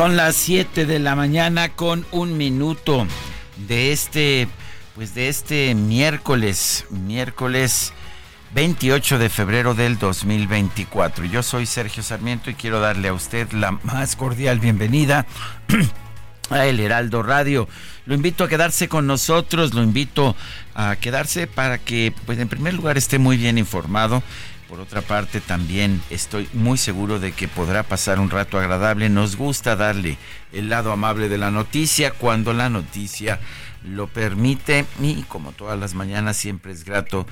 Son las 7 de la mañana con un minuto de este, pues de este miércoles, miércoles 28 de febrero del 2024. Yo soy Sergio Sarmiento y quiero darle a usted la más cordial bienvenida a El Heraldo Radio. Lo invito a quedarse con nosotros, lo invito a quedarse para que, pues en primer lugar, esté muy bien informado por otra parte, también estoy muy seguro de que podrá pasar un rato agradable. Nos gusta darle el lado amable de la noticia cuando la noticia lo permite y como todas las mañanas siempre es grato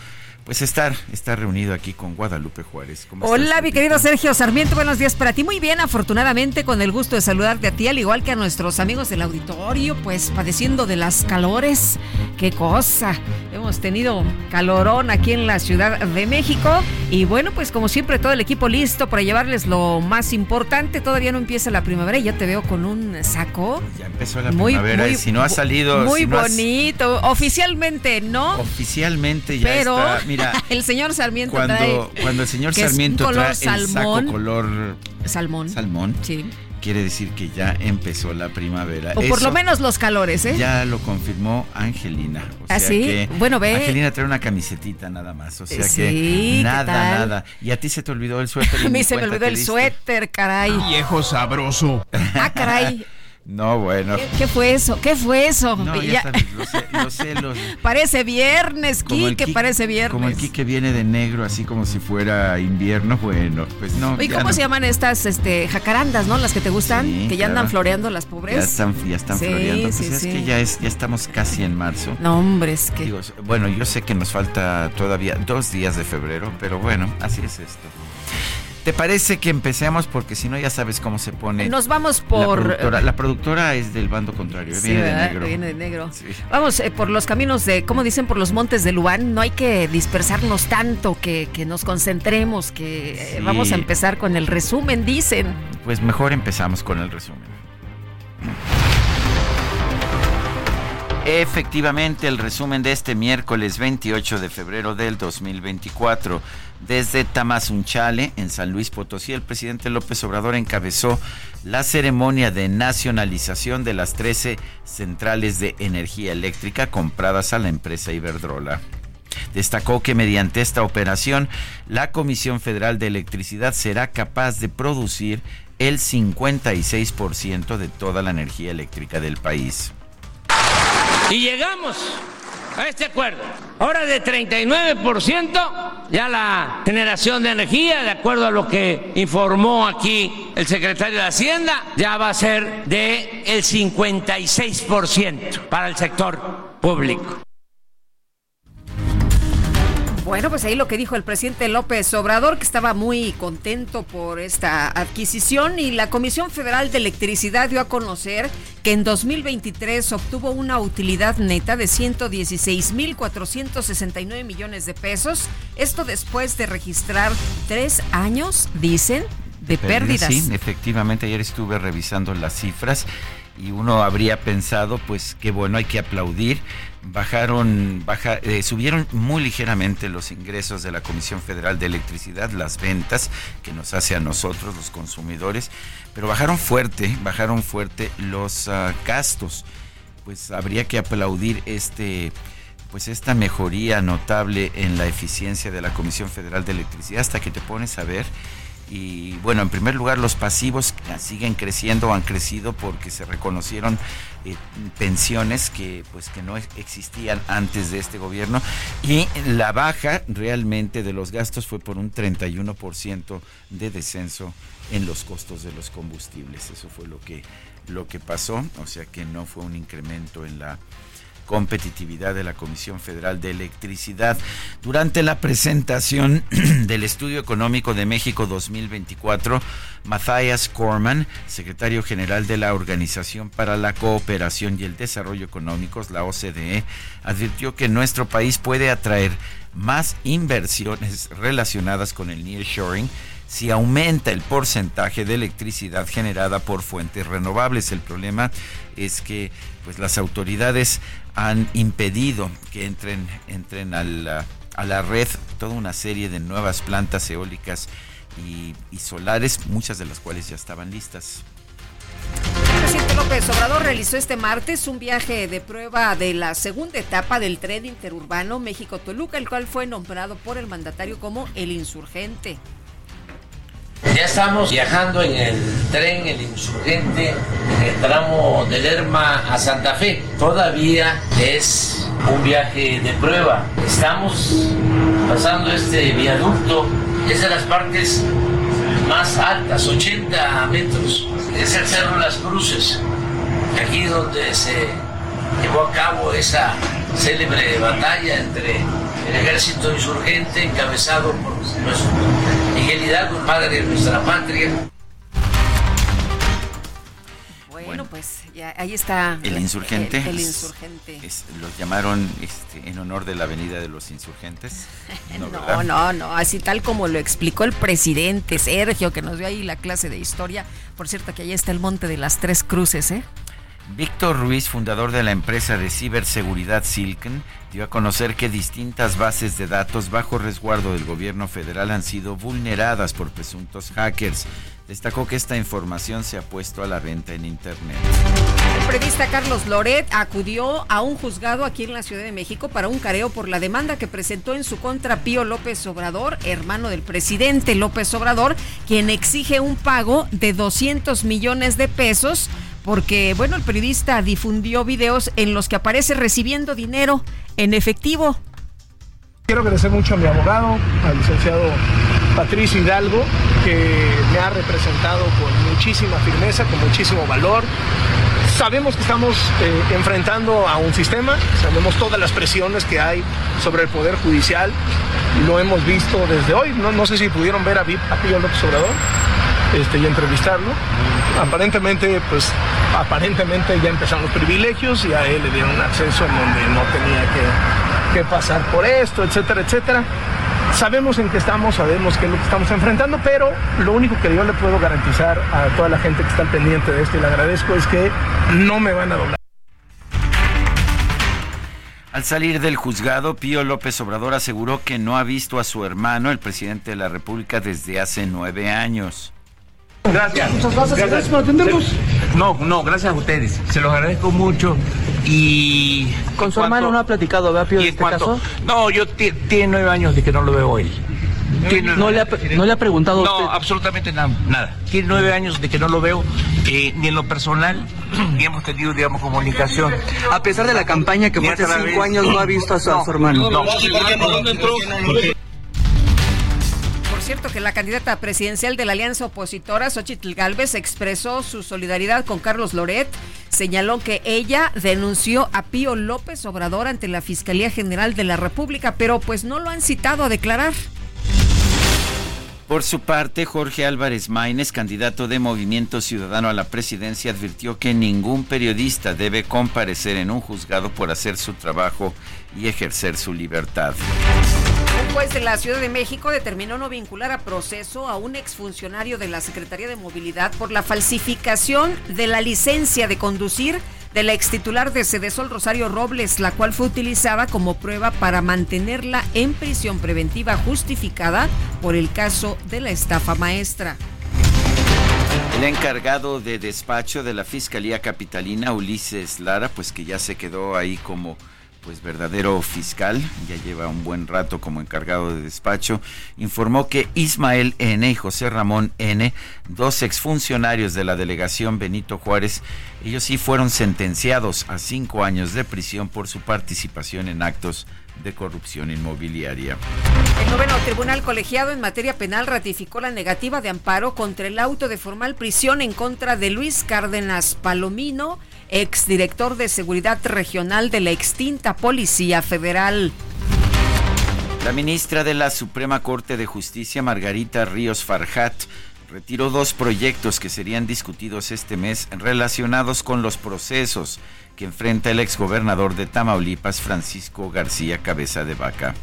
pues estar, estar reunido aquí con Guadalupe Juárez. Hola, mi querido Sergio Sarmiento, buenos días para ti. Muy bien, afortunadamente, con el gusto de saludarte a ti, al igual que a nuestros amigos del auditorio, pues padeciendo de las calores. Qué cosa. Hemos tenido calorón aquí en la Ciudad de México. Y bueno, pues como siempre, todo el equipo listo para llevarles lo más importante. Todavía no empieza la primavera y ya te veo con un saco. Ya empezó la primavera y si no ha salido. Muy si no bonito. Oficialmente, ¿no? Oficialmente ya Pero está. Mira, el señor Sarmiento cuando, trae. cuando el señor Sarmiento color trae salmón. el saco color Salmón. salmón, Sí. quiere decir que ya empezó la primavera. O por Eso lo menos los calores, ¿eh? Ya lo confirmó Angelina. O ¿Ah, sea sí? que Bueno, ve. Angelina trae una camisetita nada más. O sea Sí, que ¿qué nada, nada. Y a ti se te olvidó el suéter. A mí se me olvidó el diste. suéter, caray. Viejo sabroso. Ah, caray. No, bueno. ¿Qué, qué fue eso? ¿Qué fue eso? No, ya, Ya- sabes, los, ce- los celos. Parece viernes, Como el Kike, Kike- parece viernes. Como el Quique viene de negro, así como si fuera invierno, bueno, pues no. Ya ¿cómo no. se llaman estas este, jacarandas, no? Las que te gustan, Sí, que ya claro. andan floreando las pobres. Ya están, ya están Sí, floreando. Pues sí, es sí. que ya, es, ya estamos casi en marzo. No, hombre, es que... Digo, bueno, yo sé que nos falta todavía dos días de febrero, pero bueno, así es esto. ¿Te parece que empecemos? Porque si no, ya sabes cómo se pone. Nos vamos La por... productora, la productora es del bando contrario, Sí, viene de negro. Viene de negro. Sí. Vamos eh, por los caminos de, como dicen, por los montes de Lubán. No hay que dispersarnos tanto, que, que nos concentremos, que eh, vamos a empezar con el resumen, dicen. Pues mejor empezamos con el resumen. Efectivamente, el resumen de este miércoles 28 de febrero del 2024. Desde Tamazunchale, en San Luis Potosí, el presidente López Obrador encabezó la ceremonia de nacionalización de las 13 centrales de energía eléctrica compradas a la empresa Iberdrola. Destacó que mediante esta operación, la Comisión Federal de Electricidad será capaz de producir el 56% de toda la energía eléctrica del país. Y llegamos a este acuerdo. Ahora de 39% ya la generación de energía, de acuerdo a lo que informó aquí el secretario de Hacienda, ya va a ser de el 56% para el sector público. Bueno, pues ahí lo que dijo el presidente López Obrador, que estaba muy contento por esta adquisición y la Comisión Federal de Electricidad dio a conocer que en 2023 obtuvo una utilidad neta de 116.469 millones de pesos. Esto después de registrar tres años, dicen, de pérdidas. Sí, efectivamente, ayer estuve revisando las cifras y uno habría pensado, pues qué bueno, hay que aplaudir. Bajaron, baja, eh, subieron muy ligeramente los ingresos de la Comisión Federal de Electricidad, las ventas que nos hace a nosotros, los consumidores, pero bajaron fuerte, bajaron fuerte los ah, gastos. Pues habría que aplaudir este, pues esta mejoría notable en la eficiencia de la Comisión Federal de Electricidad hasta que te pones a ver y bueno, en primer lugar, los pasivos siguen creciendo, han crecido porque se reconocieron eh, pensiones que pues que no existían antes de este gobierno y la baja realmente de los gastos fue por un 31% de descenso en los costos de los combustibles. Eso fue lo que lo que pasó, o sea que no fue un incremento en la competitividad de la Comisión Federal de Electricidad. Durante la presentación del Estudio Económico de México 2024, Matthias Corman, secretario general de la Organización para la Cooperación y el Desarrollo Económicos, la OCDE, advirtió que nuestro país puede atraer más inversiones relacionadas con el nearshoring si aumenta el porcentaje de electricidad generada por fuentes renovables. El problema es que pues las autoridades han impedido que entren, entren a, la, a la red toda una serie de nuevas plantas eólicas y, solares, muchas de las cuales ya estaban listas. El presidente López Obrador realizó este martes un viaje de prueba de la segunda etapa del tren interurbano México-Toluca, el cual fue nombrado por el mandatario como el insurgente. Ya estamos viajando en el tren El Insurgente, en el tramo de Lerma a Santa Fe. Todavía es un viaje de prueba. Estamos pasando este viaducto, es de las partes más altas, 80 metros. Es el Cerro Las Cruces, aquí donde se llevó a cabo esa célebre batalla entre el ejército insurgente encabezado por nuestro Miguel Hidalgo, padre de nuestra patria. Bueno, pues ya, ahí está. El insurgente. El, el insurgente. Es, los llamaron este, en honor de la Avenida de los Insurgentes. No, no, no, no, así tal como lo explicó el presidente Sergio, que nos dio ahí la clase de historia. Por cierto, que ahí está el monte de las tres cruces, ¿eh? Víctor Ruiz, fundador de la empresa de ciberseguridad Silken, dio a conocer que distintas bases de datos bajo resguardo del gobierno federal han sido vulneradas por presuntos hackers. Destacó que esta información se ha puesto a la venta en Internet. El periodista Carlos Loret acudió a un juzgado aquí en la Ciudad de México para un careo por la demanda que presentó en su contra Pío López Obrador, hermano del presidente López Obrador, quien exige un pago de 200 millones de pesos porque, bueno, el periodista difundió videos en los que aparece recibiendo dinero en efectivo. Quiero agradecer mucho a mi abogado, al licenciado Patricio Hidalgo, que me ha representado con muchísima firmeza, con muchísimo valor. Sabemos que estamos eh, enfrentando a un sistema, sabemos todas las presiones que hay sobre el Poder Judicial, lo hemos visto desde hoy. No, no sé si pudieron ver a, Pío López Obrador este, y entrevistarlo. Aparentemente, pues, aparentemente ya empezaron los privilegios y a él le dieron acceso en donde no tenía que, que pasar por esto, etcétera, etcétera. Sabemos en qué estamos, sabemos qué es lo que estamos enfrentando, pero lo único que yo le puedo garantizar a toda la gente que está pendiente de esto y le agradezco es que no me van a doblar. Al salir del juzgado, Pío López Obrador aseguró que no ha visto a su hermano, el presidente de la República, desde hace nueve años. Gracias. Muchas gracias. Gracias por atendernos. No, no, gracias a ustedes. Se los agradezco mucho. Y. ¿Con su hermano no ha platicado, ¿verdad, Pío, de este caso? No, yo tiene nueve años de que no lo veo él. ¿No le, ha, ¿No le ha preguntado No, usted? absolutamente nada, nada. Tiene nueve años de que no lo veo, eh, ni en lo personal, ni hemos tenido, digamos, comunicación. A pesar de la campaña que fue hace cinco años, no ha visto a su, a su hermano. No, Por cierto, que la candidata presidencial de la alianza opositora, Xochitl Galvez, expresó su solidaridad con Carlos Loret. Señaló que ella denunció a Pío López Obrador ante la Fiscalía General de la República, pero pues no lo han citado a declarar. Por su parte, Jorge Álvarez Maínez, candidato de Movimiento Ciudadano a la presidencia, advirtió que ningún periodista debe comparecer en un juzgado por hacer su trabajo y ejercer su libertad. Un juez de la Ciudad de México determinó no vincular a proceso a un exfuncionario de la Secretaría de Movilidad por la falsificación de la licencia de conducir de la extitular de Cedesol Rosario Robles, la cual fue utilizada como prueba para mantenerla en prisión preventiva justificada por el caso de la estafa maestra. El encargado de despacho de la Fiscalía Capitalina, Ulises Lara, pues que ya se quedó ahí como pues verdadero fiscal, ya lleva un buen rato como encargado de despacho, informó que Ismael N. y José Ramón N., dos exfuncionarios de la delegación Benito Juárez, ellos sí fueron sentenciados a cinco años de prisión por su participación en actos de corrupción inmobiliaria. El noveno tribunal colegiado en materia penal ratificó la negativa de amparo contra el auto de formal prisión en contra de Luis Cárdenas Palomino, exdirector de seguridad regional de la extinta Policía Federal. La ministra de la Suprema Corte de Justicia, Margarita Ríos Farjat, retiró dos proyectos que serían discutidos este mes relacionados con los procesos que enfrenta el exgobernador de Tamaulipas, Francisco García Cabeza de Vaca.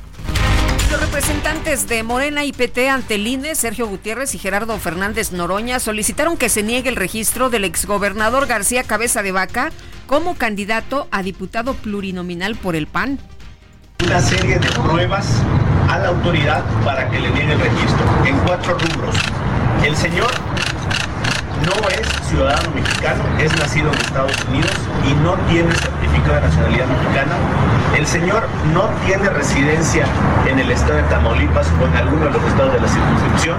Los representantes de Morena y PT ante el INE, Sergio Gutiérrez y Gerardo Fernández Noroña, solicitaron que se niegue el registro del exgobernador García Cabeza de Vaca como candidato a diputado plurinominal por el PAN. Una serie de pruebas a la autoridad para que le niegue el registro en cuatro rubros. El señor no es ciudadano mexicano, es nacido en Estados Unidos y no tiene certificado de nacionalidad mexicana. El señor no tiene residencia en el estado de Tamaulipas o en alguno de los estados de la circunscripción.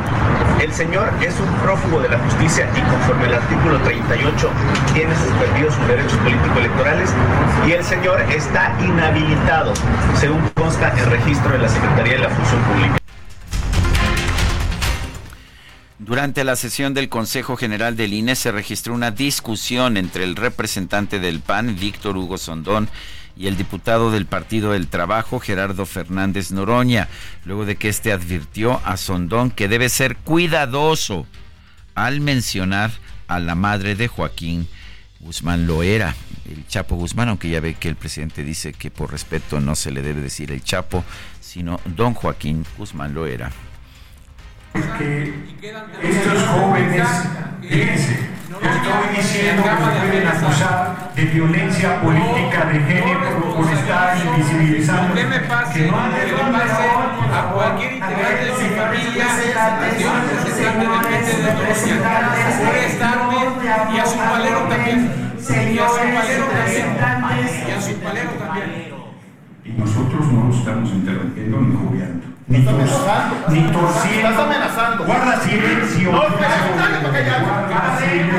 El señor es un prófugo de la justicia y conforme al artículo 38 tiene suspendidos sus derechos político-electorales y el señor está inhabilitado, según consta el registro de la Secretaría de la Función Pública. Durante la sesión del Consejo General del INE se registró una discusión entre el representante del PAN, Víctor Hugo Sondón, y el diputado del Partido del Trabajo, Gerardo Fernández Noroña, luego de que éste advirtió a Sondón que debe ser cuidadoso al mencionar a la madre de Joaquín Guzmán Loera, el Chapo Guzmán, aunque ya ve que el presidente dice que por respeto no se le debe decir el Chapo, sino don Joaquín Guzmán Loera que estos jóvenes, fíjense, estoy diciendo que se pueden acusar de violencia política de género por estar invisibilizando que no han de a cualquier integrante de mi familia, y a su palero también. Y a su palero también. Y a su palero también. Y nosotros no lo estamos interrumpiendo ni jugueando. Ni, tor ni torciendo. Estás amenazando. Guarda silencio. No, no me Guarda silencio.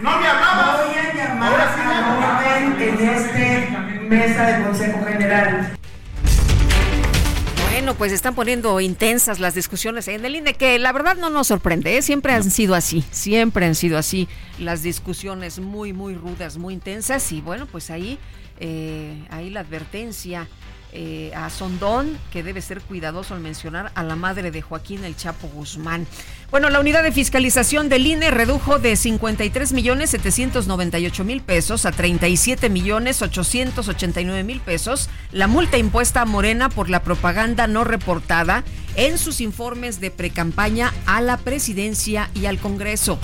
No me hablabas. Voy a llamar Ahora sí a orden en este mesa de Consejo General. Bueno, pues están poniendo intensas las discusiones en el INE, que la verdad no nos sorprende, ¿eh? siempre han sido así, siempre han sido así, las discusiones muy, muy rudas, muy intensas, y bueno, pues ahí, eh, ahí la advertencia eh, a Sondón, que debe ser cuidadoso al mencionar a la madre de Joaquín El Chapo Guzmán. Bueno, la unidad de fiscalización del INE redujo de 53 millones 798 mil pesos a 37 millones 889 mil pesos la multa impuesta a Morena por la propaganda no reportada en sus informes de precampaña a la presidencia y al Congreso.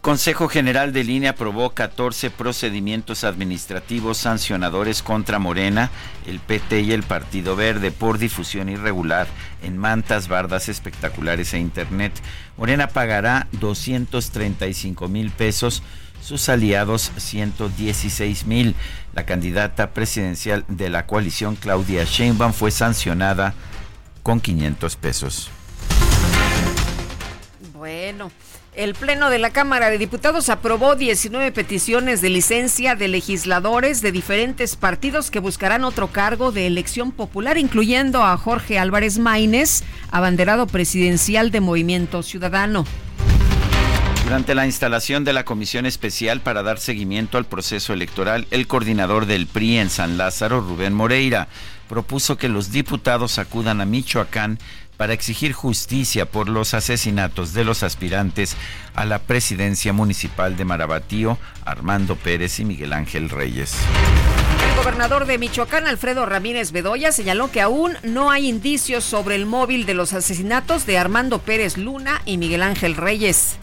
Consejo General de Línea aprobó 14 procedimientos administrativos sancionadores contra Morena, el PT y el Partido Verde por difusión irregular en mantas, bardas espectaculares e Internet. Morena pagará 235 mil pesos, sus aliados 116 mil. La candidata presidencial de la coalición, Claudia Sheinbaum, fue sancionada con 500 pesos. Bueno. El Pleno de la Cámara de Diputados aprobó 19 peticiones de licencia de legisladores de diferentes partidos que buscarán otro cargo de elección popular, incluyendo a Jorge Álvarez Maínez, abanderado presidencial de Movimiento Ciudadano. Durante la instalación de la comisión especial para dar seguimiento al proceso electoral, el coordinador del PRI en San Lázaro, Rubén Moreira, propuso que los diputados acudan a Michoacán para exigir justicia por los asesinatos de los aspirantes a la presidencia municipal de Marabatío, Armando Pérez y Miguel Ángel Reyes. El gobernador de Michoacán, Alfredo Ramírez Bedoya, señaló que aún no hay indicios sobre el móvil de los asesinatos de Armando Pérez Luna y Miguel Ángel Reyes.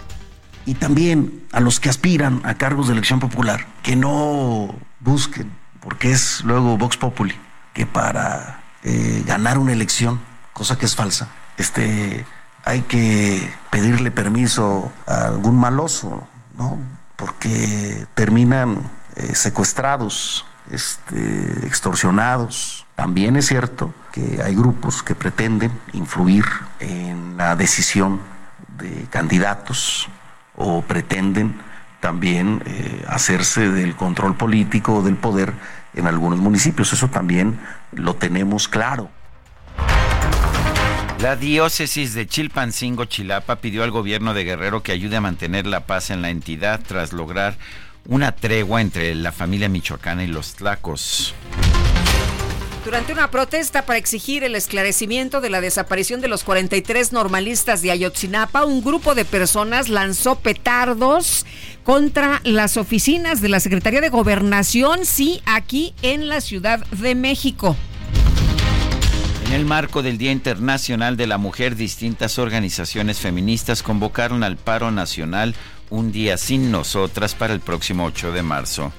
Y también a los que aspiran a cargos de elección popular, que no busquen, porque es luego Vox Populi, que para eh, ganar una elección, cosa que es falsa, este, hay que pedirle permiso a algún maloso, ¿no? Porque terminan eh, secuestrados, este, extorsionados. También es cierto que hay grupos que pretenden influir en la decisión de candidatos o pretenden también eh, hacerse del control político o del poder en algunos municipios. Eso también lo tenemos claro. La diócesis de Chilpancingo, Chilapa, pidió al gobierno de Guerrero que ayude a mantener la paz en la entidad tras lograr una tregua entre la familia michoacana y los tlacos. Durante una protesta para exigir el esclarecimiento de la desaparición de los 43 normalistas de Ayotzinapa, un grupo de personas lanzó petardos contra las oficinas de la Secretaría de Gobernación, sí, aquí en la Ciudad de México. En el marco del Día Internacional de la Mujer, distintas organizaciones feministas convocaron al paro nacional un día sin nosotras para el próximo 8 de marzo.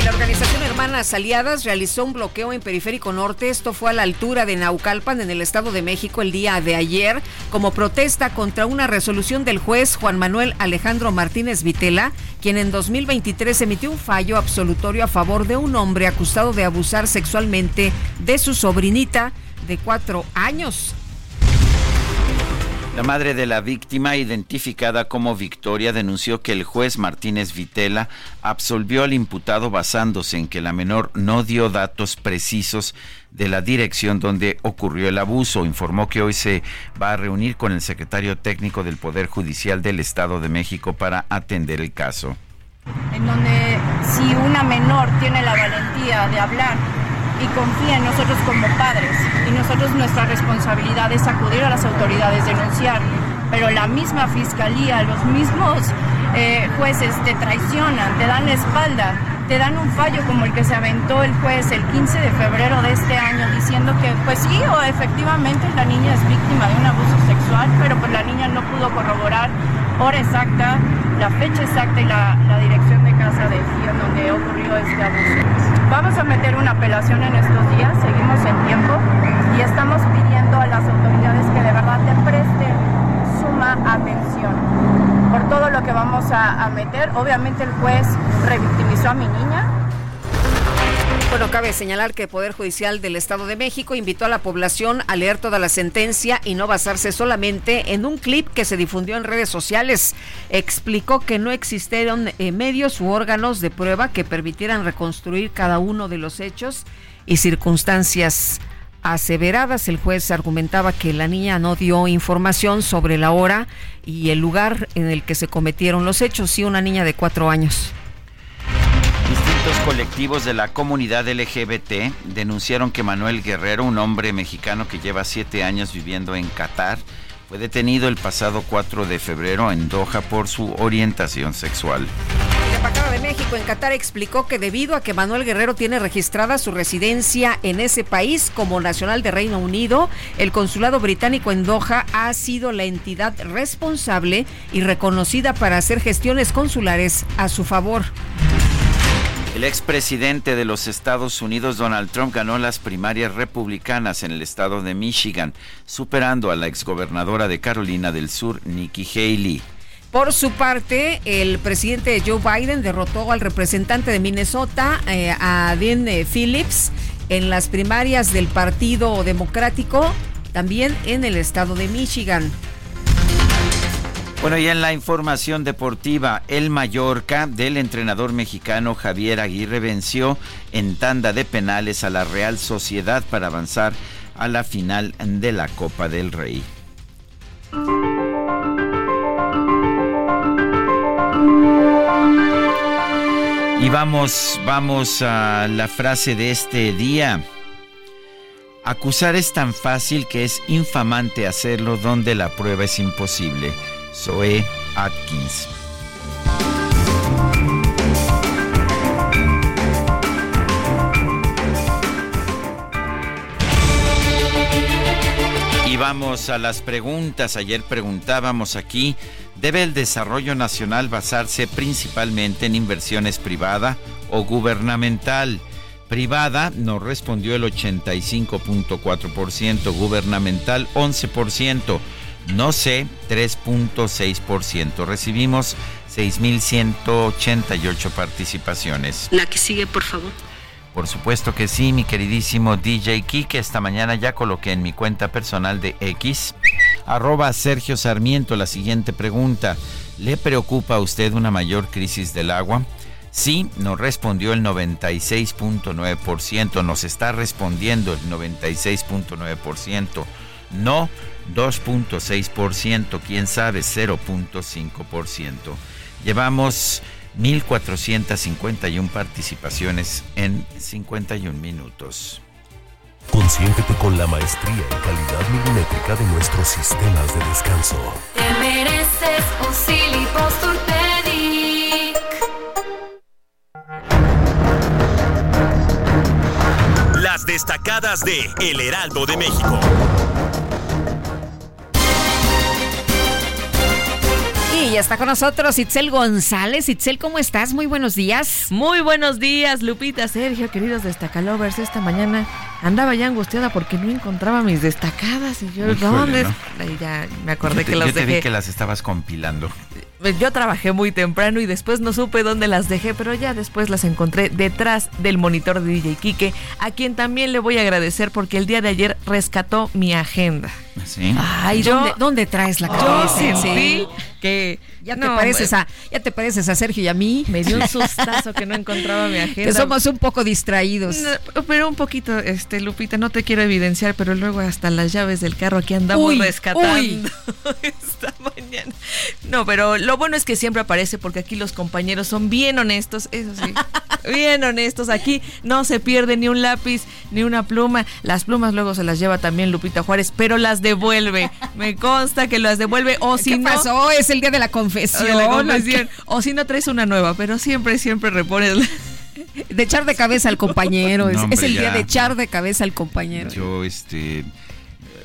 Y la organización Hermanas Aliadas realizó un bloqueo en Periférico Norte. Esto fue a la altura de Naucalpan, en el Estado de México, el día de ayer, como protesta contra una resolución del juez Juan Manuel Alejandro Martínez Vitela, quien en 2023 emitió un fallo absolutorio a favor de un hombre acusado de abusar sexualmente de su sobrinita de cuatro años. La madre de la víctima, identificada como Victoria, denunció que el juez Martínez Vitela absolvió al imputado basándose en que la menor no dio datos precisos de la dirección donde ocurrió el abuso. Informó que hoy se va a reunir con el secretario técnico del Poder Judicial del Estado de México para atender el caso. En donde si una menor tiene la valentía de hablar y confía en nosotros como padres. Y nosotros nuestra responsabilidad es acudir a las autoridades, denunciar. Pero la misma fiscalía, los mismos eh, jueces te traicionan, te dan la espalda, te dan un fallo como el que se aventó el juez el 15 de febrero de este año diciendo que pues sí o efectivamente la niña es víctima de un abuso sexual, pero pues la niña no pudo corroborar hora exacta, la fecha exacta y la, dirección de casa de en donde ocurrió este abuso. Vamos a meter una apelación en estos días, seguimos en tiempo y estamos pidiendo a las autoridades que de verdad le presten suma atención por todo lo que vamos a, meter. Obviamente el juez revictimizó a mi niña, bueno, cabe señalar que el Poder Judicial del Estado de México invitó a la población a leer toda la sentencia y no basarse solamente en un clip que se difundió en redes sociales. Explicó que no existieron eh, medios u órganos de prueba que permitieran reconstruir cada uno de los hechos y circunstancias aseveradas. El juez argumentaba que la niña no dio información sobre la hora y el lugar en el que se cometieron los hechos, sí, una niña de cuatro años. Distintos colectivos de la comunidad LGBT denunciaron que Manuel Guerrero, un hombre mexicano que lleva siete años viviendo en Qatar, fue detenido el pasado 4 de febrero en Doha por su orientación sexual. La Embajada de México en Qatar explicó que debido a que Manuel Guerrero tiene registrada su residencia en ese país como nacional de Reino Unido, el consulado británico en Doha ha sido la entidad responsable y reconocida para hacer gestiones consulares a su favor. El expresidente de los Estados Unidos, Donald Trump, ganó las primarias republicanas en el estado de Michigan, superando a la exgobernadora de Carolina del Sur, Nikki Haley. Por su parte, el presidente Joe Biden derrotó al representante de Minnesota, eh, a Dean eh, Phillips, en las primarias del Partido Democrático, también en el estado de Michigan. Bueno, y en la información deportiva, el Mallorca del entrenador mexicano Javier Aguirre venció en tanda de penales a la Real Sociedad para avanzar a la final de la Copa del Rey. Y vamos, vamos a la frase de este día. Acusar es tan fácil que es infamante hacerlo donde la prueba es imposible. Zoe Atkins. Y vamos a las preguntas. Ayer preguntábamos aquí, ¿debe el desarrollo nacional basarse principalmente en inversiones privada o gubernamental? Privada nos respondió el 85.4%, gubernamental 11% no sé 3.6%. Recibimos 6.188 participaciones. La que sigue, por favor. Por supuesto que sí, mi queridísimo DJ Kike. Esta mañana ya coloqué en mi cuenta personal de X, arroba Sergio Sarmiento, la siguiente pregunta. ¿Le preocupa a usted una mayor crisis del agua? Sí, nos respondió el 96.9%, nos está respondiendo el 96.9%. No, 2.6%, quién sabe, 0.5%. Llevamos 1.451 participaciones en 51 minutos. Consiéntete con la maestría y calidad milimétrica de nuestros sistemas de descanso. Te mereces un Las destacadas de El Heraldo de México. Y ya está con nosotros Itzel González. Itzel, ¿cómo estás? Muy buenos días. Muy buenos días, Lupita, Sergio, queridos destacalovers. Esta mañana andaba ya angustiada porque no encontraba mis destacadas y yo, ¿dónde? Ya me acordé que las yo te dejé. vi que las estabas compilando. Pues Yo trabajé muy temprano y después no supe dónde las dejé, pero ya después las encontré detrás del monitor de DJ Kike, a quien también le voy a agradecer porque el día de ayer rescató mi agenda. ¿Sí? Ay, Yo- ¿dónde, dónde traes la Yo cabeza? sentí Sí. que Ya te, no, pareces a, ya te pareces a Sergio y a mí. me dio un sustazo que no encontraba mi agenda. Que somos un poco distraídos. No, pero un poquito, este, Lupita, no te quiero evidenciar, pero luego hasta las llaves del carro aquí andamos Uy, rescatando uy. esta mañana. No, pero lo bueno es que siempre aparece porque aquí los compañeros son bien honestos, eso sí, bien honestos. Aquí no se pierde ni un lápiz ni una pluma. Las plumas luego se las lleva también Lupita Juárez, pero las devuelve. Me consta que las devuelve o si ¿Qué no pasó? Es el día de la confesión. de la confesión. O si no traes una nueva, pero siempre, siempre repones la- De echar de cabeza al compañero. es, No, hombre, es el día ya. de echar de cabeza al compañero. Yo, este.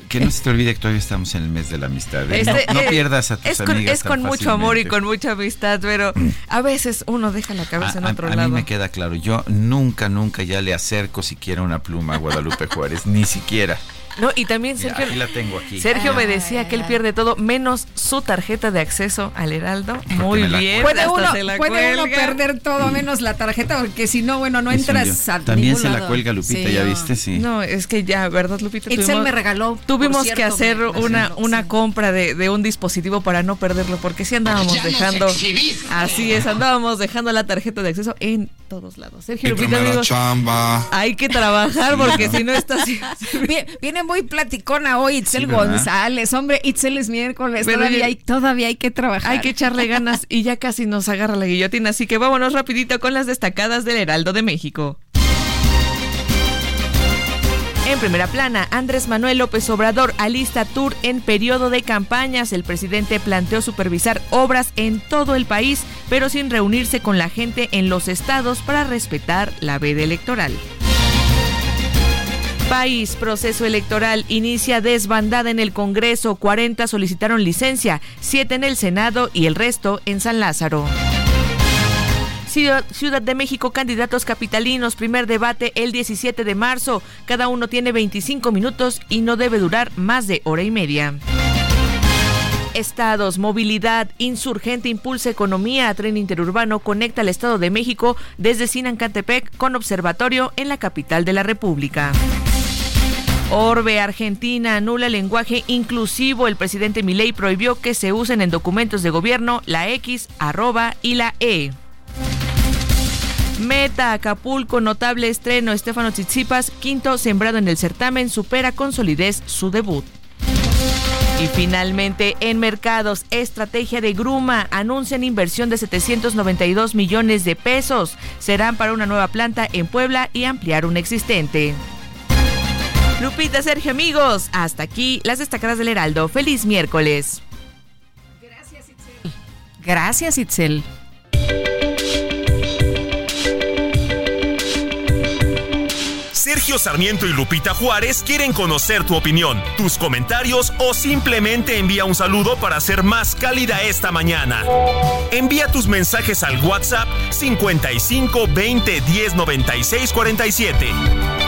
Que no se te olvide que todavía estamos en el mes de la amistad. ¿eh? Este, no, no eh, pierdas a tus es con, amigas es tan con mucho amor y fácilmente. con mucha amistad, pero a veces uno deja la cabeza en A- a- otro a, lado. mí me queda claro, yo nunca, nunca ya le acerco siquiera una pluma a Guadalupe Juárez, ni siquiera. No, y también Sergio, aquí la tengo aquí. Sergio me decía que él pierde todo menos su tarjeta de acceso al Heraldo. Muy bien. Puede, uno, puede uno perder todo menos la tarjeta, porque si no, bueno, no entras a También se la cuelga Lupita, Sí, ¿ya no. viste? Sí. No, es que ya, ¿verdad, Lupita? Itzel Tuvimos- me regaló. Tuvimos cierto, que hacer una, una compra de, de un dispositivo para no perderlo, porque sí andábamos dejando. Así es, andábamos dejando la tarjeta de acceso en todos lados. Sergio Lupita, amigos, hay que trabajar porque si no está así. Vie- Viene muy platicona hoy Itzel. González. Hombre, Itzel es miércoles. Pero todavía, hay, todavía hay que trabajar. Hay que echarle ganas y ya casi nos agarra la guillotina, así que vámonos rapidito con las destacadas del Heraldo de México. En primera plana, Andrés Manuel López Obrador alista tour en periodo de campañas. El presidente planteó supervisar obras en todo el país, pero sin reunirse con la gente en los estados para respetar la veda electoral. País, proceso electoral, inicia desbandada en el Congreso, 40 solicitaron licencia, 7 en el Senado y el resto en San Lázaro. Ciudad, de México, candidatos capitalinos, primer debate el 17 de marzo. Cada uno tiene 25 minutos y no debe durar más de hora y media. Estados, movilidad, insurgente impulsa economía, tren interurbano conecta al Estado de México desde Sinancantepec con observatorio en la capital de la República. Orbe, Argentina, anula el lenguaje inclusivo. El presidente Milei prohibió que se usen en documentos de gobierno la X, arroba y la E. Meta, Acapulco, notable estreno. Estefano Tsitsipas, quinto sembrado en el certamen, supera con solidez su debut. Y finalmente, en mercados, estrategia de Gruma, anuncian inversión de 792 millones de pesos. Serán para una nueva planta en Puebla y ampliar una existente. Lupita, Sergio, amigos, hasta aquí las destacadas del Heraldo. Feliz miércoles. Gracias, Itzel. Sergio Sergio Sarmiento y Lupita Juárez quieren conocer tu opinión, tus comentarios o simplemente envía un saludo para ser más cálida esta mañana. Envía tus mensajes al WhatsApp 55 20 10 96 47.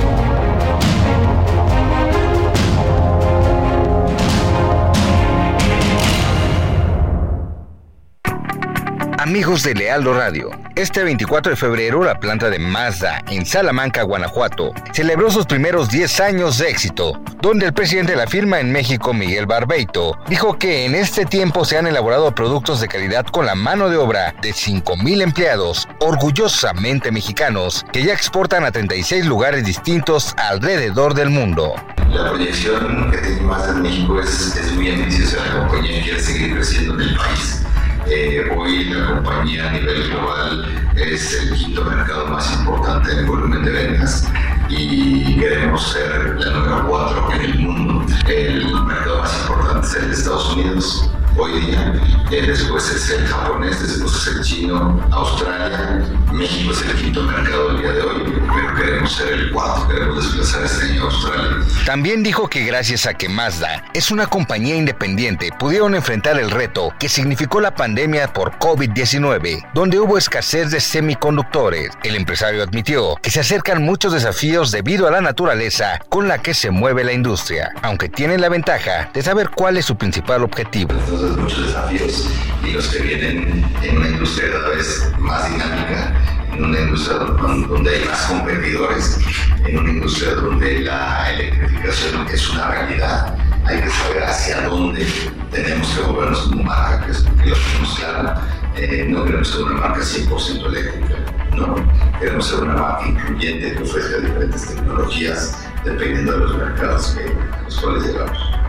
Amigos de Lealdo Radio, este 24 de febrero la planta de Mazda en Salamanca, Guanajuato, celebró sus primeros 10 años de éxito, donde el presidente de la firma en México, Miguel Barbeito, dijo que en este tiempo se han elaborado productos de calidad con la mano de obra de 5.000 empleados, orgullosamente mexicanos, que ya exportan a 36 lugares distintos alrededor del mundo. La proyección que tiene Mazda en México es, es muy ambiciosa, la compañía quiere seguir creciendo en el país. Eh, hoy la compañía a nivel global es el quinto mercado más importante en volumen de ventas y queremos ser la número cuatro en el mundo. El mercado más importante es el de Estados Unidos hoy día, eh, después es el japonés, después es el chino, Australia, México es el quinto mercado el día de hoy, pero queremos ser el cuarto, queremos desplazar este año a Australia. También dijo que gracias a que Mazda es una compañía independiente, pudieron enfrentar el reto que significó la pandemia por COVID-19, donde hubo escasez de semiconductores. El empresario admitió que se acercan muchos desafíos debido a la naturaleza con la que se mueve la industria, aunque tienen la ventaja de saber cuál es su principal objetivo. Muchos desafíos y los que vienen en una industria cada vez más dinámica, en una industria donde hay más competidores, en una industria donde la electrificación es una realidad. Hay que saber hacia dónde tenemos que movernos como marca, que, es, que lo tenemos claro. Eh, no queremos ser una marca 100% eléctrica, no. Queremos ser una marca incluyente que ofrezca diferentes tecnologías dependiendo de los mercados que, a los cuales llegamos.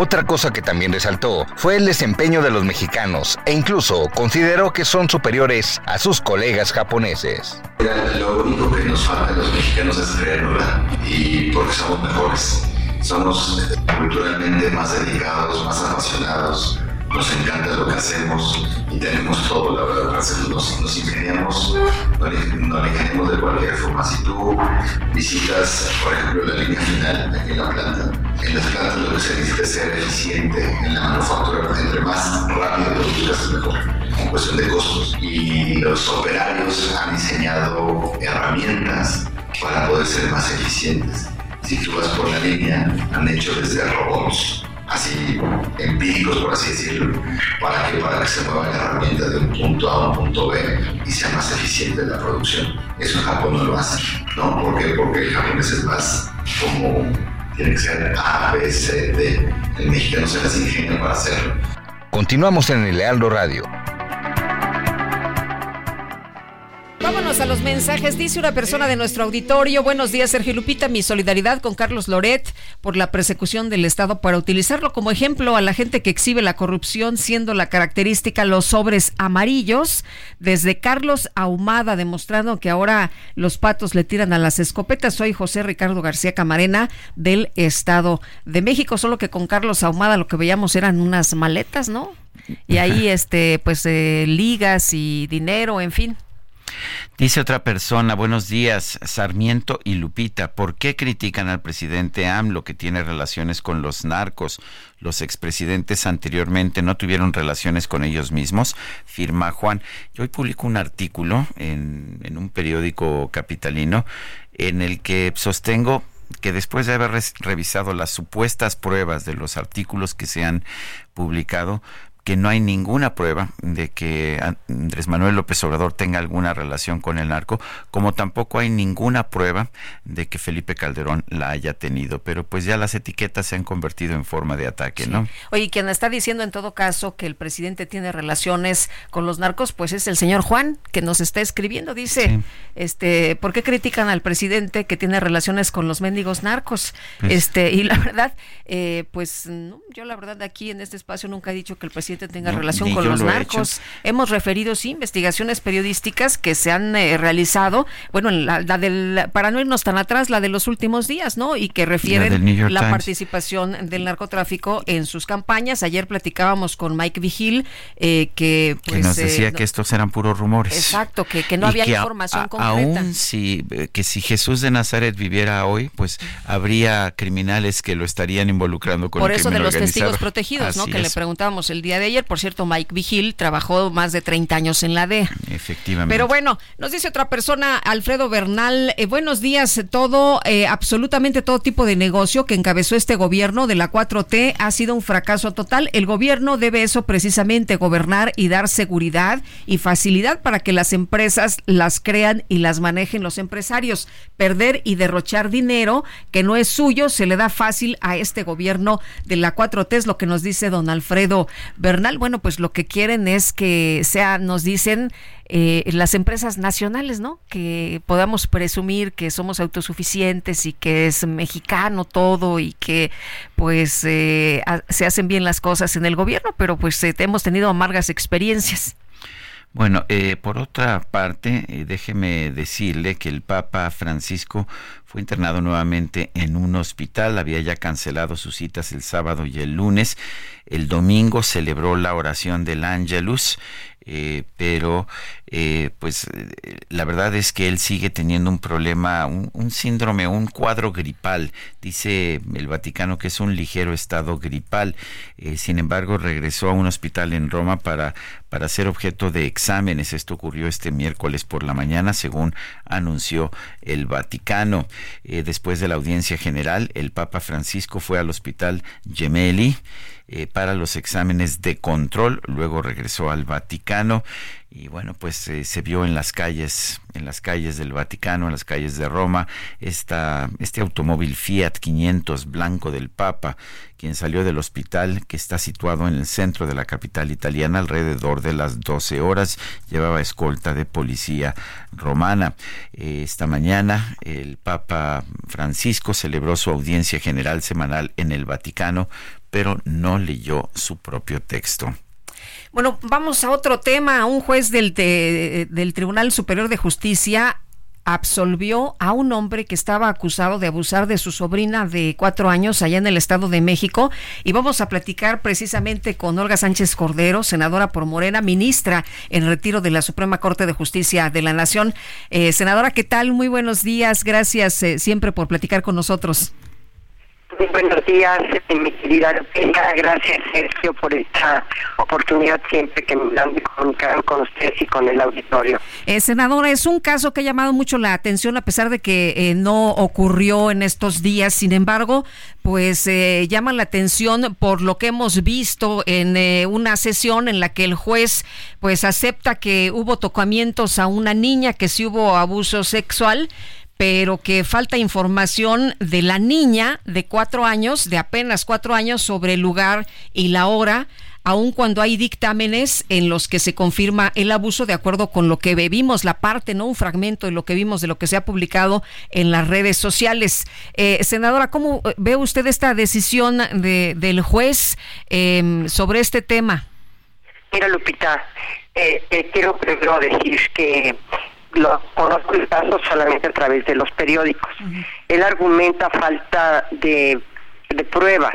Otra cosa que también resaltó fue el desempeño de los mexicanos e incluso consideró que son superiores a sus colegas japoneses. Lo único que nos falta a los mexicanos es creerlo y porque somos mejores. Somos culturalmente más dedicados, más apasionados, nos encanta lo que hacemos y tenemos todo, la verdad, hacerlo. Nos, nos ingeniamos, no le ingeniamos de cualquier forma. Si tú visitas, por ejemplo, la línea final aquí en la planta, en las plantas lo que se necesita es ser eficiente en la manufactura, entre más rápido produzcas mejor en cuestión de costos. Y los operarios han diseñado herramientas para poder ser más eficientes. Si tú vas por la línea, han hecho desde robots así empíricos, por así decirlo, para que, para que se mueva la herramienta de un punto A a un punto B y sea más eficiente la producción. Eso en Japón no lo hace, ¿no? ¿Por qué? Porque el japonés es más como tiene que ser A, B, C, D. El mexicano se las ingenia para hacerlo. Continuamos en el Lealdo Radio. Los mensajes. Dice una persona de nuestro auditorio, buenos días Sergio Lupita, mi solidaridad con Carlos Loret por la persecución del Estado para utilizarlo como ejemplo a la gente que exhibe la corrupción, siendo la característica los sobres amarillos, desde Carlos Ahumada, demostrando que ahora los patos le tiran a las escopetas. Soy José Ricardo García Camarena del Estado de México, solo que con Carlos Ahumada lo que veíamos eran unas maletas, ¿no? Y ahí, este, pues, eh, ligas y dinero, en fin. Dice otra persona, buenos días, Sarmiento y Lupita, ¿por qué critican al presidente AMLO que tiene relaciones con los narcos? Los expresidentes anteriormente no tuvieron relaciones con ellos mismos, firma Juan. Yo hoy publico un artículo en, en un periódico capitalino en el que sostengo que después de haber revisado las supuestas pruebas de los artículos que se han publicado, que no hay ninguna prueba de que Andrés Manuel López Obrador tenga alguna relación con el narco, como tampoco hay ninguna prueba de que Felipe Calderón la haya tenido, pero pues ya las etiquetas se han convertido en forma de ataque, ¿no? Oye, quien está diciendo en todo caso que el presidente tiene relaciones con los narcos, pues es el señor Juan, que nos está escribiendo, dice, sí. este, ¿por qué critican al presidente que tiene relaciones con los mendigos narcos? Pues, este, y la verdad, eh, pues no, yo la verdad aquí en este espacio nunca he dicho que el presidente ahorita tenga No, relación con los lo he narcos. Hemos referido, sí, investigaciones periodísticas que se han eh, realizado, bueno, la, la del, para no irnos tan atrás, la de los últimos días, ¿no? Y que refieren la participación del narcotráfico en sus campañas. Ayer platicábamos con Mike Vigil, eh, que pues... que nos eh, decía no- que estos eran puros rumores. Exacto, que, que no Y había que información a- concreta. Aún si, eh, que si Jesús de Nazaret viviera hoy, pues habría criminales que lo estarían involucrando con Por el eso de los organizado. testigos protegidos, ¿no? Que le preguntábamos el día de ayer. Por cierto, Mike Vigil trabajó más de 30 años en la DEA. Efectivamente. Pero bueno, nos dice otra persona, Alfredo Bernal, eh, buenos días, todo, eh, absolutamente todo tipo de negocio que encabezó este gobierno de la 4T ha sido un fracaso total. El gobierno debe eso precisamente, gobernar y dar seguridad y facilidad para que las empresas las crean y las manejen los empresarios. Perder y derrochar dinero que no es suyo se le da fácil a este gobierno de la 4T, es lo que nos dice don Alfredo Bernal. Bueno, pues lo que quieren es que sea, nos dicen, eh, las empresas nacionales, ¿no? Que podamos presumir que somos autosuficientes y que es mexicano todo y que pues eh, se hacen bien las cosas en el gobierno, pero pues eh, hemos tenido amargas experiencias. Bueno, eh, por otra parte, eh, déjeme decirle que el Papa Francisco fue internado nuevamente en un hospital, había ya cancelado sus citas el sábado y el lunes, el domingo celebró la oración del Angelus, eh, pero eh, pues la verdad es que él sigue teniendo un problema, un, un síndrome, un cuadro gripal. Dice el Vaticano que es un ligero estado gripal. Eh, sin embargo, regresó a un hospital en Roma para, para ser objeto de exámenes. Esto ocurrió este miércoles por la mañana, según anunció el Vaticano. Eh, después de la audiencia general, el Papa Francisco fue al hospital Gemelli eh, para los exámenes de control, luego regresó al Vaticano y bueno, pues eh, se vio en las calles, en las calles del Vaticano, en las calles de Roma, esta, este automóvil Fiat 500 blanco del Papa, quien salió del hospital que está situado en el centro de la capital italiana alrededor de las 12 horas, llevaba escolta de policía romana. Eh, esta mañana el Papa Francisco celebró su audiencia general semanal en el Vaticano, pero no leyó su propio texto. Bueno, vamos a otro tema. Un juez del, del Tribunal Superior de Justicia absolvió a un hombre que estaba acusado de abusar de su sobrina de cuatro años allá en el Estado de México. Y vamos a platicar precisamente con Olga Sánchez Cordero, senadora por Morena, ministra en retiro de la Suprema Corte de Justicia de la Nación. Eh, senadora, ¿qué tal? Muy buenos días. Gracias eh, siempre por platicar con nosotros. Buenos días, eh, mi querida. Gracias, Sergio, por esta oportunidad siempre que me dan de comunicar con ustedes y con el auditorio. Eh, senadora, es un caso que ha llamado mucho la atención a pesar de que eh, no ocurrió en estos días. Sin embargo, pues eh, llama la atención por lo que hemos visto en eh, una sesión en la que el juez pues acepta que hubo tocamientos a una niña, que sí hubo abuso sexual pero que falta información de la niña de cuatro años, de apenas cuatro años, sobre el lugar y la hora, aun cuando hay dictámenes en los que se confirma el abuso de acuerdo con lo que vimos, la parte, no un fragmento de lo que vimos, de lo que se ha publicado en las redes sociales. Eh, senadora, ¿cómo ve usted esta decisión de, del juez eh, sobre este tema? Mira, Lupita, eh, eh, quiero primero decir que lo conozco el caso solamente a través de los periódicos. Él argumenta falta de, de pruebas,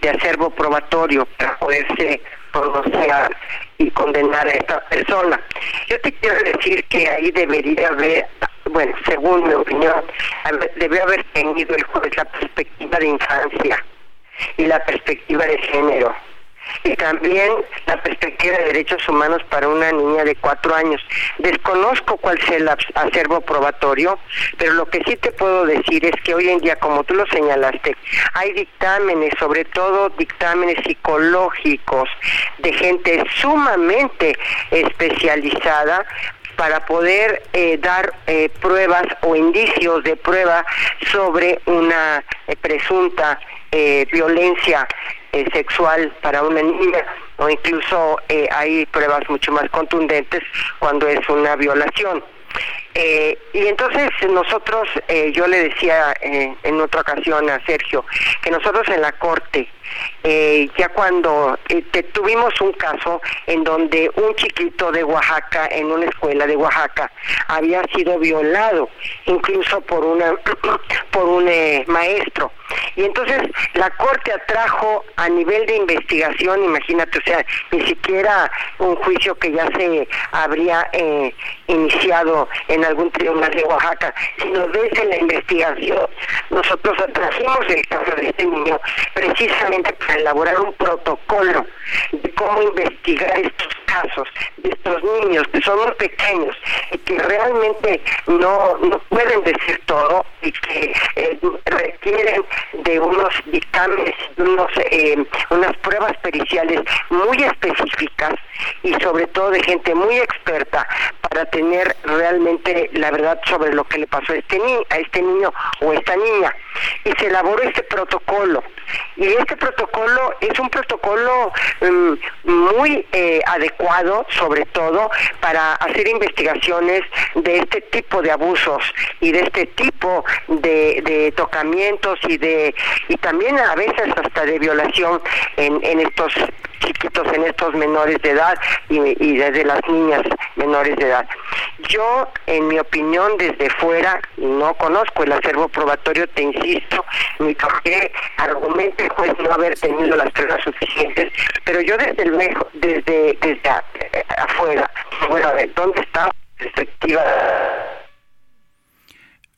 de acervo probatorio para poderse pronunciar y condenar a esta persona. Yo te quiero decir que ahí debería haber, bueno, según mi opinión, haber- debe haber tenido el juez la perspectiva de infancia y la perspectiva de género y también la perspectiva de derechos humanos para una niña de cuatro años. Desconozco cuál sea el acervo probatorio, pero lo que sí te puedo decir es que hoy en día, como tú lo señalaste, hay dictámenes, sobre todo dictámenes psicológicos de gente sumamente especializada para poder eh, dar eh, pruebas o indicios de prueba sobre una eh, presunta eh, violencia eh, sexual para una niña o incluso eh, hay pruebas mucho más contundentes cuando es una violación. Eh, y entonces nosotros, eh, yo le decía eh, en otra ocasión a Sergio, que nosotros en la Corte eh, ya cuando eh, tuvimos un caso en donde un chiquito de Oaxaca, en una escuela de Oaxaca, había sido violado, incluso por una por un eh, maestro. Y entonces la corte atrajo a nivel de investigación, imagínate, o sea, ni siquiera un juicio que ya se habría eh, iniciado en algún tribunal de Oaxaca, sino desde la investigación. Nosotros atrajimos el caso de este niño precisamente para elaborar un protocolo de cómo investigar estos casos de estos niños que son muy pequeños y que realmente no, no pueden decir todo y que eh, requieren de unos dictámenes, unos, eh, unas pruebas periciales muy específicas y sobre todo de gente muy experta para tener realmente la verdad sobre lo que le pasó a este, ni a este niño o esta niña. Y se elaboró este protocolo. Y este protocolo es un protocolo um, muy eh, adecuado, sobre todo, para hacer investigaciones de este tipo de abusos y de este tipo de, tocamientos y de y también a veces hasta de violación en, en estos chiquitos, en estos menores de edad y, desde las niñas menores de edad. Yo, en mi opinión, desde fuera, no conozco el acervo probatorio, te insisto, ni por qué argumente el juez no haber tenido las pruebas suficientes, pero yo desde luego, desde, desde afuera, bueno, a ver, ¿dónde está la perspectiva?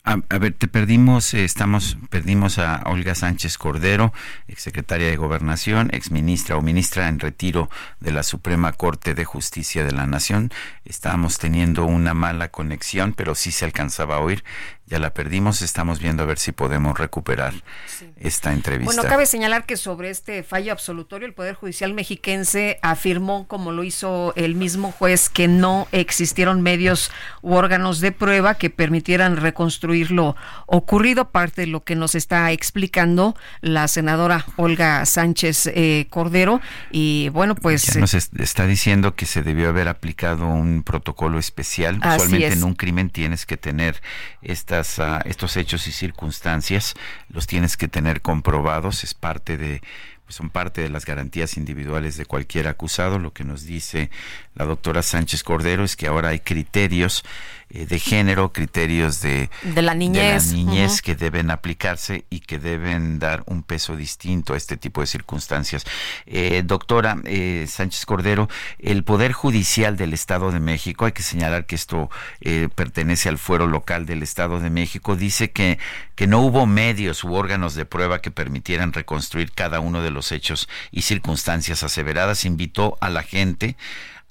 A, ver, te perdimos, eh, estamos, perdimos a Olga Sánchez Cordero, exsecretaria de Gobernación, exministra o ministra en retiro de la Suprema Corte de Justicia de la Nación. Estábamos teniendo una mala conexión, pero sí se alcanzaba a oír ya la perdimos, estamos viendo a ver si podemos recuperar sí. esta entrevista. Bueno, cabe señalar que sobre este fallo absolutorio el Poder Judicial mexiquense afirmó, como lo hizo el mismo juez, que no existieron medios u órganos de prueba que permitieran reconstruir lo ocurrido, parte de lo que nos está explicando la senadora Olga Sánchez eh, Cordero. Y bueno, pues... Ya nos está diciendo que se debió haber aplicado un protocolo especial. Usualmente en un crimen tienes que tener esta uh, estos hechos y circunstancias los tienes que tener comprobados, es parte de pues son parte de las garantías individuales de cualquier acusado. Lo que nos dice la doctora Sánchez Cordero es que ahora hay criterios eh, de género, criterios de, de la niñez, de la niñez uh -huh. que deben aplicarse y que deben dar un peso distinto a este tipo de circunstancias. Eh, doctora eh, Sánchez Cordero, el Poder Judicial del Estado de México, hay que señalar que esto eh, pertenece al fuero local del Estado de México, dice que, que no hubo medios u órganos de prueba que permitieran reconstruir cada uno de los hechos y circunstancias aseveradas. Invitó a la gente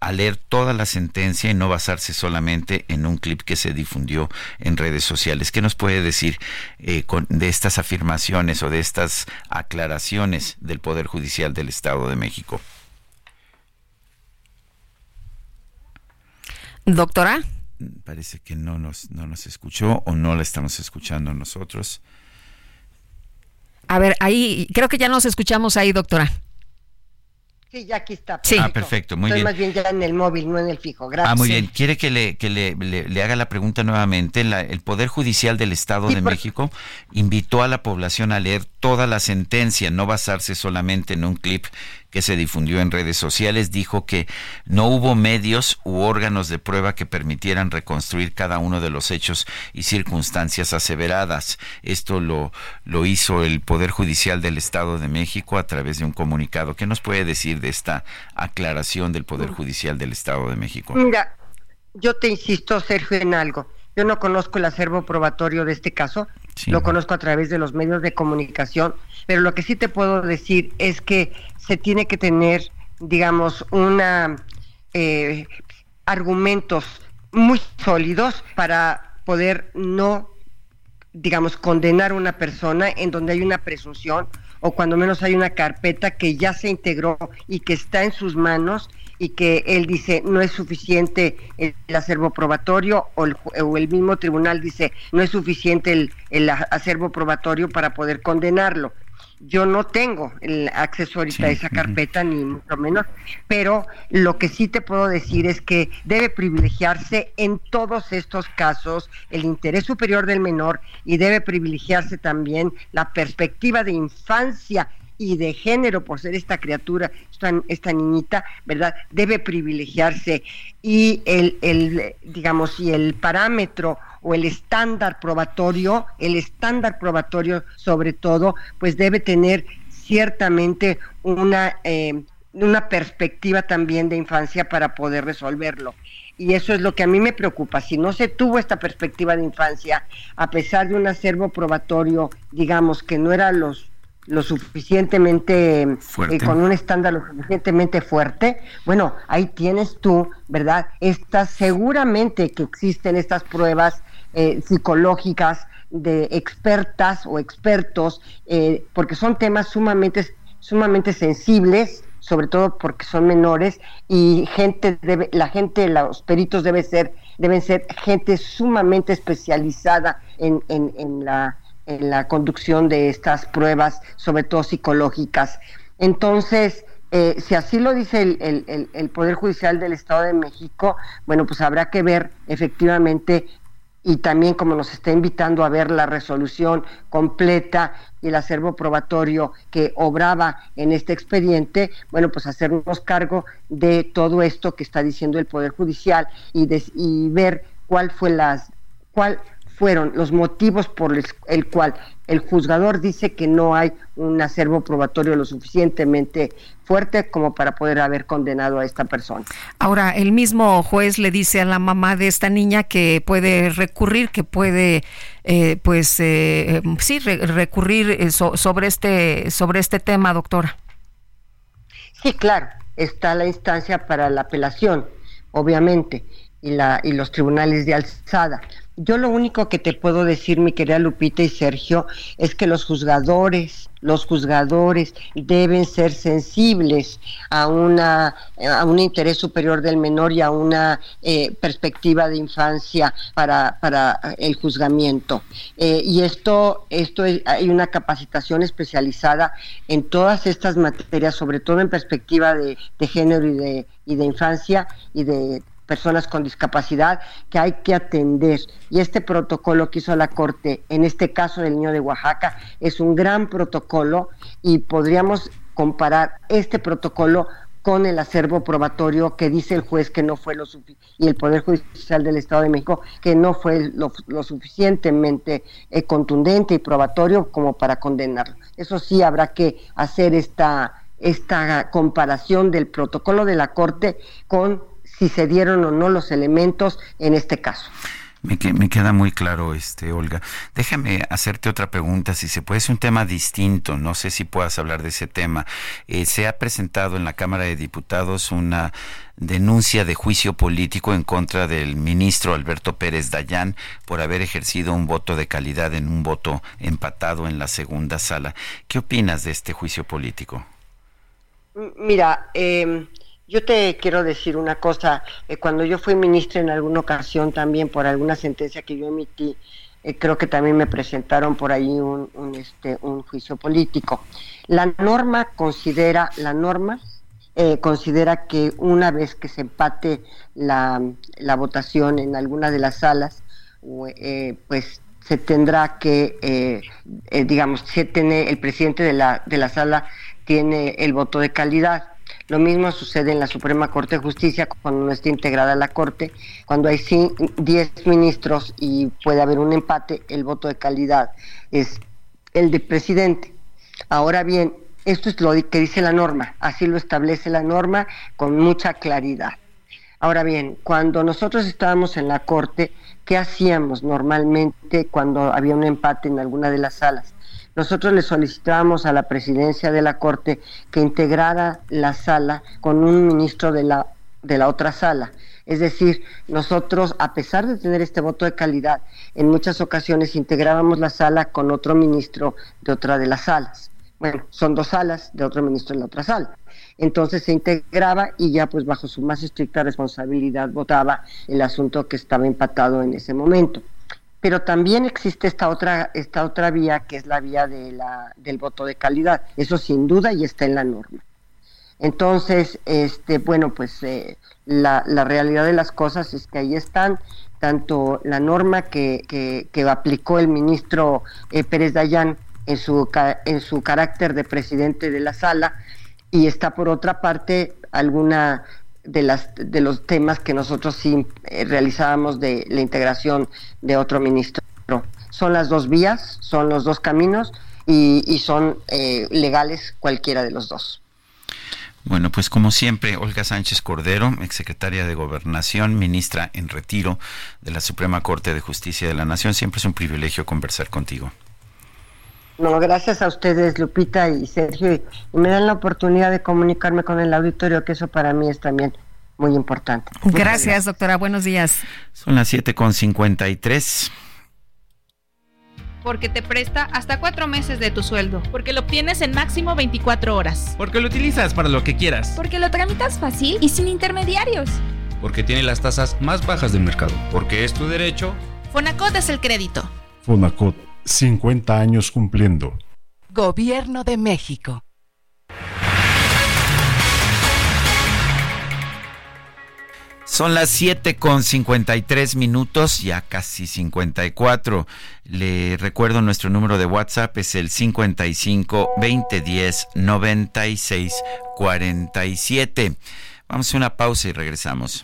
a leer toda la sentencia y no basarse solamente en un clip que se difundió en redes sociales. ¿Qué nos puede decir eh, con, de estas afirmaciones o de estas aclaraciones del Poder Judicial del Estado de México? Doctora. Parece que no nos, no nos escuchó o no la estamos escuchando nosotros. A ver, ahí creo que ya nos escuchamos ahí, doctora. Sí, ya aquí está. Sí. Ah, perfecto, muy Estoy bien. más bien ya en el móvil, no en el fijo. Gracias. Ah, muy bien. ¿Quiere que le, que le, le, le haga la pregunta nuevamente? La, el Poder Judicial del Estado Sí, de por- México invitó a la población a leer toda la sentencia, no basarse solamente en un clip que se difundió en redes sociales. Dijo que no hubo medios u órganos de prueba que permitieran reconstruir cada uno de los hechos y circunstancias aseveradas. Esto lo, lo hizo el Poder Judicial del Estado de México a través de un comunicado. ¿Qué nos puede decir de esta aclaración del Poder Judicial del Estado de México? Mira, yo te insisto, Sergio, en algo. Yo no conozco el acervo probatorio de este caso, Lo conozco a través de los medios de comunicación, pero lo que sí te puedo decir es que se tiene que tener, digamos, una eh, argumentos muy sólidos para poder no, digamos, condenar a una persona en donde hay una presunción o cuando menos hay una carpeta que ya se integró y que está en sus manos y que él dice no es suficiente el, acervo probatorio o el, o el mismo tribunal dice no es suficiente el, el acervo probatorio para poder condenarlo. Yo no tengo el acceso ahorita a esa carpeta, ni mucho menos, pero lo que sí te puedo decir es que debe privilegiarse en todos estos casos el interés superior del menor y debe privilegiarse también la perspectiva de infancia y de género por ser esta criatura, esta, esta niñita, ¿verdad? Debe privilegiarse y el, el, digamos, y el parámetro o el estándar probatorio, el estándar probatorio sobre todo, pues debe tener ciertamente una, eh, una perspectiva también de infancia para poder resolverlo. Y eso es lo que a mí me preocupa. Si no se tuvo esta perspectiva de infancia, a pesar de un acervo probatorio, digamos, que no era los lo suficientemente eh, con un estándar lo suficientemente fuerte, bueno, ahí tienes tú, ¿verdad? Estas seguramente que existen estas pruebas eh, psicológicas de expertas o expertos, eh, porque son temas sumamente, sumamente sensibles, sobre todo porque son menores, y gente debe, la gente, los peritos debe ser, deben ser gente sumamente especializada en, en, la, en la conducción de estas pruebas, sobre todo psicológicas. Entonces, eh, si así lo dice el, el, Poder Judicial del Estado de México, bueno, pues habrá que ver efectivamente y también como nos está invitando a ver la resolución completa y el acervo probatorio que obraba en este expediente, bueno, pues hacernos cargo de todo esto que está diciendo el Poder Judicial y, y ver cuál fue las cuál fueron los motivos por el cual el juzgador dice que no hay un acervo probatorio lo suficientemente fuerte como para poder haber condenado a esta persona. Ahora, el mismo juez le dice a la mamá de esta niña que puede recurrir, que puede, eh, pues, eh, sí, recurrir eh, sobre este sobre este tema, doctora. Sí, claro, está la instancia para la apelación, obviamente, y la y los tribunales de alzada. Yo lo único que te puedo decir, mi querida Lupita y Sergio, es que los juzgadores, los juzgadores deben ser sensibles a una a un interés superior del menor y a una eh, perspectiva de infancia para, para el juzgamiento. Eh, y esto esto hay una capacitación especializada en todas estas materias, sobre todo en perspectiva de, de género y de y de infancia y de personas con discapacidad que hay que atender. Y este protocolo que hizo la Corte, en este caso del niño de Oaxaca, es un gran protocolo y podríamos comparar este protocolo con el acervo probatorio que dice el juez que no fue lo y el Poder Judicial del Estado de México que no fue lo, suficientemente eh, contundente y probatorio como para condenarlo. Eso sí habrá que hacer esta esta comparación del protocolo de la Corte con si se dieron o no los elementos en este caso. Me, me, queda muy claro, este Olga. Déjame hacerte otra pregunta, si se puede, es un tema distinto, no sé si puedas hablar de ese tema. Eh, se ha presentado en la Cámara de Diputados una denuncia de juicio político en contra del ministro Alberto Pérez Dayán por haber ejercido un voto de calidad en un voto empatado en la segunda sala. ¿Qué opinas de este juicio político? Mira, eh, yo te quiero decir una cosa, eh, cuando yo fui ministra en alguna ocasión también por alguna sentencia que yo emití, eh, creo que también me presentaron por ahí un, este, un juicio político. La norma considera, la norma eh, considera que una vez que se empate la, la votación en alguna de las salas, pues se tendrá que, digamos, se tiene, el presidente de la, de la sala tiene el voto de calidad lo mismo sucede en la Suprema Corte de Justicia cuando no está integrada la Corte. Cuando hay 10 ministros y puede haber un empate, el voto de calidad es el del presidente. Ahora bien, esto es lo que dice la norma, así lo establece la norma con mucha claridad. Ahora bien, cuando nosotros estábamos en la Corte, ¿qué hacíamos normalmente cuando había un empate en alguna de las salas? Nosotros le solicitábamos a la presidencia de la Corte que integrara la sala con un ministro de la, de la otra sala. Es decir, nosotros, a pesar de tener este voto de calidad, en muchas ocasiones integrábamos la sala con otro ministro de otra de las salas. Bueno, son dos salas de otro ministro en la otra sala. Entonces se integraba y ya pues bajo su más estricta responsabilidad votaba el asunto que estaba empatado en ese momento pero también existe esta otra, esta otra vía que es la vía de la, del voto de calidad. Eso sin duda y está en la norma. Entonces, este, bueno, pues eh, la, la, realidad de las cosas es que ahí están tanto la norma que, que, aplicó el ministro eh, Pérez Dayán en su, en su carácter de presidente de la sala y está por otra parte alguna de las de los temas que nosotros sí eh, realizábamos de la integración de otro ministro. Son las dos vías, son los dos caminos y, son eh, legales cualquiera de los dos. Bueno, pues como siempre, Olga Sánchez Cordero, exsecretaria de Gobernación, ministra en retiro de la Suprema Corte de Justicia de la Nación, siempre es un privilegio conversar contigo. No, gracias a ustedes, Lupita y Sergio, y me dan la oportunidad de comunicarme con el auditorio, que eso para mí es también muy importante. Gracias, doctora. Buenos días. Son las 7.53 porque te presta hasta cuatro meses de tu sueldo. Porque lo obtienes en máximo 24 horas. Porque lo utilizas para lo que quieras. Porque lo tramitas fácil y sin intermediarios. Porque tiene las tasas más bajas del mercado. Porque es tu derecho. Fonacot es el crédito. Fonacot, 50 años cumpliendo. Gobierno de México. Son las 7 con 53 minutos, ya casi 54. Le recuerdo nuestro número de WhatsApp es el 55 2010 96 47. Vamos a una pausa y regresamos.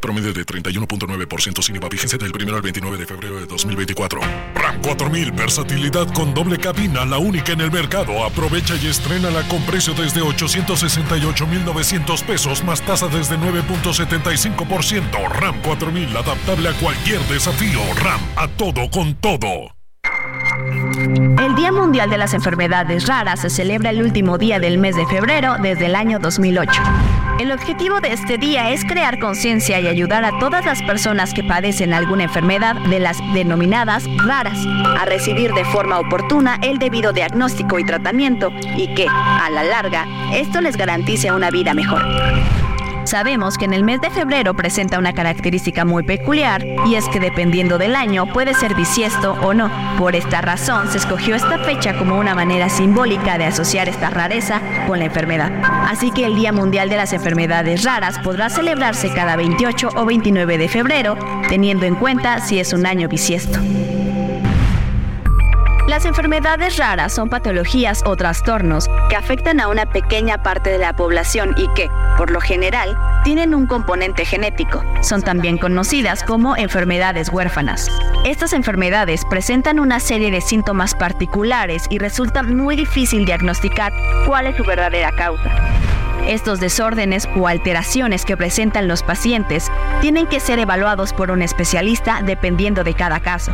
Promedio de 31.9% sin IVA vigencia del 1 al 29 de febrero de 2024. RAM 4000, versatilidad con doble cabina, la única en el mercado. Aprovecha y estrénala con precio desde 868,900 pesos más tasa desde 9.75%. RAM 4000, adaptable a cualquier desafío. RAM, a todo con todo. El Día Mundial de las Enfermedades Raras se celebra el último día del mes de febrero desde el año 2008. El objetivo de este día es crear conciencia y ayudar a todas las personas que padecen alguna enfermedad de las denominadas raras a recibir de forma oportuna el debido diagnóstico y tratamiento y que, a la larga, esto les garantice una vida mejor. Sabemos que en el mes de febrero presenta una característica muy peculiar y es que dependiendo del año puede ser bisiesto o no. Por esta razón se escogió esta fecha como una manera simbólica de asociar esta rareza con la enfermedad. Así que el Día Mundial de las Enfermedades Raras podrá celebrarse cada 28 o 29 de febrero, teniendo en cuenta si es un año bisiesto. Las enfermedades raras son patologías o trastornos que afectan a una pequeña parte de la población y que, por lo general, tienen un componente genético. Son también conocidas como enfermedades huérfanas. Estas enfermedades presentan una serie de síntomas particulares y resulta muy difícil diagnosticar cuál es su verdadera causa. Estos desórdenes o alteraciones que presentan los pacientes tienen que ser evaluados por un especialista dependiendo de cada caso.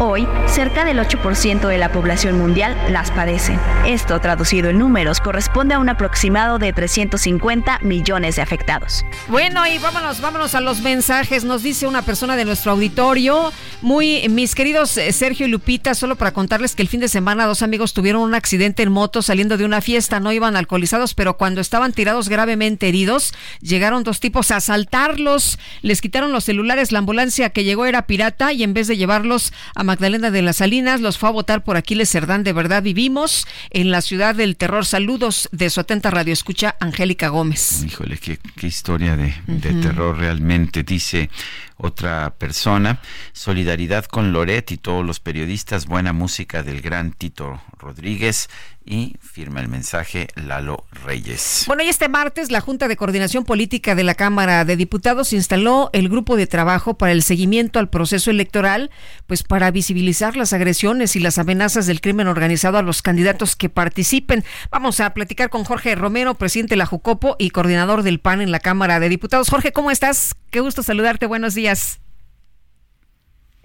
Hoy, cerca del 8% de la población mundial las padecen. Esto, traducido en números, corresponde a un aproximado de 350 millones de afectados. Bueno, y vámonos, vámonos a los mensajes. Nos dice una persona de nuestro auditorio, muy mis queridos eh, Sergio y Lupita, solo para contarles que el fin de semana dos amigos tuvieron un accidente en moto saliendo de una fiesta, no iban alcoholizados, pero cuando estaban tirados gravemente heridos. Llegaron dos tipos a asaltarlos, les quitaron los celulares, la ambulancia que llegó era pirata y en vez de llevarlos a Magdalena de las Salinas, los fue a votar por Aquiles Cerdán. De verdad vivimos en la ciudad del terror. Saludos de su atenta radio escucha Angélica Gómez. Híjole, qué, historia de, de terror realmente, dice otra persona. Solidaridad con Loret y todos los periodistas. Buena música del gran Tito Rodríguez y firma el mensaje Lalo Reyes. Bueno, y este martes la Junta de Coordinación Política de la Cámara de Diputados instaló el grupo de trabajo para el seguimiento al proceso electoral, pues para visibilizar las agresiones y las amenazas del crimen organizado a los candidatos que participen. Vamos a platicar con Jorge Romero, presidente de la Jucopo y coordinador del PAN en la Cámara de Diputados. Jorge, ¿cómo estás? Qué gusto saludarte. Buenos días.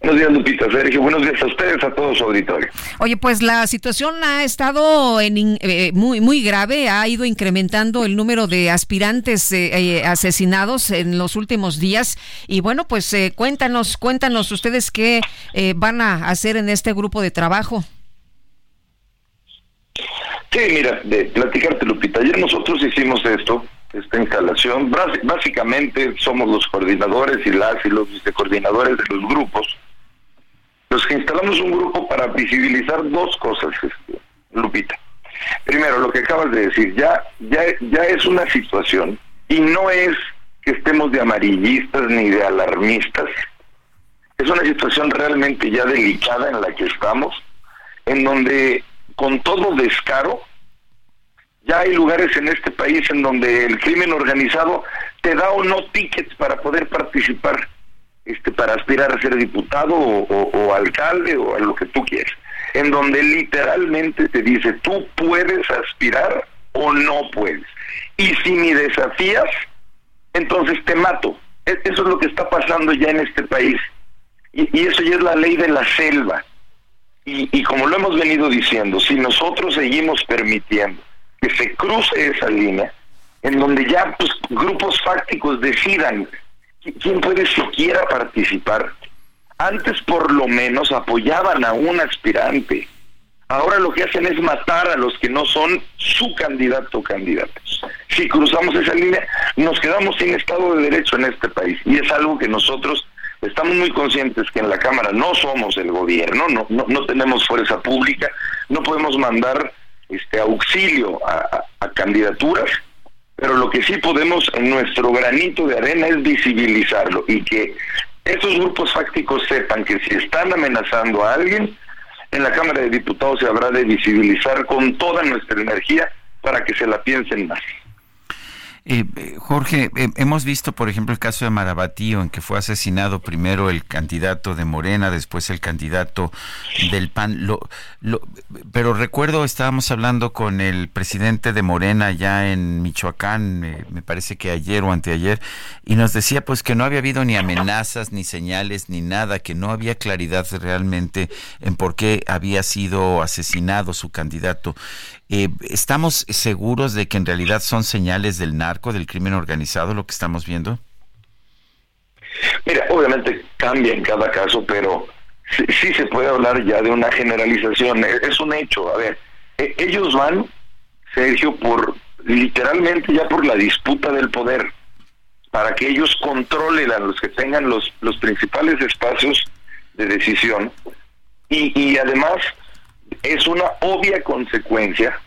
Buenos días, Lupita, Sergio. Buenos días a ustedes, a todos su auditorio. Oye, pues la situación ha estado en, eh, muy muy grave, ha ido incrementando el número de aspirantes eh, eh, asesinados en los últimos días y bueno, pues cuéntanos, cuéntanos ustedes qué van a hacer en este grupo de trabajo. Sí, mira, de platicarte, Lupita. Ayer nosotros hicimos esto, esta instalación. Básicamente somos los coordinadores y las y los vicecoordinadores de los grupos que instalamos un grupo para visibilizar dos cosas, este, Lupita. Primero, lo que acabas de decir, ya, ya, ya es una situación y no es que estemos de amarillistas ni de alarmistas. Es una situación realmente ya delicada en la que estamos, en donde con todo descaro, ya hay lugares en este país en donde el crimen organizado te da o no tickets para poder participar este, para aspirar a ser diputado o, alcalde o a lo que tú quieras, en donde literalmente te dice, tú puedes aspirar o no puedes. Y si me desafías, entonces te mato. E, eso es lo que está pasando ya en este país. Y, eso ya es la ley de la selva. Y, y como lo hemos venido diciendo, si nosotros seguimos permitiendo que se cruce esa línea, en donde ya pues, grupos fácticos decidan ¿quién puede siquiera participar? Antes por lo menos apoyaban a un aspirante. Ahora lo que hacen es matar a los que no son su candidato o candidatos. Si cruzamos esa línea, nos quedamos sin Estado de Derecho en este país. Y es algo que nosotros estamos muy conscientes que en la Cámara no somos el gobierno, no, no, no tenemos fuerza pública, no podemos mandar este auxilio a candidaturas pero lo que sí podemos en nuestro granito de arena es visibilizarlo y que esos grupos fácticos sepan que si están amenazando a alguien, en la Cámara de Diputados se habrá de visibilizar con toda nuestra energía para que se la piensen más. Eh, Jorge, eh, hemos visto, por ejemplo, el caso de Marabatío, en que fue asesinado primero el candidato de Morena, después el candidato del PAN. Lo, pero recuerdo, estábamos hablando con el presidente de Morena ya en Michoacán, me parece que ayer o anteayer, y nos decía pues que no había habido ni amenazas, ni señales, ni nada, que no había claridad realmente en por qué había sido asesinado su candidato. Eh, ¿Estamos seguros de que en realidad son señales del narco, del crimen organizado, lo que estamos viendo? Mira, obviamente cambia en cada caso, pero sí, se puede hablar ya de una generalización. E, es un hecho. A ver, e, ellos van, Sergio, por literalmente ya por la disputa del poder, para que ellos controlen a los que tengan los, los principales espacios de decisión. Y, y además es una obvia consecuencia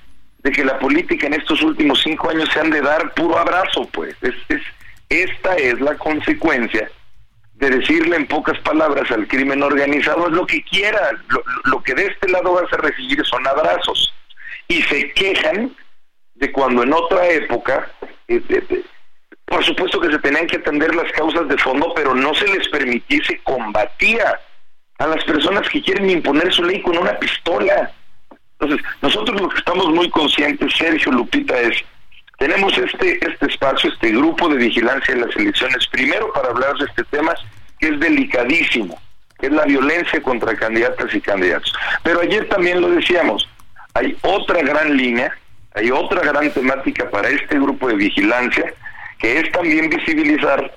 de que la política en estos últimos cinco años se han de dar puro abrazo, pues. Es, es, esta es la consecuencia de decirle en pocas palabras al crimen organizado es lo que quiera, lo, que de este lado vas a recibir son abrazos. Y se quejan de cuando en otra época, eh, por supuesto que se tenían que atender las causas de fondo, pero no se les permitía, se combatía a las personas que quieren imponer su ley con una pistola. Entonces, nosotros lo que estamos muy conscientes, Sergio Lupita, es, tenemos este, este espacio, este grupo de vigilancia de las elecciones, primero para hablar de este tema que es delicadísimo, que es la violencia contra candidatas y candidatos. Pero ayer también lo decíamos, hay otra gran línea, hay otra gran temática para este grupo de vigilancia, que es también visibilizar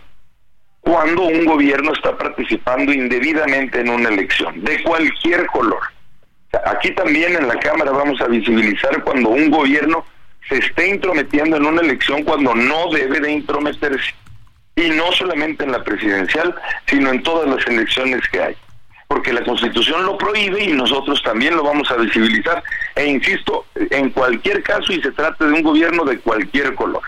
cuando un gobierno está participando indebidamente en una elección, de cualquier color. Aquí también en la Cámara vamos a visibilizar cuando un gobierno se esté intrometiendo en una elección cuando no debe de intrometerse. Y no solamente en la presidencial, sino en todas las elecciones que hay. Porque la Constitución lo prohíbe y nosotros también lo vamos a visibilizar. E insisto, en cualquier caso y se trata de un gobierno de cualquier color.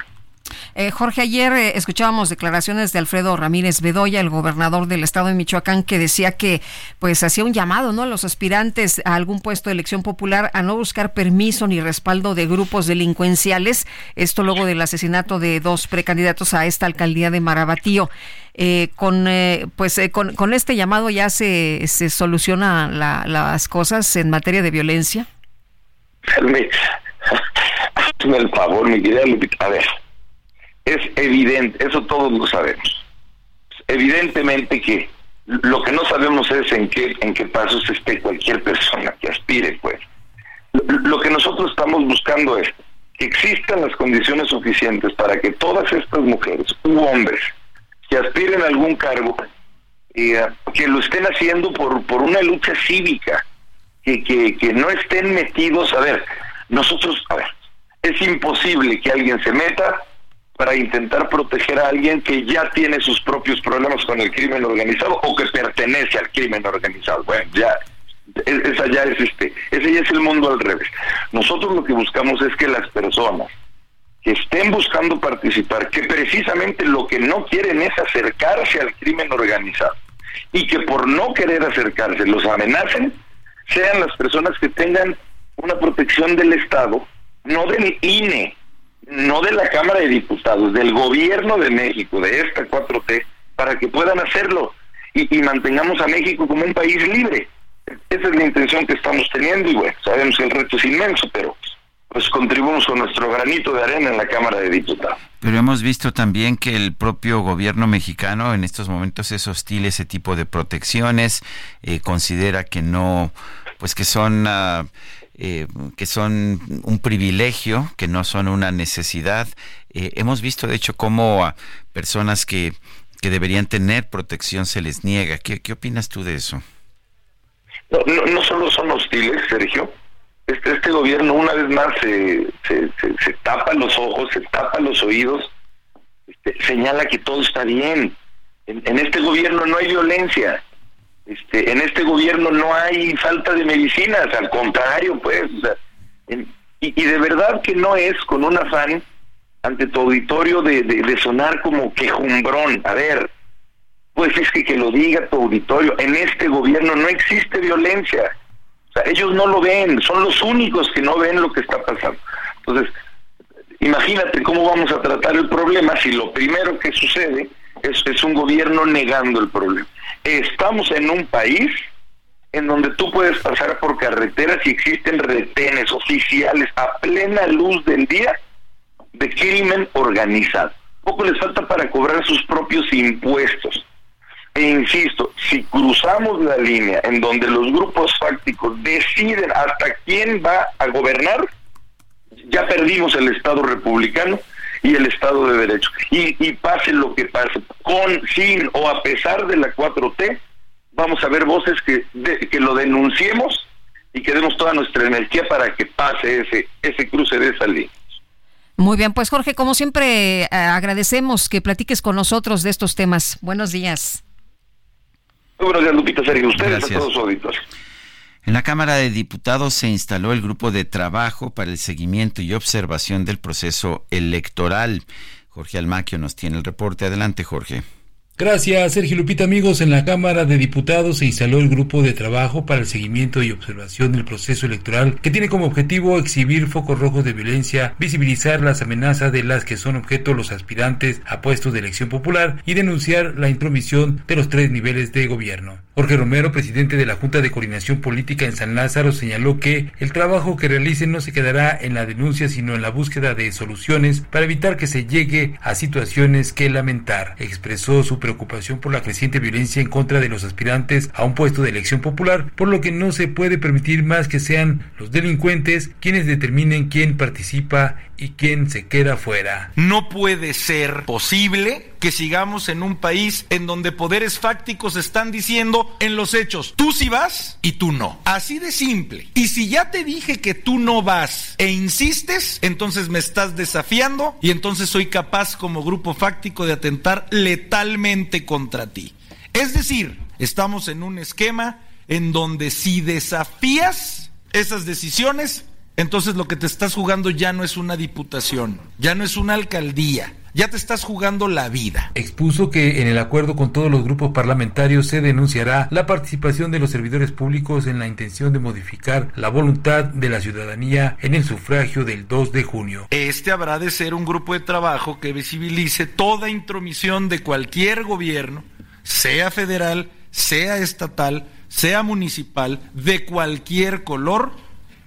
Eh, Jorge, ayer eh, escuchábamos declaraciones de Alfredo Ramírez Bedoya, el gobernador del estado de Michoacán, que decía que pues hacía un llamado ¿no? a los aspirantes a algún puesto de elección popular a no buscar permiso ni respaldo de grupos delincuenciales. Esto luego del asesinato de dos precandidatos a esta alcaldía de Marabatío. Eh, con pues con, este llamado ya se, se solucionan las cosas en materia de violencia. Hazme el favor, mi querida A ver, es evidente, eso todos lo sabemos. Evidentemente que Lo que no sabemos es en qué, en qué pasos esté cualquier persona que aspire, pues. Lo que nosotros estamos buscando es que existan las condiciones suficientes para que todas estas mujeres u hombres que aspiren a algún cargo, eh, que lo estén haciendo por, por una lucha cívica, que, que, que no estén metidos, a ver, nosotros, a ver, es imposible que alguien se meta para intentar proteger a alguien que ya tiene sus propios problemas con el crimen organizado o que pertenece al crimen organizado. Bueno, ya esa ya es este, ese ya es el mundo al revés. Nosotros lo que buscamos es que las personas que estén buscando participar, que precisamente lo que no quieren es acercarse al crimen organizado y que por no querer acercarse los amenacen, sean las personas que tengan una protección del Estado, no del INE, no de la Cámara de Diputados, del gobierno de México, de esta 4T, para que puedan hacerlo y, mantengamos a México como un país libre. Esa es la intención que estamos teniendo y bueno, sabemos que el reto es inmenso, pero pues contribuimos con nuestro granito de arena en la Cámara de Diputados. Pero hemos visto también que el propio gobierno mexicano en estos momentos es hostil a ese tipo de protecciones, eh, considera que no, pues que son... Uh, eh, que son un privilegio, que no son una necesidad. Eh, hemos visto, de hecho, cómo a personas que, que deberían tener protección se les niega. ¿Qué, qué opinas tú de eso? No, no, solo son hostiles, Sergio. Este, este gobierno una vez más se, se, se, tapa los ojos, se tapa los oídos, este, señala que todo está bien. En, en este gobierno no hay violencia este, en este gobierno no hay falta de medicinas, al contrario, pues, o sea, y, de verdad que no es con un afán ante tu auditorio de, sonar como quejumbrón. A ver, pues es que que lo diga tu auditorio, en este gobierno no existe violencia. Ellos no lo ven, son los únicos que no ven lo que está pasando. Entonces, imagínate cómo vamos a tratar el problema si lo primero que sucede es un gobierno negando el problema. Estamos en un país en donde tú puedes pasar por carreteras y existen retenes oficiales a plena luz del día de crimen organizado. Poco les falta para cobrar sus propios impuestos. E insisto, si cruzamos la línea en donde los grupos fácticos deciden hasta quién va a gobernar, ya perdimos el Estado republicano y el Estado de Derecho. Y, y pase lo que pase, con, sin o a pesar de la 4T, vamos a ver voces que, de, que lo denunciemos y que demos toda nuestra energía para que pase ese, ese cruce de esa línea. Muy bien, pues Jorge, como siempre, eh, agradecemos que platiques con nosotros de estos temas. Buenos días. Muy buenos días, Lupita Sergio. Ustedes Gracias. a todos sus auditores. En la Cámara de Diputados se instaló el grupo de trabajo para el seguimiento y observación del proceso electoral. Jorge Almaquio nos tiene el reporte. Adelante, Jorge. Gracias, Sergio Lupita. Amigos, en la Cámara de Diputados se instaló el grupo de trabajo para el seguimiento y observación del proceso electoral que tiene como objetivo exhibir focos rojos de violencia, visibilizar las amenazas de las que son objeto los aspirantes a puestos de elección popular y denunciar la intromisión de los tres niveles de gobierno. Jorge Romero, presidente de la Junta de Coordinación Política en San Lázaro, señaló que el trabajo que realicen no se quedará en la denuncia, sino en la búsqueda de soluciones para evitar que se llegue a situaciones que lamentar. Expresó su preocupación por la creciente violencia en contra de los aspirantes a un puesto de elección popular, por lo que no se puede permitir más que sean los delincuentes quienes determinen quién participa y quién se queda fuera. No puede ser posible que sigamos en un país en donde poderes fácticos están diciendo en los hechos, tú sí vas y tú no. Así de simple. Y si ya te dije que tú no vas e insistes, entonces me estás desafiando y entonces soy capaz como grupo fáctico de atentar letalmente contra ti. Es decir, estamos en un esquema en donde si desafías esas decisiones, entonces lo que te estás jugando ya no es una diputación, ya no es una alcaldía, ya te estás jugando la vida. Expuso que en el acuerdo con todos los grupos parlamentarios se denunciará la participación de los servidores públicos en la intención de modificar la voluntad de la ciudadanía en el sufragio del 2 de junio. Este habrá de ser un grupo de trabajo que visibilice toda intromisión de cualquier gobierno, sea federal, sea estatal, sea municipal, de cualquier color,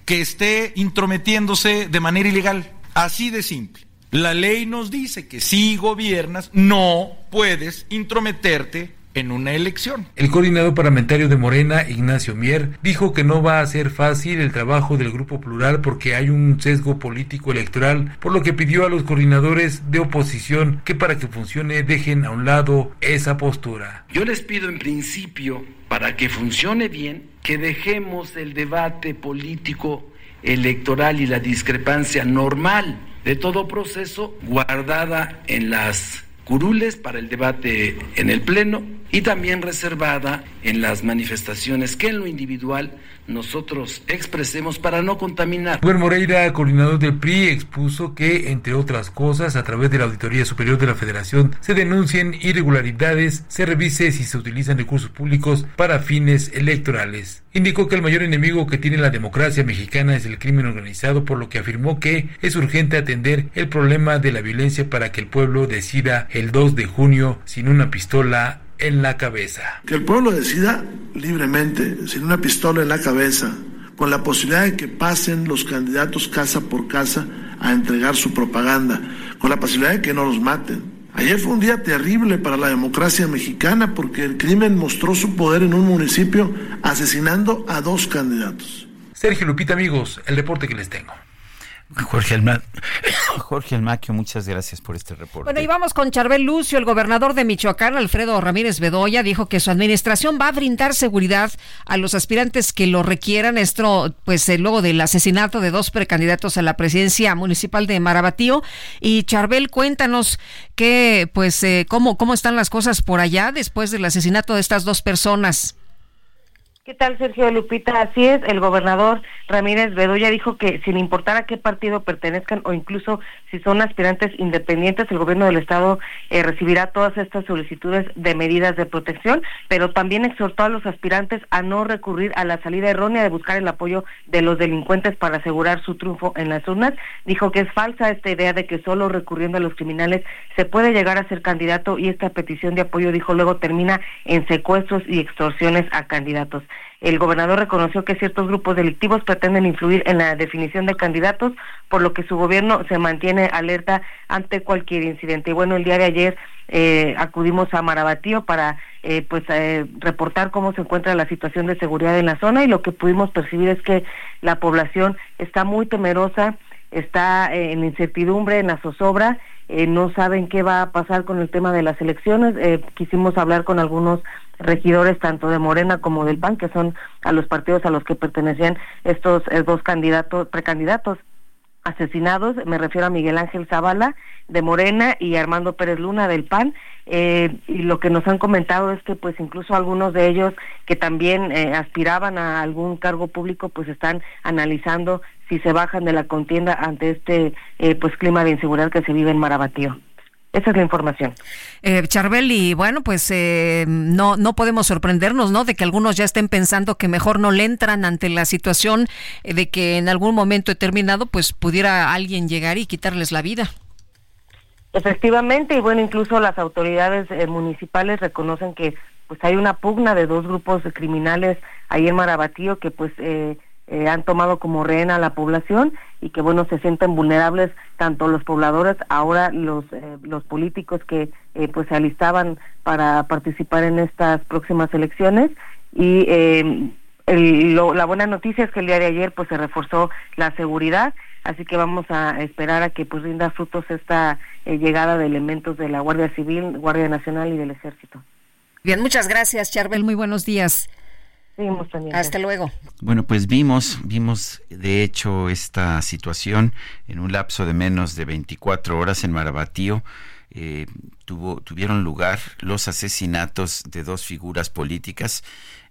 que esté intrometiéndose de manera ilegal. Así de simple. La ley nos dice que si gobiernas no puedes intrometerte en una elección. El coordinador parlamentario de Morena, Ignacio Mier, dijo que no va a ser fácil el trabajo del Grupo Plural porque hay un sesgo político electoral, por lo que pidió a los coordinadores de oposición que para que funcione dejen a un lado esa postura. Yo les pido en principio, para que funcione bien, que dejemos el debate político electoral y la discrepancia normal de todo proceso guardada en las curules para el debate en el Pleno y también reservada en las manifestaciones que en lo individual nosotros expresemos para no contaminar. Rubén Moreira, coordinador del PRI, expuso que, entre otras cosas, a través de la Auditoría Superior de la Federación se denuncien irregularidades, se revise si se utilizan recursos públicos para fines electorales. Indicó que el mayor enemigo que tiene la democracia mexicana es el crimen organizado, por lo que afirmó que es urgente atender el problema de la violencia para que el pueblo decida el 2 de junio sin una pistola en la cabeza. Que el pueblo decida libremente, sin una pistola en la cabeza, con la posibilidad de que pasen los candidatos casa por casa a entregar su propaganda, con la posibilidad de que no los maten. Ayer fue un día terrible para la democracia mexicana porque el crimen mostró su poder en un municipio asesinando a dos candidatos. Sergio Lupita, amigos, el reporte que les tengo. Jorge, Alma Jorge Almaquio, muchas gracias por este reporte. Bueno, y vamos con Charbel Lucio, el gobernador de Michoacán, Alfredo Ramírez Bedoya, dijo que su administración va a brindar seguridad a los aspirantes que lo requieran. Esto, pues, eh, luego del asesinato de dos precandidatos a la presidencia municipal de Marabatío. Y Charbel, cuéntanos que, pues, eh, cómo, cómo están las cosas por allá después del asesinato de estas dos personas. ¿Qué tal, Sergio Lupita? Así es, el gobernador Ramírez Bedoya dijo que sin importar a qué partido pertenezcan o incluso si son aspirantes independientes, el gobierno del Estado eh, recibirá todas estas solicitudes de medidas de protección, pero también exhortó a los aspirantes a no recurrir a la salida errónea de buscar el apoyo de los delincuentes para asegurar su triunfo en las urnas. Dijo que es falsa esta idea de que solo recurriendo a los criminales se puede llegar a ser candidato y esta petición de apoyo, dijo luego, termina en secuestros y extorsiones a candidatos. El gobernador reconoció que ciertos grupos delictivos pretenden influir en la definición de candidatos, por lo que su gobierno se mantiene alerta ante cualquier incidente. Y bueno, el día de ayer eh, acudimos a Marabatío para eh, pues eh, reportar cómo se encuentra la situación de seguridad en la zona y lo que pudimos percibir es que la población está muy temerosa, está en incertidumbre, en la zozobra, no saben qué va a pasar con el tema de las elecciones. quisimos hablar con algunos regidores tanto de Morena como del PAN, que son a los partidos a los que pertenecían estos eh, dos candidatos, precandidatos asesinados, me refiero a Miguel Ángel Zavala de Morena y Armando Pérez Luna del PAN, eh, y lo que nos han comentado es que pues incluso algunos de ellos que también eh, aspiraban a algún cargo público pues están analizando si se bajan de la contienda ante este pues clima de inseguridad que se vive en Marabatío. Esa es la información. Eh, Charbel, y bueno, pues eh, no, no podemos sorprendernos, ¿no? De que algunos ya estén pensando que mejor no le entran ante la situación eh, de que en algún momento determinado, pues pudiera alguien llegar y quitarles la vida. Efectivamente, y bueno, incluso las autoridades eh, municipales reconocen que pues hay una pugna de dos grupos criminales ahí en Marabatío que pues eh, eh, han tomado como rehén a la población y que bueno se sienten vulnerables tanto los pobladores ahora los eh, los políticos que eh, pues se alistaban para participar en estas próximas elecciones. Y la buena noticia es que el día de ayer pues se reforzó la seguridad así que vamos a esperar a que pues rinda frutos esta llegada de elementos de la Guardia Civil Guardia Nacional y del Ejército. Bien muchas gracias Charbel. Muy buenos días hasta luego. Bueno, pues vimos, vimos de hecho esta situación en un lapso de menos de 24 horas en Marabatío. Eh, tuvo, tuvieron lugar los asesinatos de dos figuras políticas,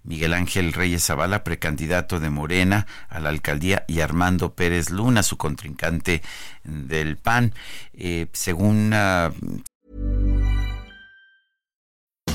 Miguel Ángel Reyes Zavala, precandidato de Morena a la alcaldía, y Armando Pérez Luna, su contrincante del PAN. Eh, según uh,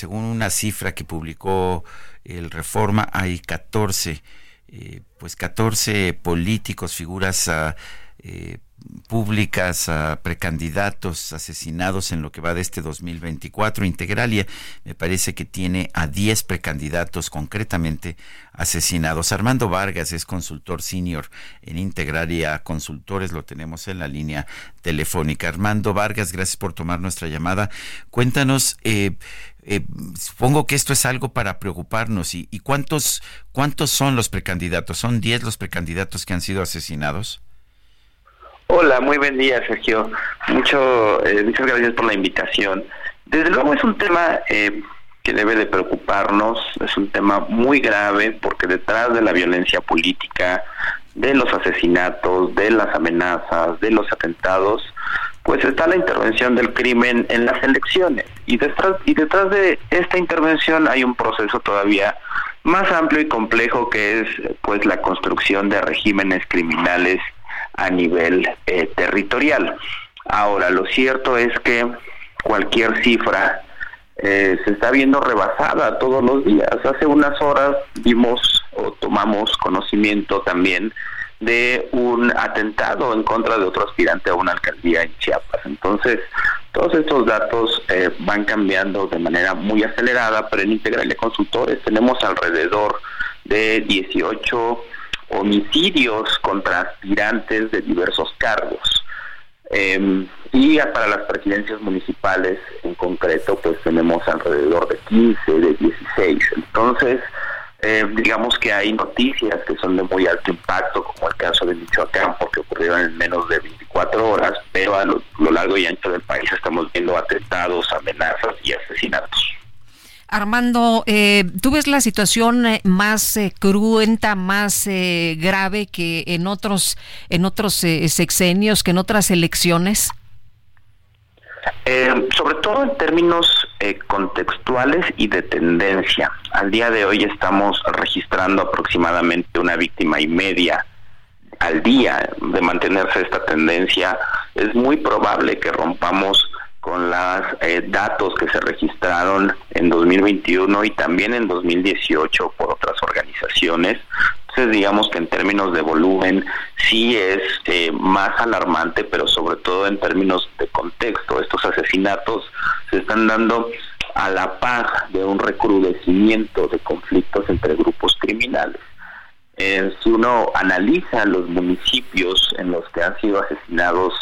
Según una cifra que publicó el Reforma, hay 14, eh, pues 14 políticos, figuras uh, públicas a precandidatos asesinados en lo que va de este 2024. Integralia me parece que tiene a 10 precandidatos concretamente asesinados. Armando Vargas es consultor senior en Integralia Consultores, lo tenemos en la línea telefónica. Armando Vargas, gracias por tomar nuestra llamada. Cuéntanos, eh, eh, supongo que esto es algo para preocuparnos. ¿Y, y cuántos, cuántos son los precandidatos? ¿Son 10 los precandidatos que han sido asesinados? Hola, muy buen día, Sergio. Mucho, eh, muchas gracias por la invitación. Desde luego es un tema eh, que debe de preocuparnos, es un tema muy grave porque detrás de la violencia política, de los asesinatos, de las amenazas, de los atentados, pues está la intervención del crimen en las elecciones. Y detrás, y detrás de esta intervención hay un proceso todavía más amplio y complejo que es pues la construcción de regímenes criminales a nivel eh, territorial. Ahora, lo cierto es que cualquier cifra eh, se está viendo rebasada todos los días. Hace unas horas vimos o tomamos conocimiento también de un atentado en contra de otro aspirante a una alcaldía en Chiapas. Entonces, todos estos datos eh, van cambiando de manera muy acelerada, pero en Integrale Consultores tenemos alrededor de 18 homicidios contra aspirantes de diversos cargos. Em, y para las presidencias municipales en concreto, pues tenemos alrededor de 15, de 16. Entonces, eh, digamos que hay noticias que son de muy alto impacto, como el caso de Michoacán, porque ocurrieron en menos de 24 horas, pero a lo largo y ancho del país estamos viendo atentados, amenazas y asesinatos. Armando, eh, ¿tú ves la situación eh, más eh, cruenta, más grave que en otros, en otros sexenios, que en otras elecciones? sobre todo en términos contextuales y de tendencia. Al día de hoy estamos registrando aproximadamente una víctima y media al día de mantenerse esta tendencia. Es muy probable que rompamos con los eh, datos que se registraron en 2021 y también en 2018 por otras organizaciones. Entonces, digamos que en términos de volumen sí es eh, más alarmante, pero sobre todo en términos de contexto. Estos asesinatos se están dando a la par de un recrudecimiento de conflictos entre grupos criminales. Eh, si uno analiza los municipios en los que han sido asesinados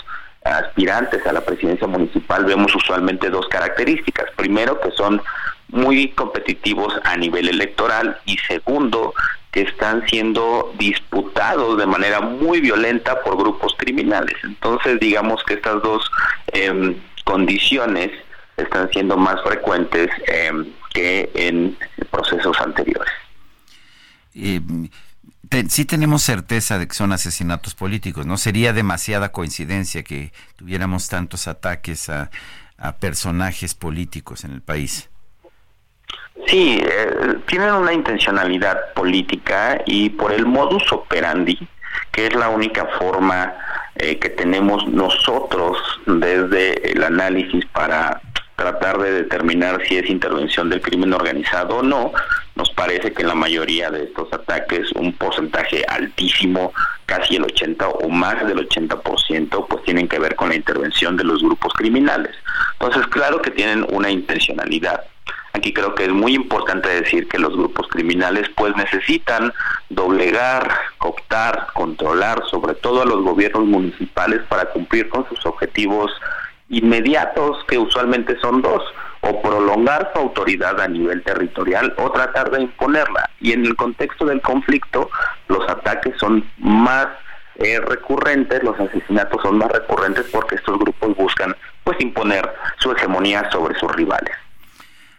aspirantes a la presidencia municipal vemos usualmente dos características. Primero, que son muy competitivos a nivel electoral y segundo, están siendo disputados de manera muy violenta por grupos criminales. Entonces, digamos que estas dos em, condiciones están siendo más frecuentes em, que en procesos anteriores. Eh, sí tenemos certeza de que son asesinatos políticos, ¿no? Sería demasiada coincidencia que tuviéramos tantos ataques a, personajes políticos en el país. Sí, eh, tienen una intencionalidad política y por el modus operandi, que es la única forma eh, que tenemos nosotros desde el análisis para tratar de determinar si es intervención del crimen organizado o no, nos parece que en la mayoría de estos ataques un porcentaje altísimo, casi el 80 o más del 80%, pues tienen que ver con la intervención de los grupos criminales. Entonces, claro que tienen una intencionalidad. Aquí creo que es muy importante decir que los grupos criminales pues necesitan doblegar, cooptar, controlar sobre todo a los gobiernos municipales para cumplir con sus objetivos inmediatos, que usualmente son dos, o prolongar su autoridad a nivel territorial o tratar de imponerla. Y en el contexto del conflicto, los ataques son más eh, recurrentes, los asesinatos son más recurrentes porque estos grupos buscan pues imponer su hegemonía sobre sus rivales.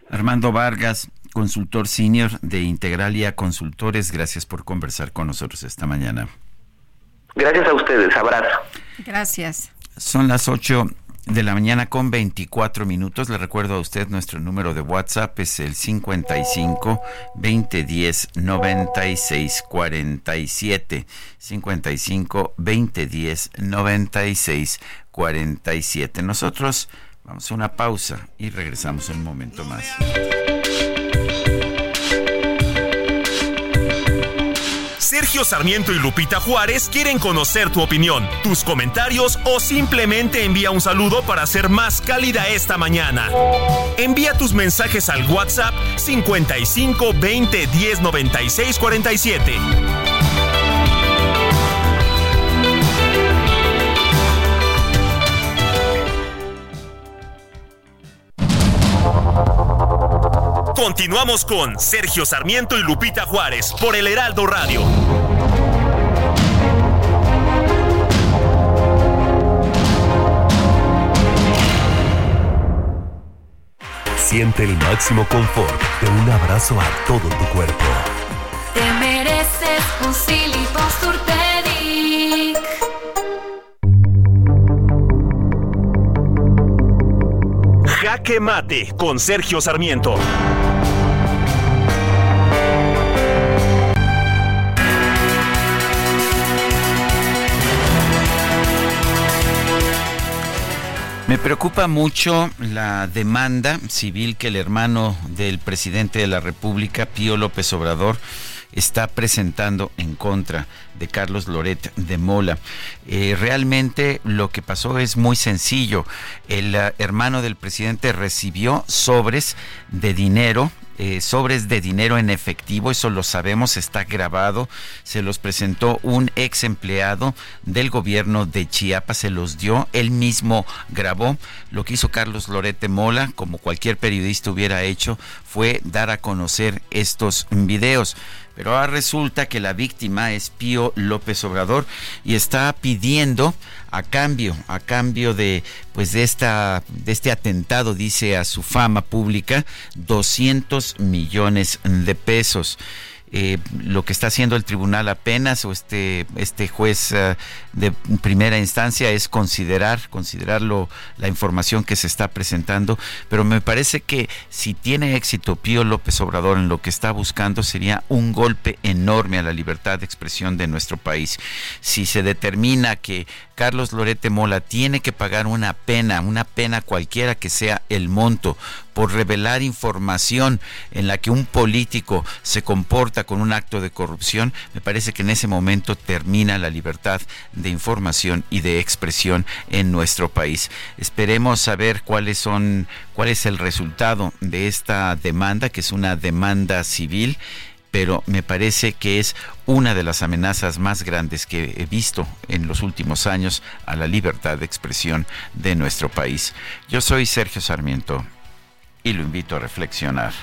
Armando Vargas, consultor senior de Integralia Consultores, gracias por conversar con nosotros esta mañana. Gracias a ustedes, abrazo. Gracias. Son las 8 de la mañana con 24 minutos. Le recuerdo a usted nuestro número de WhatsApp es el 55 2010 96 47. 55 2010 96 47. Nosotros Vamos a una pausa y regresamos un momento más. Sergio Sarmiento y Lupita Juárez quieren conocer tu opinión, tus comentarios o simplemente envía un saludo para ser más cálida esta mañana. Envía tus mensajes al WhatsApp 55 20 10 96 47. Continuamos con Sergio Sarmiento y Lupita Juárez por el Heraldo Radio. Siente el máximo confort de un abrazo a todo tu cuerpo. Te mereces un Jaque Mate con Sergio Sarmiento. Me preocupa mucho la demanda civil que el hermano del presidente de la República, Pío López Obrador, está presentando en contra de Carlos Loret de Mola. Eh, realmente lo que pasó es muy sencillo. El uh, hermano del presidente recibió sobres de dinero eh, sobres de dinero en efectivo, eso lo sabemos, está grabado, se los presentó un ex empleado del gobierno de Chiapas, se los dio, él mismo grabó. Lo que hizo Carlos Lorete Mola, como cualquier periodista hubiera hecho, fue dar a conocer estos videos. Pero ahora resulta que la víctima es Pío López Obrador y está pidiendo a cambio, a cambio de pues de esta de este atentado, dice a su fama pública, 200 millones de pesos. Eh, lo que está haciendo el tribunal apenas o este este juez uh, de primera instancia es considerar considerarlo la información que se está presentando pero me parece que si tiene éxito Pío López Obrador en lo que está buscando sería un golpe enorme a la libertad de expresión de nuestro país si se determina que Carlos Lorete Mola tiene que pagar una pena, una pena cualquiera que sea el monto, por revelar información en la que un político se comporta con un acto de corrupción, me parece que en ese momento termina la libertad de información y de expresión en nuestro país. Esperemos saber cuáles son, cuál es el resultado de esta demanda, que es una demanda civil pero me parece que es una de las amenazas más grandes que he visto en los últimos años a la libertad de expresión de nuestro país. Yo soy Sergio Sarmiento y lo invito a reflexionar.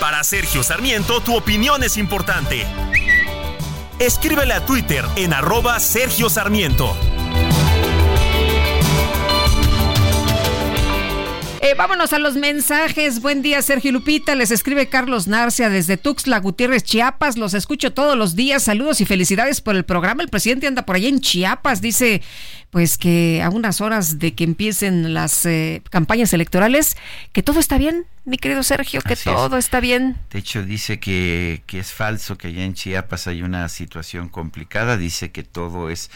Para Sergio Sarmiento, tu opinión es importante escríbele a Twitter en arroba Sergio Sarmiento. Eh, vámonos a los mensajes. Buen día, Sergio Lupita. Les escribe Carlos Narcia desde Tuxtla Gutiérrez, Chiapas. Los escucho todos los días. Saludos y felicidades por el programa. El presidente anda por allá en Chiapas. Dice, pues que a unas horas de que empiecen las eh, campañas electorales, que todo está bien, mi querido Sergio, que todo está bien. De hecho, dice que, que es falso que allá en Chiapas hay una situación complicada. Dice que todo es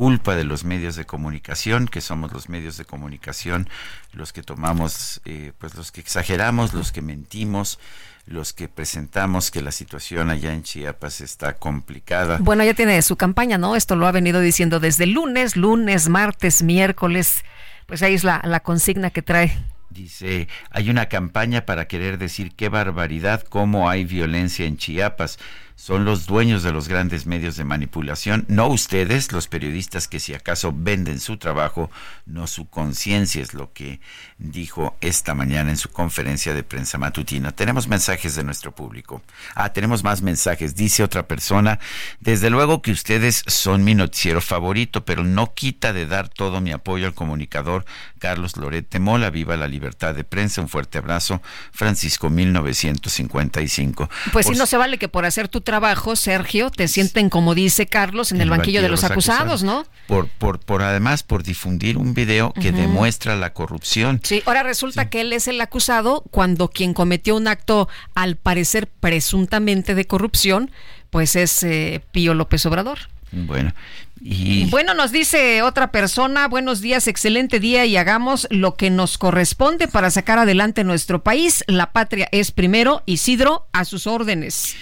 culpa de los medios de comunicación, que somos los medios de comunicación los que tomamos, eh, pues los que exageramos, los que mentimos, los que presentamos que la situación allá en Chiapas está complicada. Bueno, ya tiene su campaña, ¿no? Esto lo ha venido diciendo desde lunes, lunes, martes, miércoles. Pues ahí es la, la consigna que trae. Dice, hay una campaña para querer decir qué barbaridad, cómo hay violencia en Chiapas son los dueños de los grandes medios de manipulación, no ustedes, los periodistas que si acaso venden su trabajo, no su conciencia, es lo que dijo esta mañana en su conferencia de prensa matutina. Tenemos mensajes de nuestro público. Ah, tenemos más mensajes. Dice otra persona, desde luego que ustedes son mi noticiero favorito, pero no quita de dar todo mi apoyo al comunicador Carlos Lorete Mola. Viva la libertad de prensa. Un fuerte abrazo. Francisco 1955. Pues si no se vale que por hacer tu trabajo, Sergio, te sienten, como dice Carlos, en el, banquillo, de los, acusados, ¿no? Por, por, por además, por difundir un video que demuestra la corrupción. Sí, ahora resulta que él es el acusado cuando quien cometió un acto, al parecer presuntamente de corrupción, pues es eh, Pío López Obrador. Bueno, y Bueno, nos dice otra persona, buenos días, excelente día y hagamos lo que nos corresponde para sacar adelante nuestro país. La patria es primero. Isidro, a sus órdenes.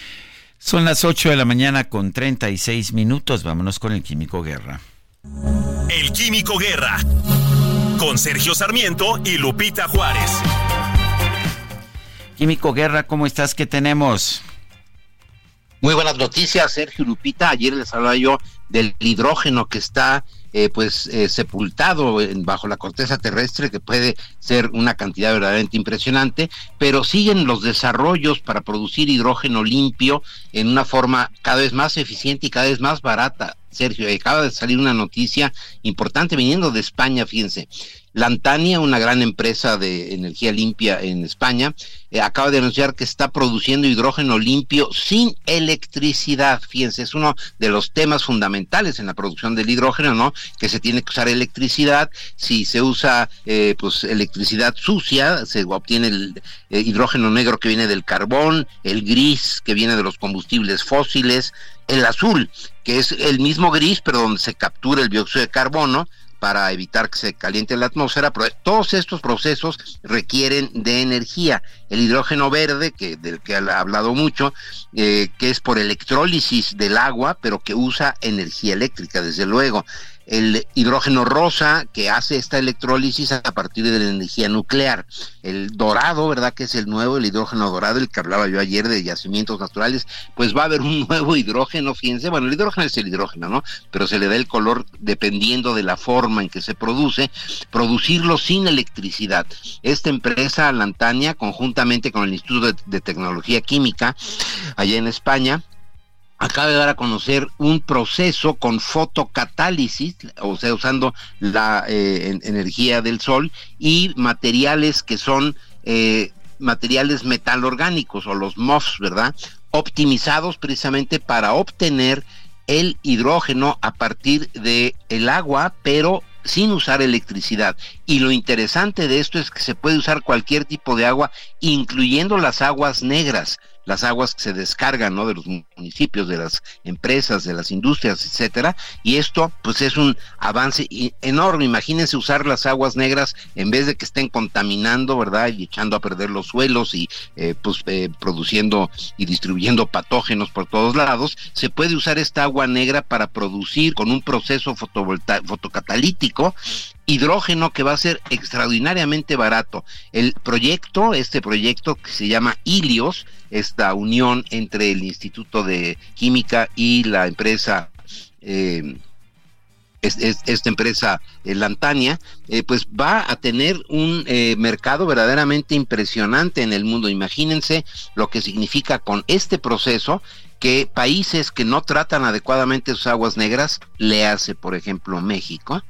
Son las 8 de la mañana con 36 minutos. Vámonos con el Químico Guerra. El Químico Guerra. Con Sergio Sarmiento y Lupita Juárez. Químico Guerra, ¿cómo estás? ¿Qué tenemos? Muy buenas noticias, Sergio Lupita. Ayer les hablaba yo del hidrógeno que está eh, pues eh, sepultado en- bajo la corteza terrestre, que puede ser una cantidad verdaderamente impresionante, pero siguen los desarrollos para producir hidrógeno limpio en una forma cada vez más eficiente y cada vez más barata. Sergio, acaba de salir una noticia importante viniendo de España, fíjense. Lantania, una gran empresa de energía limpia en España, eh, acaba de anunciar que está produciendo hidrógeno limpio sin electricidad. Fíjense, es uno de los temas fundamentales en la producción del hidrógeno, ¿no? Que se tiene que usar electricidad. Si se usa, eh, pues, electricidad sucia, se obtiene el eh, hidrógeno negro que viene del carbón, el gris que viene de los combustibles fósiles, el azul, que es el mismo gris, pero donde se captura el dióxido de carbono para evitar que se caliente la atmósfera, pero todos estos procesos requieren de energía. El hidrógeno verde, que del que ha hablado mucho, eh, que es por electrólisis del agua, pero que usa energía eléctrica, desde luego. El hidrógeno rosa, que hace esta electrólisis a partir de la energía nuclear. El dorado, ¿verdad? Que es el nuevo, el hidrógeno dorado, el que hablaba yo ayer de yacimientos naturales, pues va a haber un nuevo hidrógeno, fíjense, bueno, el hidrógeno es el hidrógeno, ¿no? Pero se le da el color dependiendo de la forma en que se produce, producirlo sin electricidad. Esta empresa, Lantania, conjuntamente con el Instituto de, de Tecnología Química, allá en España, acaba de dar a conocer un proceso con fotocatálisis, o sea, usando la eh, en- energía del sol y materiales que son eh, materiales metalorgánicos o los MOFs, ¿verdad? Optimizados precisamente para obtener el hidrógeno a partir de el agua, pero sin usar electricidad. Y lo interesante de esto es que se puede usar cualquier tipo de agua, incluyendo las aguas negras, las aguas que se descargan, ¿no? De los municipios, de las empresas, de las industrias, etcétera. Y esto, pues, es un avance enorme. Imagínense usar las aguas negras en vez de que estén contaminando, ¿verdad? Y echando a perder los suelos y, eh, pues, eh, produciendo y distribuyendo patógenos por todos lados. Se puede usar esta agua negra para producir con un proceso fotocatalítico hidrógeno que va a ser extraordinariamente barato. El proyecto, este proyecto que se llama Ilios, esta unión entre el Instituto de Química y la empresa eh, es- es- esta empresa eh, Lantania, eh, pues va a tener un eh, mercado verdaderamente impresionante en el mundo. Imagínense lo que significa con este proceso que países que no tratan adecuadamente sus aguas negras, le hace por ejemplo México,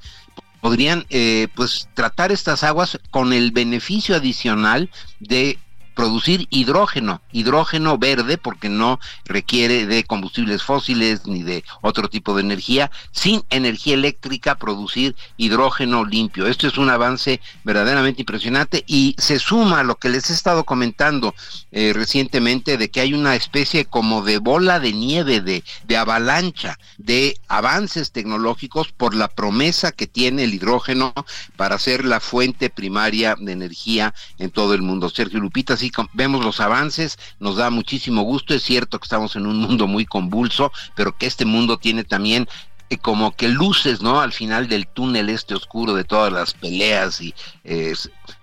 podrían eh, pues tratar estas aguas con el beneficio adicional de producir hidrógeno, hidrógeno verde porque no requiere de combustibles fósiles ni de otro tipo de energía, sin energía eléctrica producir hidrógeno limpio. Esto es un avance verdaderamente impresionante y se suma a lo que les he estado comentando eh, recientemente de que hay una especie como de bola de nieve, de, de avalancha de avances tecnológicos por la promesa que tiene el hidrógeno para ser la fuente primaria de energía en todo el mundo. Sergio Lupita, sí vemos los avances, nos da muchísimo gusto, es cierto que estamos en un mundo muy convulso, pero que este mundo tiene también eh, como que luces, ¿no? Al final del túnel este oscuro de todas las peleas y eh,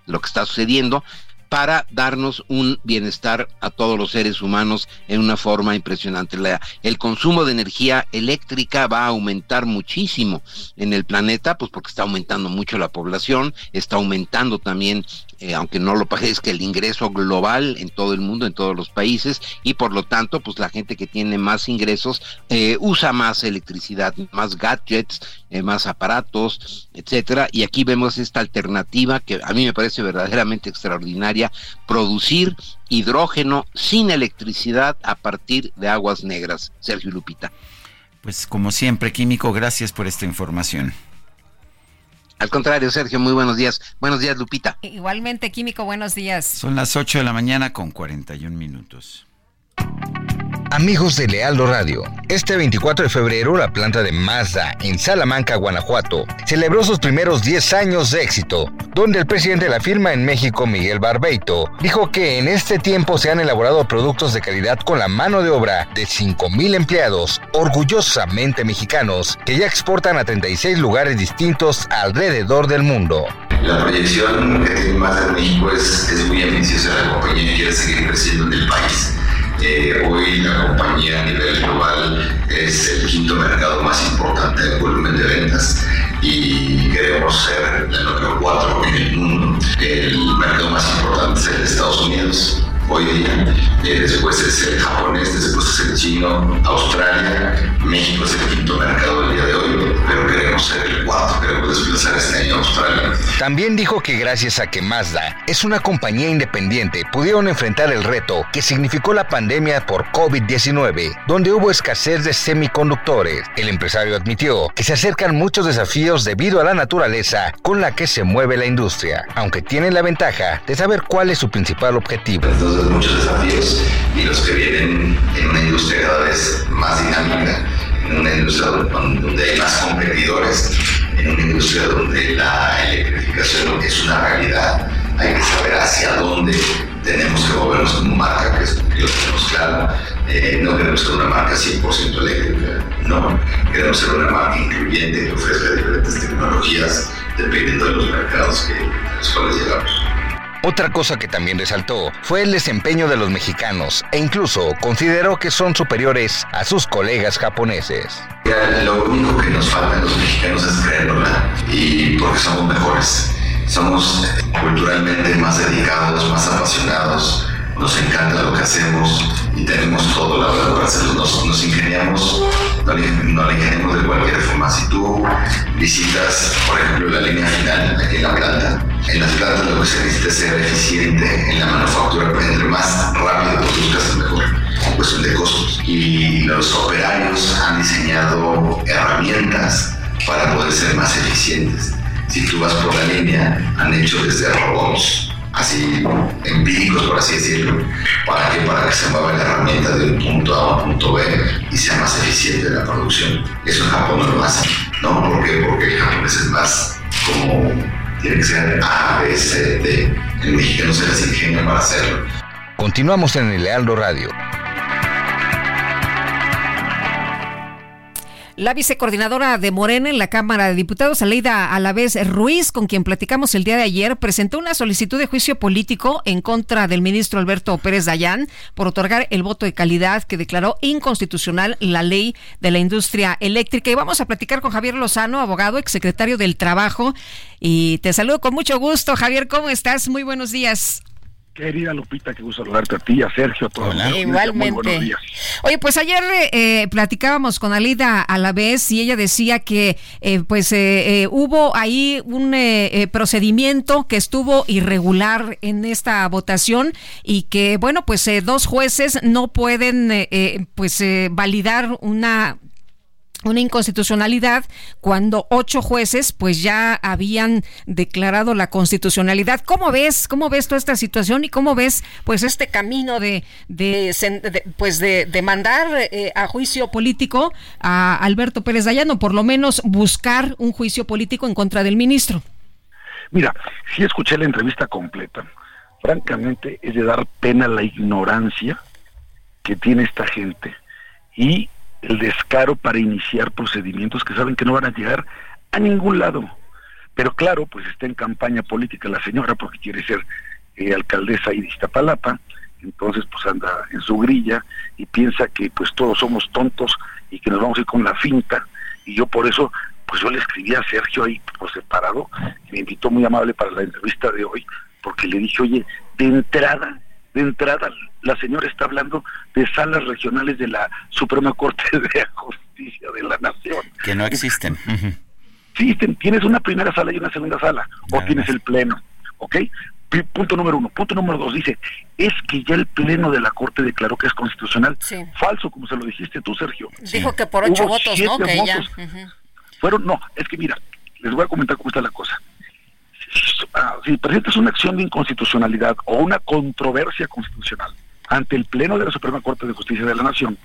lo que está sucediendo para darnos un bienestar a todos los seres humanos en una forma impresionante. La- el consumo de energía eléctrica va a aumentar muchísimo en el planeta, pues porque está aumentando mucho la población, está aumentando también, eh, aunque no lo parezca, el ingreso global en todo el mundo, en todos los países, y por lo tanto, pues la gente que tiene más ingresos eh, usa más electricidad, más gadgets, eh, más aparatos, etcétera. Y aquí vemos esta alternativa que a mí me parece verdaderamente extraordinaria, producir hidrógeno sin electricidad a partir de aguas negras. Sergio Lupita. Pues como siempre, Químico, gracias por esta información. Al contrario, Sergio, muy buenos días. Buenos días, Lupita. Igualmente, Químico, buenos días. Son las 8 de la mañana con 41 minutos. Amigos de Lealdo Radio, este 24 de febrero la planta de Mazda en Salamanca, Guanajuato, celebró sus primeros 10 años de éxito, donde el presidente de la firma en México, Miguel Barbeito, dijo que en este tiempo se han elaborado productos de calidad con la mano de obra de 5.000 empleados orgullosamente mexicanos que ya exportan a 36 lugares distintos alrededor del mundo. La proyección que tiene Mazda en México es, es muy ambiciosa, la compañía quiere seguir creciendo en el país eh, hoy la compañía a nivel global es el quinto mercado más importante en volumen de ventas y queremos ser el número cuatro en el mundo. El mercado más importante es el de Estados Unidos hoy día, eh, después es el japonés, después es el chino, Australia, México es el quinto mercado del día de hoy, pero queremos ser el queremos desplazar este año a Australia. También dijo que gracias a que Mazda es una compañía independiente, pudieron enfrentar el reto que significó la pandemia por COVID-19, donde hubo escasez de semiconductores. El empresario admitió que se acercan muchos desafíos debido a la naturaleza con la que se mueve la industria, aunque tienen la ventaja de saber cuál es su principal objetivo muchos desafíos y los que vienen en una industria cada vez más dinámica, en una industria donde hay más competidores, en una industria donde la electrificación es una realidad. Hay que saber hacia dónde tenemos que movernos como marca, que es lo que tenemos claro. Eh, no queremos ser una marca 100% eléctrica, no. Queremos ser una marca incluyente que ofrezca diferentes tecnologías dependiendo de los mercados a los cuales llegamos. Otra cosa que también resaltó fue el desempeño de los mexicanos e incluso consideró que son superiores a sus colegas japoneses. Lo único que nos falta a los mexicanos es creerla y porque somos mejores. Somos culturalmente más dedicados, más apasionados, nos encanta lo que hacemos y tenemos todo la verdad para hacerlo. Nos, ingeniamos, no le, no ingeniamos de cualquier forma. Si tú visitas, por ejemplo, la línea final aquí en la planta, en las plantas lo que se necesita es ser eficiente en la manufactura, entre más rápido produzcas mejor cuestión de costos. Y los operarios han diseñado herramientas para poder ser más eficientes. Si tú vas por la línea, han hecho desde robots así empíricos, por así decirlo, para que, para que se mueva la herramienta de un punto A a un punto B y sea más eficiente la producción. Eso en Japón no lo hace, ¿no? ¿Por qué? Porque el japonés es más como, tiene que ser A, B, C, D. El mexicano se les ingenia para hacerlo. Continuamos en el Lealdo Radio. La vicecoordinadora de Morena en la Cámara de Diputados, Aleida Alavés Ruiz, con quien platicamos el día de ayer, presentó una solicitud de juicio político en contra del ministro Alberto Pérez Dayán por otorgar el voto de calidad que declaró inconstitucional la ley de la industria eléctrica. Y vamos a platicar con Javier Lozano, abogado, exsecretario del Trabajo. Y te saludo con mucho gusto. Javier, ¿cómo estás? Muy buenos días. Querida Lupita, qué gusto saludarte a ti, a Sergio, a todos. Igualmente. Oye, pues ayer eh, platicábamos con Alida a la vez y ella decía que eh, pues eh, hubo ahí un procedimiento que estuvo irregular en esta votación y que bueno, pues dos jueces no pueden pues validar una una inconstitucionalidad cuando ocho jueces pues ya habían declarado la constitucionalidad. ¿Cómo ves? ¿Cómo ves toda esta situación y cómo ves pues este camino de, de, pues de, mandar eh, a juicio político a Alberto Pérez Dayano, por lo menos buscar un juicio político en contra del ministro? Mira, sí escuché la entrevista completa. Francamente es de dar pena la ignorancia que tiene esta gente y el descaro para iniciar procedimientos que saben que no van a llegar a ningún lado. Pero claro, pues está en campaña política la señora porque quiere ser eh, alcaldesa ahí de Iztapalapa, entonces pues anda en su grilla y piensa que pues todos somos tontos y que nos vamos a ir con la finta y yo por eso pues yo le escribí a Sergio ahí por separado, me invitó muy amable para la entrevista de hoy, porque le dije, oye, de entrada de entrada, la señora está hablando de salas regionales de la Suprema Corte de Justicia de la Nación. Que no existen. Existen, tienes una primera sala y una segunda sala, o tienes el pleno, ¿ok? Punto número uno. Punto número dos dice, es que ya el pleno de la Corte declaró que es constitucional. Falso, como se lo dijiste tú, Sergio. Dijo que por ocho votos, ¿no? Que ya. Fueron, no, es que mira, les voy a comentar cómo está la cosa si presentas una acción de inconstitucionalidad o una controversia constitucional ante el Pleno de la Suprema Corte de Justicia de la Nación,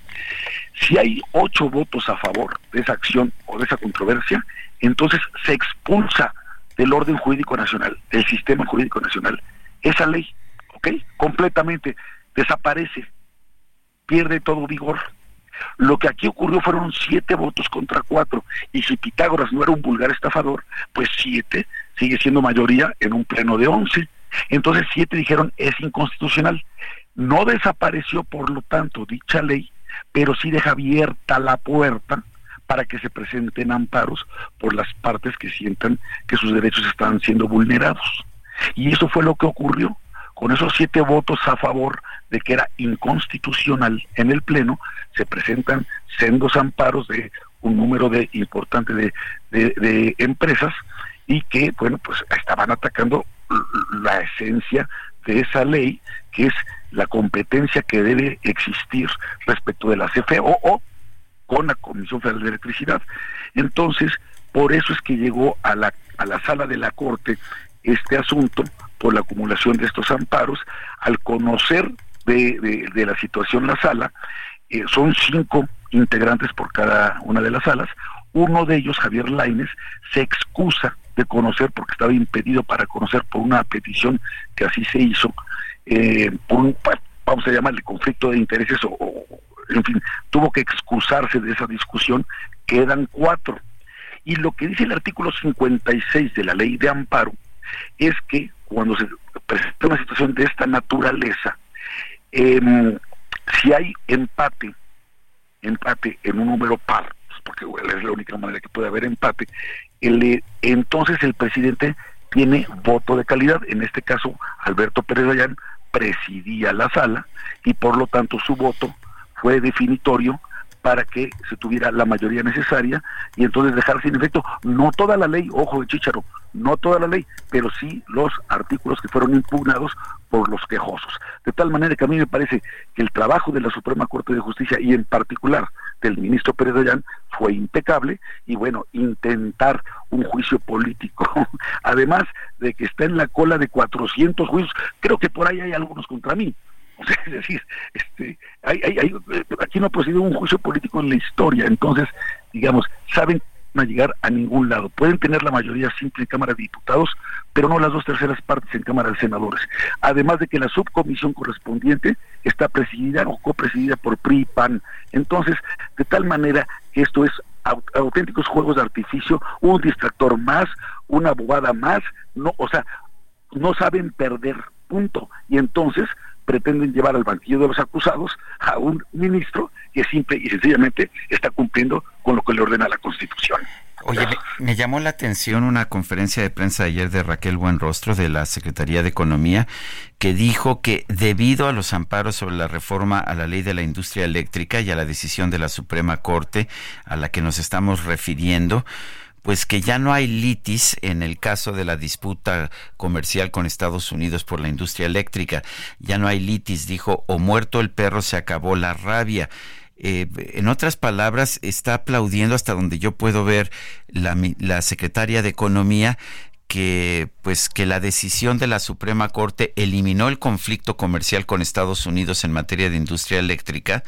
si hay ocho votos a favor de esa acción o de esa controversia, entonces se expulsa del orden jurídico nacional, del sistema jurídico nacional, esa ley, ¿ok? Completamente desaparece, pierde todo vigor. Lo que aquí ocurrió fueron siete votos contra cuatro, y si Pitágoras no era un vulgar estafador, pues siete sigue siendo mayoría en un pleno de once. Entonces siete dijeron es inconstitucional. No desapareció, por lo tanto, dicha ley, pero sí deja abierta la puerta para que se presenten amparos por las partes que sientan que sus derechos están siendo vulnerados. Y eso fue lo que ocurrió. Con esos siete votos a favor de que era inconstitucional en el Pleno, se presentan sendos amparos de un número de importante de, de empresas y que, bueno, pues estaban atacando la esencia de esa ley, que es la competencia que debe existir respecto de la CFE o con la Comisión Federal de Electricidad. Entonces, por eso es que llegó a la, a la sala de la Corte este asunto por la acumulación de estos amparos, al conocer de, de, la situación la sala, eh, son cinco integrantes por cada una de las salas, uno de ellos, Javier Laines, se excusa de conocer porque estaba impedido para conocer por una petición que así se hizo, eh, por un, vamos a llamarle conflicto de intereses o, en fin, tuvo que excusarse de esa discusión, quedan cuatro. Y lo que dice el artículo 56 de la ley de amparo es que cuando se presenta una situación de esta naturaleza, em, si hay empate, empate en un número par, pues, porque es la única manera que puede haber empate, el, entonces el presidente tiene voto de calidad, en este caso Alberto Pérez Dayán presidía la sala y por lo tanto su voto fue definitorio para que se tuviera la mayoría necesaria y entonces dejar sin efecto no toda la ley, ojo de chicharo, no toda la ley, pero sí los artículos que fueron impugnados por los quejosos. De tal manera que a mí me parece que el trabajo de la Suprema Corte de Justicia y en particular del ministro Pérez Dayán fue impecable y bueno, intentar un juicio político, además de que está en la cola de 400 juicios, creo que por ahí hay algunos contra mí, es decir, este, hay, hay, aquí no ha procedido un juicio político en la historia, entonces, digamos, saben a llegar a ningún lado. Pueden tener la mayoría simple en Cámara de Diputados, pero no las dos terceras partes en Cámara de Senadores. Además de que la subcomisión correspondiente está presidida o copresidida por PRI y PAN. Entonces, de tal manera que esto es auténticos juegos de artificio, un distractor más, una abogada más, no, o sea, no saben perder, punto. Y entonces pretenden llevar al banquillo de los acusados a un ministro que simple y sencillamente está cumpliendo con lo que le ordena la Constitución. Oye, me, llamó la atención una conferencia de prensa ayer de Raquel Buenrostro de la Secretaría de Economía que dijo que debido a los amparos sobre la reforma a la ley de la industria eléctrica y a la decisión de la Suprema Corte a la que nos estamos refiriendo, pues que ya no hay litis en el caso de la disputa comercial con Estados Unidos por la industria eléctrica. Ya no hay litis, dijo, o muerto el perro se acabó la rabia. Eh, en otras palabras, está aplaudiendo hasta donde yo puedo ver la, la secretaria de Economía que pues que la decisión de la Suprema Corte eliminó el conflicto comercial con Estados Unidos en materia de industria eléctrica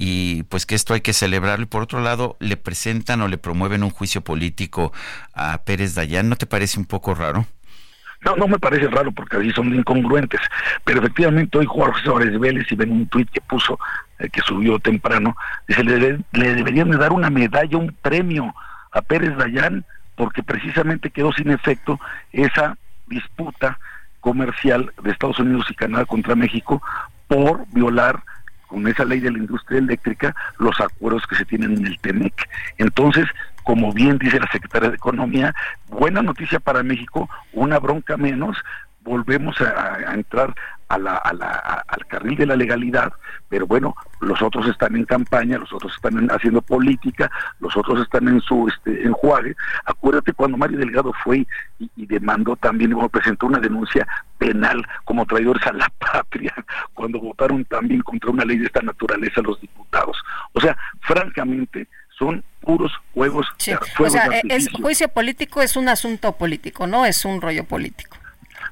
y pues que esto hay que celebrarlo. Y por otro lado, le presentan o le promueven un juicio político a Pérez Dayán. ¿No te parece un poco raro? No, no me parece raro porque así son incongruentes, pero efectivamente hoy Jorge Suárez Vélez y ven un tuit que puso, eh, que subió temprano, dice, le, le, deberían de dar una medalla, un premio a Pérez Dayán porque precisamente quedó sin efecto esa disputa comercial de Estados Unidos y Canadá contra México por violar con esa ley de la industria eléctrica los acuerdos que se tienen en el TEMEC. Entonces, como bien dice la secretaria de Economía, buena noticia para México, una bronca menos, volvemos a, entrar a la, a la, al carril de la legalidad, pero bueno, los otros están en campaña, los otros están haciendo política, los otros están en su este, enjuague. Acuérdate cuando Mario Delgado fue y, demandó también, como presentó una denuncia penal como traidores a la patria, cuando votaron también contra una ley de esta naturaleza los diputados. O sea, francamente, son puros juegos. o sea, es, juicio político es un asunto político, no es un rollo político.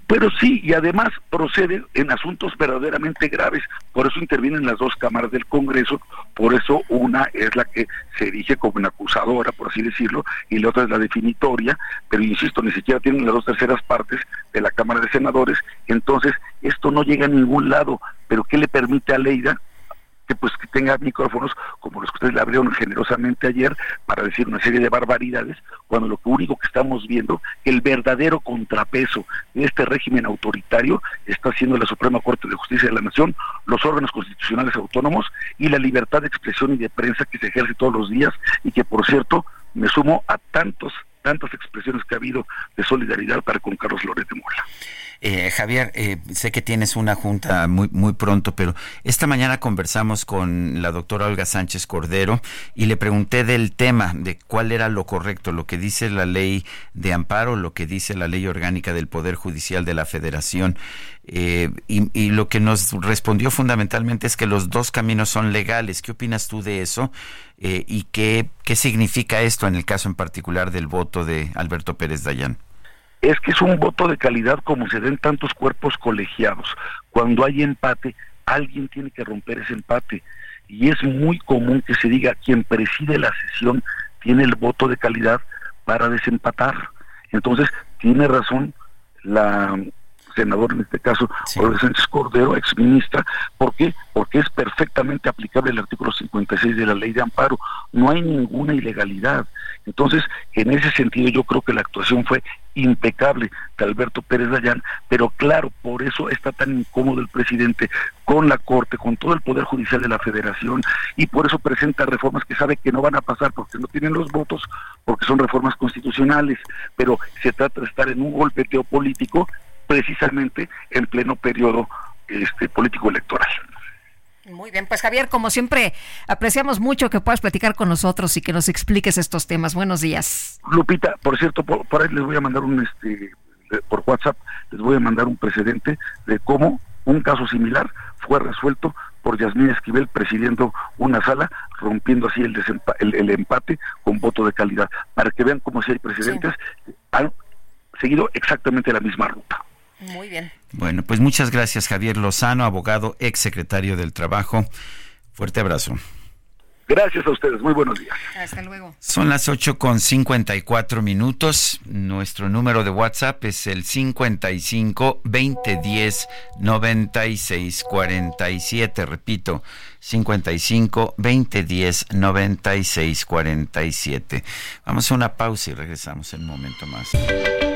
Pero sí, y además procede en asuntos verdaderamente graves, por eso intervienen las dos cámaras del Congreso, por eso una es la que se erige como una acusadora, por así decirlo, y la otra es la definitoria, pero insisto, ni siquiera tienen las dos terceras partes de la Cámara de Senadores, entonces esto no llega a ningún lado, pero ¿qué le permite a Leida? Que pues que tenga micrófonos como los que ustedes le abrieron generosamente ayer para decir una serie de barbaridades, cuando lo único que estamos viendo, el verdadero contrapeso de este régimen autoritario está siendo la Suprema Corte de Justicia de la Nación, los órganos constitucionales autónomos y la libertad de expresión y de prensa que se ejerce todos los días y que por cierto me sumo a tantos tantas expresiones que ha habido de solidaridad para con Carlos Loret de Mola. Eh, Javier, eh, sé que tienes una junta muy, muy pronto, pero esta mañana conversamos con la doctora Olga Sánchez Cordero y le pregunté del tema, de cuál era lo correcto, lo que dice la ley de amparo, lo que dice la ley orgánica del Poder Judicial de la Federación. Eh, y, lo que nos respondió fundamentalmente es que los dos caminos son legales. ¿Qué opinas tú de eso? ¿Y qué, qué significa esto en el caso en particular del voto de Alberto Pérez Dayán? Es que es un voto de calidad como se den tantos cuerpos colegiados. Cuando hay empate, alguien tiene que romper ese empate. Y es muy común que se diga quien preside la sesión tiene el voto de calidad para desempatar. Entonces, tiene razón la senadora en este caso, sí. Sánchez Cordero, exministra. ¿Por qué? Porque es perfectamente aplicable el artículo 56 de la ley de amparo. No hay ninguna ilegalidad. Entonces, en ese sentido, yo creo que la actuación fue impecable de Alberto Pérez Dayán, pero claro, por eso está tan incómodo el presidente con la Corte, con todo el Poder Judicial de la Federación, y por eso presenta reformas que sabe que no van a pasar porque no tienen los votos, porque son reformas constitucionales, pero se trata de estar en un golpeteo político precisamente en pleno periodo este, político electoral. Muy bien, pues Javier, como siempre, apreciamos mucho que puedas platicar con nosotros y que nos expliques estos temas. Buenos días. Lupita, por cierto, por, ahí les voy a mandar un, este, por WhatsApp, les voy a mandar un precedente de cómo un caso similar fue resuelto por Yasmín Esquivel presidiendo una sala, rompiendo así el, el, empate con voto de calidad, para que vean cómo si hay precedentes, han seguido exactamente la misma ruta. Muy bien. Bueno, pues muchas gracias Javier Lozano, abogado, ex secretario del Trabajo. Fuerte abrazo. Gracias a ustedes, muy buenos días. Hasta luego. Son las 8 con 54 minutos. Nuestro número de WhatsApp es el 55 2010 96 47. Repito, 55 2010 96 47. Vamos a una pausa y regresamos en un momento más.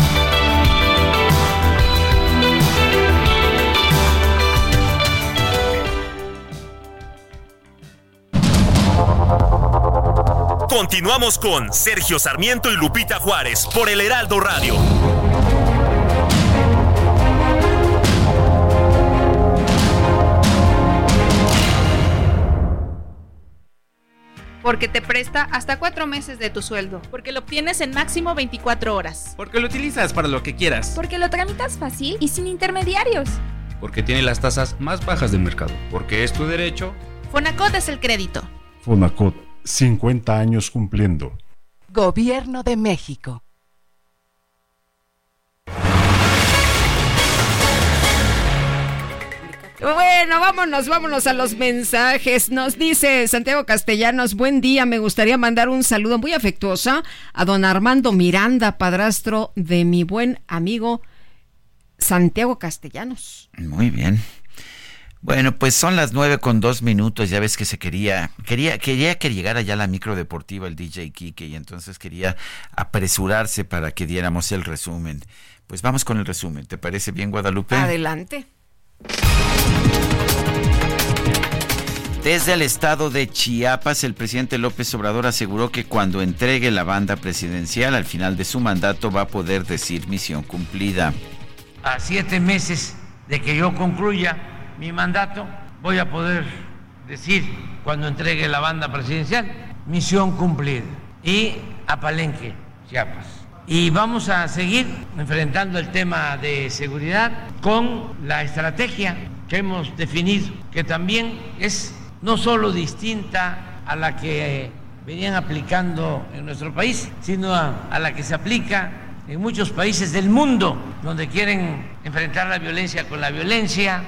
Continuamos con Sergio Sarmiento y Lupita Juárez por el Heraldo Radio. Porque te presta hasta cuatro meses de tu sueldo. Porque lo obtienes en máximo 24 horas. Porque lo utilizas para lo que quieras. Porque lo tramitas fácil y sin intermediarios. Porque tiene las tasas más bajas del mercado. Porque es tu derecho. Fonacot es el crédito. Fonacot 50 años cumpliendo. Gobierno de México. Bueno, vámonos, vámonos a los mensajes. Nos dice Santiago Castellanos, buen día, me gustaría mandar un saludo muy afectuoso a don Armando Miranda, padrastro de mi buen amigo Santiago Castellanos. Muy bien. Bueno, pues son las nueve con dos minutos. Ya ves que se quería, quería, quería que llegara ya la micro deportiva el DJ Kike y entonces quería apresurarse para que diéramos el resumen. Pues vamos con el resumen. ¿Te parece bien, Guadalupe? Adelante. Desde el estado de Chiapas, el presidente López Obrador aseguró que cuando entregue la banda presidencial al final de su mandato va a poder decir misión cumplida. A siete meses de que yo concluya mi mandato, voy a poder decir cuando entregue la banda presidencial, misión cumplida. Y a Palenque, Chiapas. Y vamos a seguir enfrentando el tema de seguridad con la estrategia que hemos definido, que también es no solo distinta a la que venían aplicando en nuestro país, sino a, a la que se aplica en muchos países del mundo, donde quieren enfrentar la violencia con la violencia.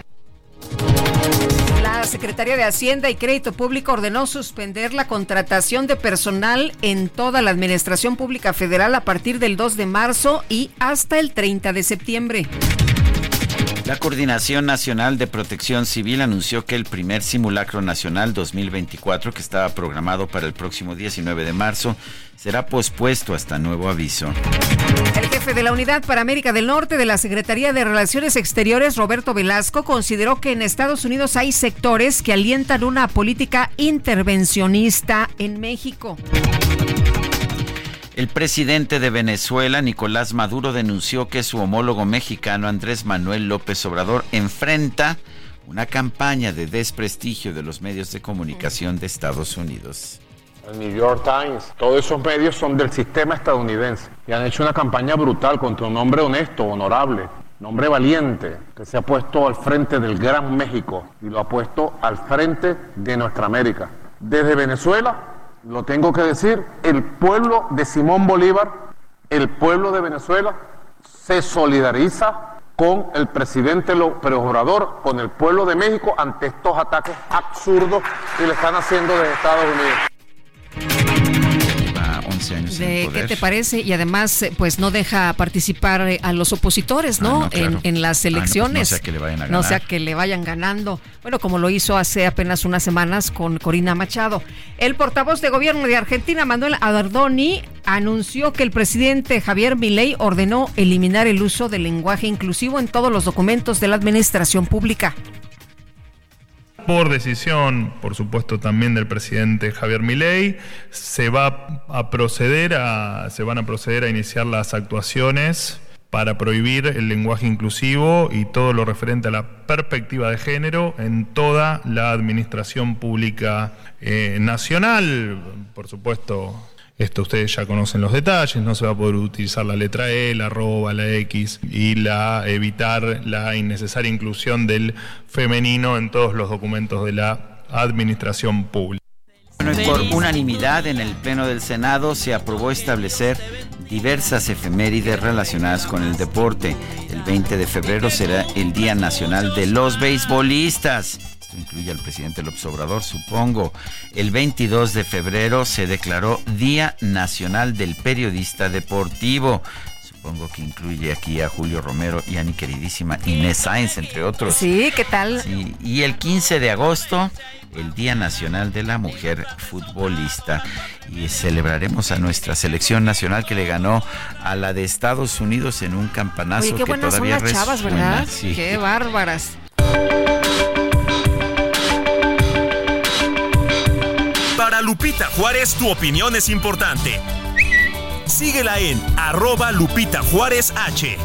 La Secretaría de Hacienda y Crédito Público ordenó suspender la contratación de personal en toda la Administración Pública Federal a partir del 2 de marzo y hasta el 30 de septiembre. La Coordinación Nacional de Protección Civil anunció que el primer simulacro nacional 2024, que estaba programado para el próximo 19 de marzo, será pospuesto hasta nuevo aviso. El jefe de la Unidad para América del Norte de la Secretaría de Relaciones Exteriores, Roberto Velasco, consideró que en Estados Unidos hay sectores que alientan una política intervencionista en México. El presidente de Venezuela, Nicolás Maduro, denunció que su homólogo mexicano, Andrés Manuel López Obrador, enfrenta una campaña de desprestigio de los medios de comunicación de Estados Unidos. El New York Times, todos esos medios son del sistema estadounidense y han hecho una campaña brutal contra un hombre honesto, honorable, un hombre valiente, que se ha puesto al frente del Gran México y lo ha puesto al frente de nuestra América. Desde Venezuela lo tengo que decir, el pueblo de Simón Bolívar, el pueblo de Venezuela, se solidariza con el presidente López Obrador, con el pueblo de México ante estos ataques absurdos que le están haciendo desde Estados Unidos. Lleva 11 años en ¿De el qué te parece? Y además, eh, pues no deja participar eh, a los opositores, ¿no? Ah, no, claro. en, en las Ah, no, pues, no elecciones. sea que le vayan a No sea ganar. que le vayan ganando. Bueno, como lo hizo hace apenas unas semanas con Corina Machado. El portavoz de gobierno de Argentina, Manuel Ardoni, anunció que el presidente Javier Milei ordenó eliminar el uso del lenguaje inclusivo en todos los documentos de la administración pública. Por decisión, por supuesto, también del presidente Javier Milei, se va a proceder a, se van a proceder a iniciar las actuaciones para prohibir el lenguaje inclusivo y todo lo referente a la perspectiva de género en toda la administración pública eh, nacional. Por supuesto, esto ustedes ya conocen los detalles, no se va a poder utilizar la letra E, la arroba, la X y la evitar la innecesaria inclusión del femenino en todos los documentos de la administración pública. Bueno, y por unanimidad en el Pleno del Senado se aprobó establecer diversas efemérides relacionadas con el deporte. El 20 de febrero será el Día Nacional de los Beisbolistas. Esto incluye al presidente López Obrador, supongo. El 22 de febrero se declaró Día Nacional del Periodista Deportivo. Supongo que incluye aquí a Julio Romero y a mi queridísima Inés Sáenz, entre otros. Sí, ¿qué tal? Sí, y el 15 de agosto, el Día Nacional de la Mujer Futbolista. Y celebraremos a nuestra selección nacional que le ganó a la de Estados Unidos en un campanazo Oye, qué que buenas son todavía las chavas, resuena. ¿verdad? Sí. Qué bárbaras. Para Lupita Juárez, tu opinión es importante. Síguela en arroba Lupita Juárez H.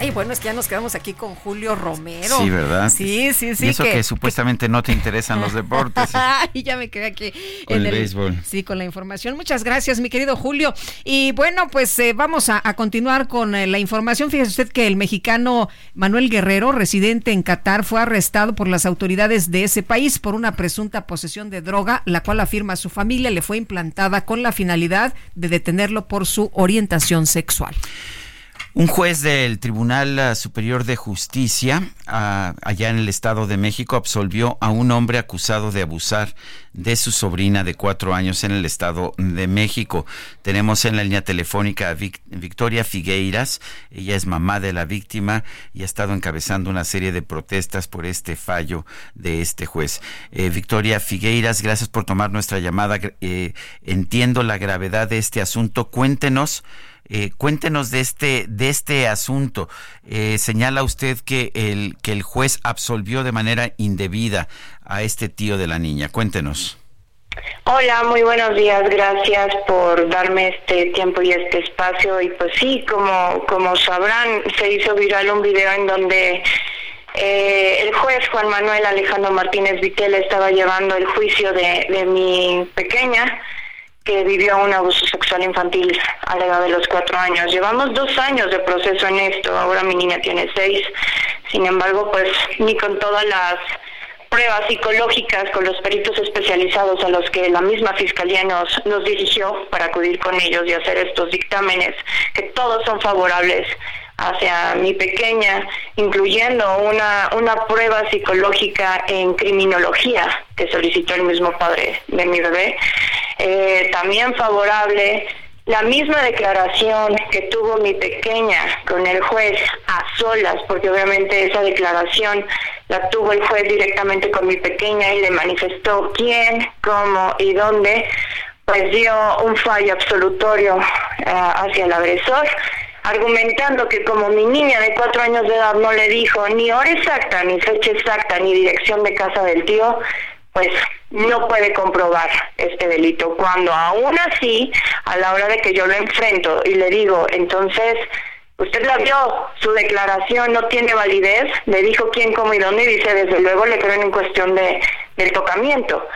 Ay, bueno, es que ya nos quedamos aquí con Julio Romero. Sí, ¿verdad? Sí, sí, sí. Y eso que, supuestamente no te interesan los deportes. Ay, ya me quedé aquí. Con el béisbol. Sí, con la información. Muchas gracias, mi querido Julio. Y bueno, pues eh, vamos a, a continuar con eh, la información. Fíjese usted que el mexicano Manuel Guerrero, residente en Qatar, fue arrestado por las autoridades de ese país por una presunta posesión de droga, la cual afirma su familia le fue implantada con la finalidad de detenerlo por su orientación sexual. Un juez del Tribunal eh, Superior de Justicia, ah, allá en el Estado de México, absolvió a un hombre acusado de abusar de su sobrina de cuatro años en el Estado de México. Tenemos en la línea telefónica a Vic- Victoria Figueiras. Ella es mamá de la víctima y ha estado encabezando una serie de protestas por este fallo de este juez. Eh, Victoria Figueiras, gracias por tomar nuestra llamada. Eh, entiendo la gravedad de este asunto. Cuéntenos. Eh, cuéntenos de este de este asunto. Eh, señala usted que el que el juez absolvió de manera indebida a este tío de la niña. Cuéntenos. Hola, muy buenos días. Gracias por darme este tiempo y este espacio. Y pues sí, como, como sabrán, se hizo viral un video en donde eh, el juez Juan Manuel Alejandro Martínez Vitel estaba llevando el juicio de, de mi pequeña que vivió un abuso sexual infantil a la edad de los cuatro años. Llevamos dos años de proceso en esto, ahora mi niña tiene seis. Sin embargo, pues ni con todas las pruebas psicológicas con los peritos especializados a los que la misma fiscalía nos, nos dirigió para acudir con ellos y hacer estos dictámenes, que todos son favorables hacia mi pequeña, incluyendo una, una prueba psicológica en criminología que solicitó el mismo padre de mi bebé, eh, también favorable la misma declaración que tuvo mi pequeña con el juez a solas, porque obviamente esa declaración la tuvo el juez directamente con mi pequeña y le manifestó quién, cómo y dónde, pues dio un fallo absolutorio eh, hacia el agresor argumentando que como mi niña de cuatro años de edad no le dijo ni hora exacta, ni fecha exacta, ni dirección de casa del tío, pues no puede comprobar este delito. Cuando aún así, a la hora de que yo lo enfrento y le digo, entonces, usted la vio, su declaración no tiene validez, le dijo quién, cómo y dónde, y dice, desde luego le creen en cuestión de, del tocamiento.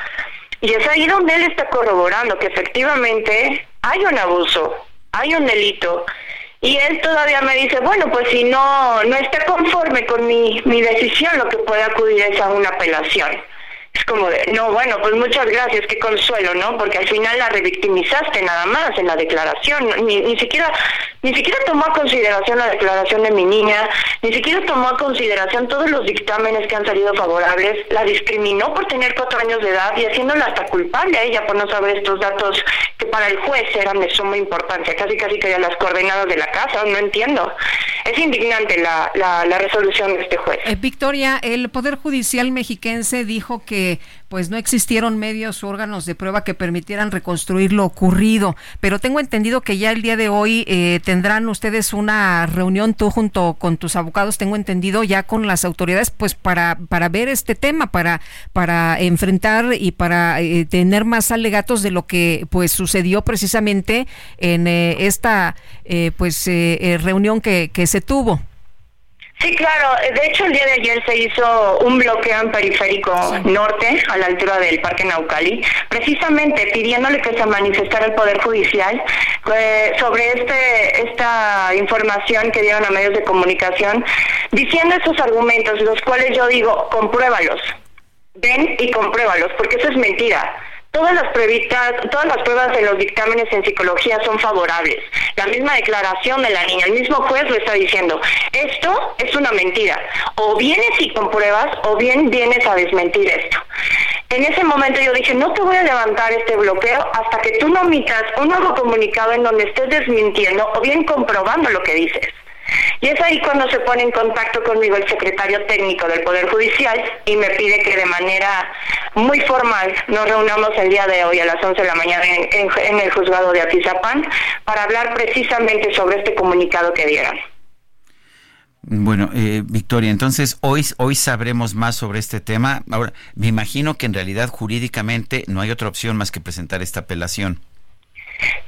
Y es ahí donde él está corroborando que efectivamente hay un abuso, hay un delito, y él todavía me dice, bueno, pues si no, no está conforme con mi, mi decisión, lo que puede acudir es a una apelación es como de, no, bueno, pues muchas gracias, qué consuelo, ¿no? Porque al final la revictimizaste nada más en la declaración, ni, siquiera ni siquiera tomó a consideración la declaración de mi niña, ni siquiera tomó a consideración todos los dictámenes que han salido favorables, la discriminó por tener cuatro años de edad y haciéndola hasta culpable a ella por no saber estos datos que para el juez eran de suma importancia, casi casi que ya las coordenadas de la casa, no entiendo. Es indignante la, la, la resolución de este juez. Eh, Victoria, el Poder Judicial mexiquense dijo que pues no existieron medios o órganos de prueba que permitieran reconstruir lo ocurrido. Pero tengo entendido que ya el día de hoy eh, tendrán ustedes una reunión tú junto con tus abogados, tengo entendido ya con las autoridades, pues para para ver este tema, para para enfrentar y para eh, tener más alegatos de lo que pues sucedió precisamente en eh, esta pues reunión que, que se tuvo. Sí, claro. De hecho, el día de ayer se hizo un bloqueo en periférico norte, a la altura del Parque Naucali, precisamente pidiéndole que se manifestara el Poder Judicial eh, sobre este esta información que dieron a medios de comunicación, diciendo esos argumentos, los cuales yo digo, compruébalos. Ven y compruébalos, porque eso es mentira. Todas las, todas las pruebas de los dictámenes en psicología son favorables. La misma declaración de la niña, el mismo juez lo está diciendo. Esto es una mentira. O vienes y compruebas o bien vienes a desmentir esto. En ese momento yo dije, no te voy a levantar este bloqueo hasta que tú no emitas un nuevo comunicado en donde estés desmintiendo o bien comprobando lo que dices. Y es ahí cuando se pone en contacto conmigo el secretario técnico del Poder Judicial y me pide que de manera muy formal nos reunamos el día de hoy a las 11 de la mañana en, el juzgado de Atizapán para hablar precisamente sobre este comunicado que dieron. Bueno, eh, Victoria, entonces hoy, hoy sabremos más sobre este tema. Ahora, me imagino que en realidad jurídicamente no hay otra opción más que presentar esta apelación.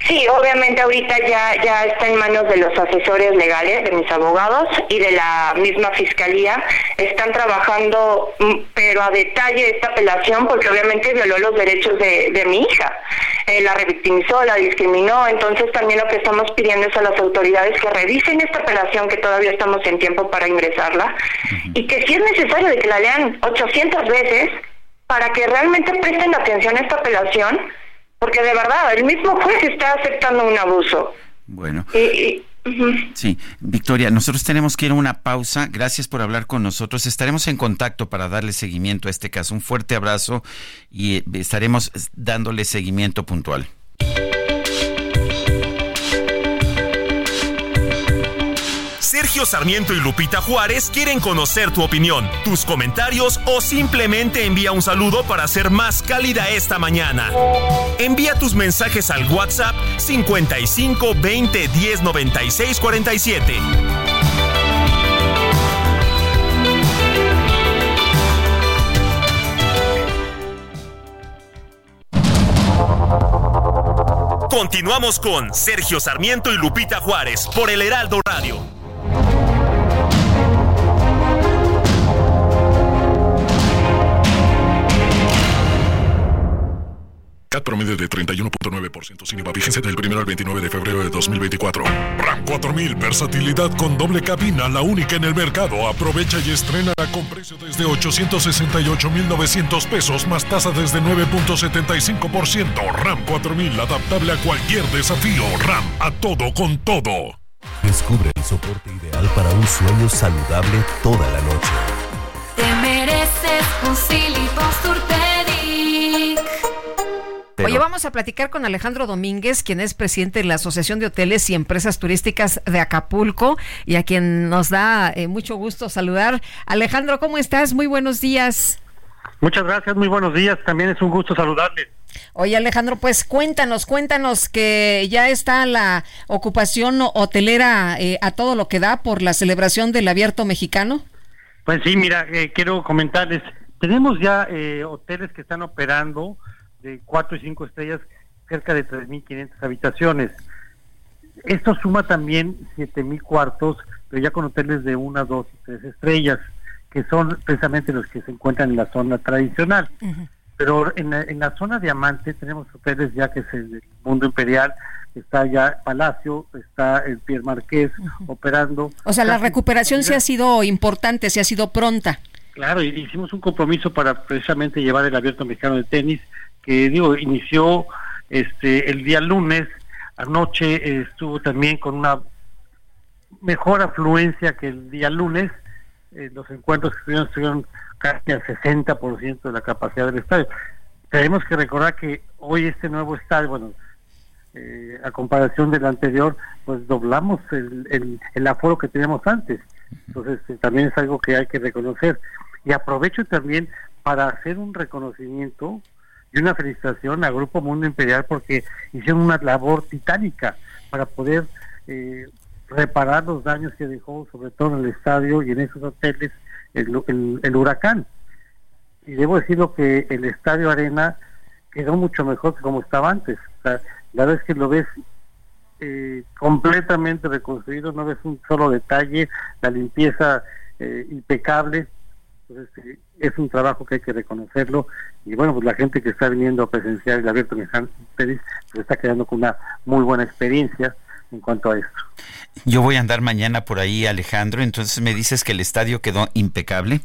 Sí, obviamente ahorita ya, ya está en manos de los asesores legales, de mis abogados y de la misma fiscalía. Están trabajando, mm, pero a detalle esta apelación porque obviamente violó los derechos de, de mi hija. Eh, la revictimizó, la discriminó. Entonces también lo que estamos pidiendo es a las autoridades que revisen esta apelación, que todavía estamos en tiempo para ingresarla, y que si es necesario de que la lean 800 veces para que realmente presten atención a esta apelación porque de verdad el mismo juez está aceptando un abuso. Bueno. Sí, Victoria, nosotros tenemos que ir a una pausa. Gracias por hablar con nosotros. Estaremos en contacto para darle seguimiento a este caso. Un fuerte abrazo y eh, estaremos dándole seguimiento puntual. Sergio Sarmiento y Lupita Juárez quieren conocer tu opinión, tus comentarios o simplemente envía un saludo para hacer más cálida esta mañana. Envía tus mensajes al WhatsApp 55 20 10 96 47. Continuamos con Sergio Sarmiento y Lupita Juárez por el Heraldo Radio. CAT promedio de 31.9% sin IVA. Vigencia del 1 al 29 de febrero de 2024. RAM 4000, versatilidad con doble cabina, la única en el mercado. Aprovecha y estrena con precio desde 868,900 pesos más tasa desde 9.75%. RAM 4000, adaptable a cualquier desafío. RAM, a todo con todo. Descubre el soporte ideal para un sueño saludable toda la noche. Te mereces un Silly Posturpedic. Oye, vamos a platicar con Alejandro Domínguez, quien es presidente de la Asociación de Hoteles y Empresas Turísticas de Acapulco y a quien nos da eh, mucho gusto saludar. Alejandro, ¿cómo estás? Muy buenos días. Muchas gracias, muy buenos días. También es un gusto saludarle. Oye, Alejandro, pues cuéntanos, cuéntanos que ya está la ocupación hotelera eh, a todo lo que da por la celebración del abierto mexicano. Pues sí, mira, eh, quiero comentarles, tenemos ya eh, hoteles que están operando de cuatro y cinco estrellas, cerca de 3.500 habitaciones. Esto suma también 7.000 cuartos, pero ya con hoteles de una, dos y tres estrellas, que son precisamente los que se encuentran en la zona tradicional. Pero en la, en la zona diamante tenemos hoteles ya que es el Mundo Imperial, está ya Palacio, está el Pierre Marqués operando. O sea, la recuperación sí ha sido importante, sí ha sido pronta. Claro, y hicimos un compromiso para precisamente llevar el abierto mexicano de tenis, que digo, inició este el día lunes, anoche eh, estuvo también con una mejor afluencia que el día lunes, eh, los encuentros que estuvieron, estuvieron casi al 60% de la capacidad del estadio. Tenemos que recordar que hoy este nuevo estadio, bueno, eh, a comparación del anterior, pues doblamos el, el, aforo que teníamos antes. Entonces, eh, también es algo que hay que reconocer. Y aprovecho también para hacer un reconocimiento y una felicitación al Grupo Mundo Imperial porque hicieron una labor titánica para poder eh, reparar los daños que dejó, sobre todo en el estadio y en esos hoteles, el, huracán. Y debo decirlo que el Estadio Arena quedó mucho mejor que como estaba antes. La es que lo ves eh, completamente reconstruido, no ves un solo detalle, la limpieza eh, impecable. Entonces, eh, es un trabajo que hay que reconocerlo. Y bueno, pues la gente que está viniendo a presenciar el abierto Meján Pérez pues está quedando con una muy buena experiencia en cuanto a esto. Yo voy a andar mañana por ahí, Alejandro, entonces me dices que el estadio quedó impecable.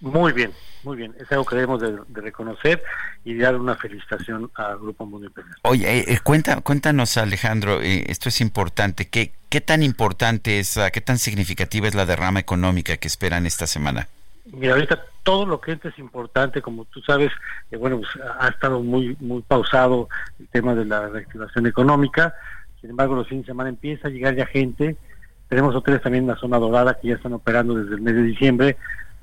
Muy bien, muy bien. Es algo que debemos de, de reconocer y dar una felicitación al Grupo Mundo Imperial. Oye, eh, eh, cuenta, cuéntanos, Alejandro, eh, esto es importante. ¿Qué, ¿Qué tan importante es, qué tan significativa es la derrama económica que esperan esta semana? Mira, ahorita todo lo que es importante, como tú sabes, eh, bueno, pues, ha estado muy muy pausado el tema de la reactivación económica. Sin embargo, los fines de semana empieza a llegar ya gente. Tenemos hoteles también en la zona dorada que ya están operando desde el mes de diciembre,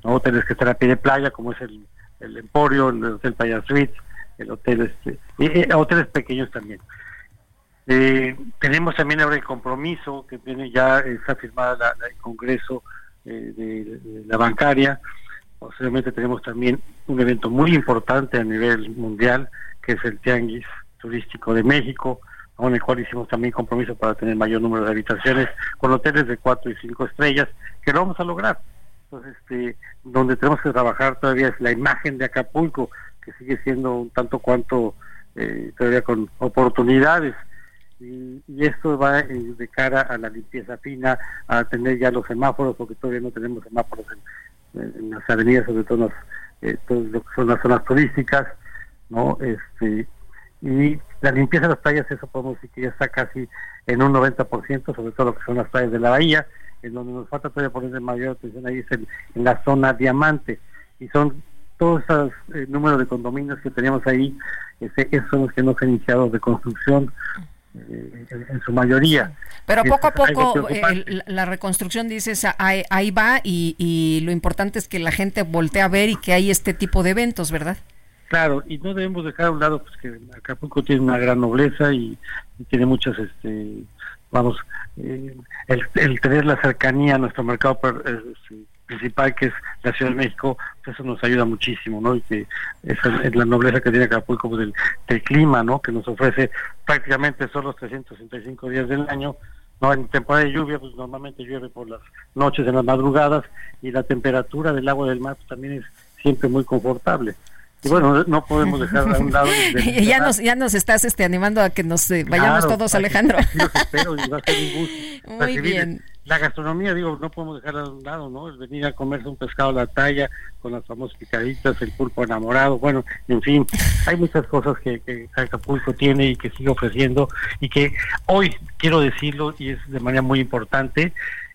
¿no? hoteles que están a pie de playa, como es el, el Emporio, el Hotel Playa Suites, el hotel este, y hoteles pequeños también. Eh, tenemos también ahora el compromiso que tiene ya, está firmada la- el Congreso eh, de, la bancaria. Posiblemente tenemos también un evento muy importante a nivel mundial, que es el Tianguis Turístico de México, con el cual hicimos también compromiso para tener mayor número de habitaciones con hoteles de cuatro y cinco estrellas, que lo vamos a lograr. Entonces, este, donde tenemos que trabajar todavía es la imagen de Acapulco, que sigue siendo un tanto cuanto eh, todavía con oportunidades. Y, y esto va eh, de cara a la limpieza fina, a tener ya los semáforos, porque todavía no tenemos semáforos en, las avenidas, sobre todo en eh, lo que son las zonas turísticas, ¿no? Este, y la limpieza de las playas, eso podemos decir que ya está casi en un 90%, sobre todo lo que son las playas de la bahía, en donde nos falta todavía poner mayor atención ahí es en, la zona diamante, y son todos esos eh, números de condominios que teníamos ahí, ese- esos son los que no se han iniciado de construcción en, su mayoría. Pero Y poco a poco eh, la reconstrucción, dices, ahí, ahí va y, y lo importante es que la gente voltee a ver y que hay este tipo de eventos, ¿verdad? Claro, y no debemos dejar a un lado pues, que Acapulco tiene una gran nobleza y, y tiene muchas, este, vamos, eh, el, el tener la cercanía a nuestro mercado per- eh, este, principal que es la Ciudad de México, pues eso nos ayuda muchísimo, ¿no? Y que esa es la nobleza que tiene Acapulco pues, del, del clima, ¿no? Que nos ofrece prácticamente solo los 365 días del año, no en temporada de lluvia pues normalmente llueve por las noches en las madrugadas y la temperatura del agua del mar pues, también es siempre muy confortable. Y bueno no podemos dejar a un lado ya nos ya nos estás este animando a que nos eh, vayamos todos Alejandro los espero y va a ser un gusto. Muy bien la gastronomía, digo, no podemos dejarla a un lado, ¿no? Es venir a comerse un pescado a la talla con las famosas picaditas, el pulpo enamorado, bueno, en fin, hay muchas cosas que, que Acapulco tiene y que sigue ofreciendo y que hoy, quiero decirlo, y es de manera muy importante,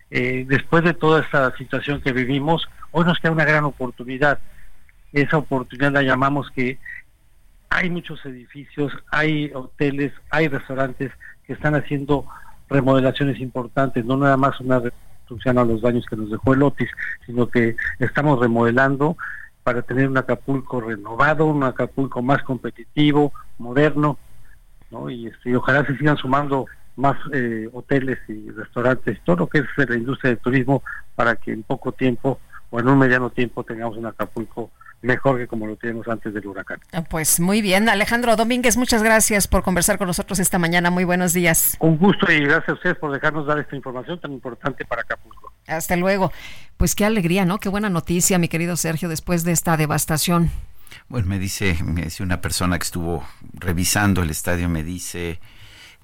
eh, después de toda esta situación que vivimos, hoy nos queda una gran oportunidad. Esa oportunidad la llamamos que hay muchos edificios, hay hoteles, hay restaurantes que están haciendo remodelaciones importantes, no nada más una reconstrucción a los baños que nos dejó el Otis, sino que estamos remodelando para tener un Acapulco renovado, un Acapulco más competitivo, moderno, ¿no? y, este, ojalá se sigan sumando más eh, hoteles y restaurantes, todo lo que es la industria del turismo, para que en poco tiempo o en un mediano tiempo tengamos un Acapulco mejor que como lo tenemos antes del huracán. Ah, pues muy bien, Alejandro Domínguez, muchas gracias por conversar con nosotros esta mañana. Muy buenos días. Un gusto y gracias a ustedes por dejarnos dar esta información tan importante para Acapulco. Hasta luego. Pues qué alegría, ¿no? Qué buena noticia, mi querido Sergio, después de esta devastación. Bueno, me dice, me dice una persona que estuvo revisando el estadio, me dice,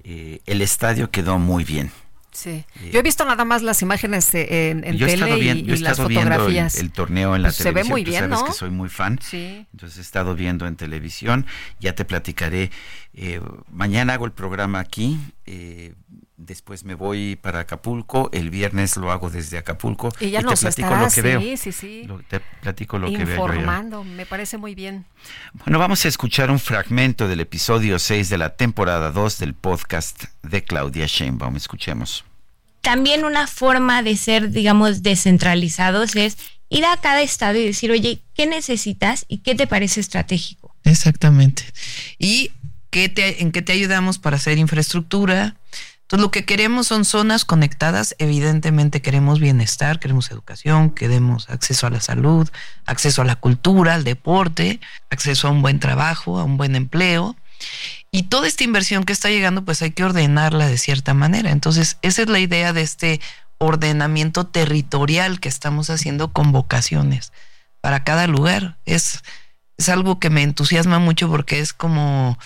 eh, el estadio quedó muy bien. Sí. Yo he visto nada más las imágenes en, en tele y, yo he las fotografías. Viendo el, torneo en la televisión. Se ve muy bien, sabes ¿no? que soy muy fan. Sí. Entonces he estado viendo en televisión. Ya te platicaré. Eh, mañana hago el programa aquí. Eh, después me voy para Acapulco. El viernes lo hago desde Acapulco. Y ya y nos te platico lo que veo. Sí, sí, sí. Lo, te platico lo que veo. Informando, me parece muy bien. Bueno, vamos a escuchar un fragmento del episodio 6 de la temporada 2 del podcast de Claudia Sheinbaum. Escuchemos también una forma de ser, digamos, descentralizados es ir a cada estado y decir, oye, ¿qué necesitas y qué te parece estratégico? Exactamente. ¿Y qué te, en qué te ayudamos para hacer infraestructura? Entonces, lo que queremos son zonas conectadas. Evidentemente queremos bienestar, queremos educación, queremos acceso a la salud, acceso a la cultura, al deporte, acceso a un buen trabajo, a un buen empleo. Y toda esta inversión que está llegando, pues hay que ordenarla de cierta manera. Entonces, esa es la idea de este ordenamiento territorial que estamos haciendo con vocaciones para cada lugar. Es, es algo que me entusiasma mucho porque es como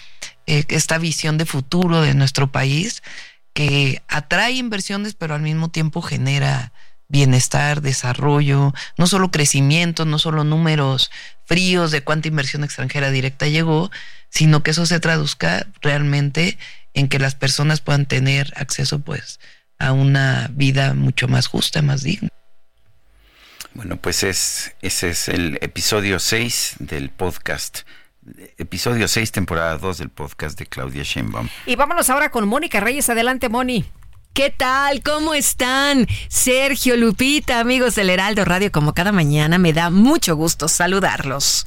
eh, esta visión de futuro de nuestro país que atrae inversiones, pero al mismo tiempo genera bienestar, desarrollo, no solo crecimiento, no solo números fríos de cuánta inversión extranjera directa llegó, sino que eso se traduzca realmente en que las personas puedan tener acceso pues a una vida mucho más justa, más digna. Bueno, pues es, ese es el episodio 6 del podcast. Episodio 6, temporada 2 del podcast de Claudia Sheinbaum. Y vámonos ahora con Mónica Reyes. Adelante, Moni. ¿Qué tal? ¿Cómo están? Sergio Lupita, amigos del Heraldo Radio, como cada mañana me da mucho gusto saludarlos.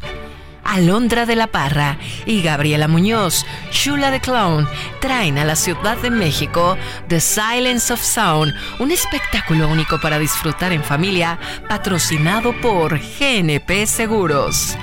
Alondra de la Parra y Gabriela Muñoz, Shula the Clown, traen a la Ciudad de México The Silence of Sound, un espectáculo único para disfrutar en familia, patrocinado por GNP Seguros.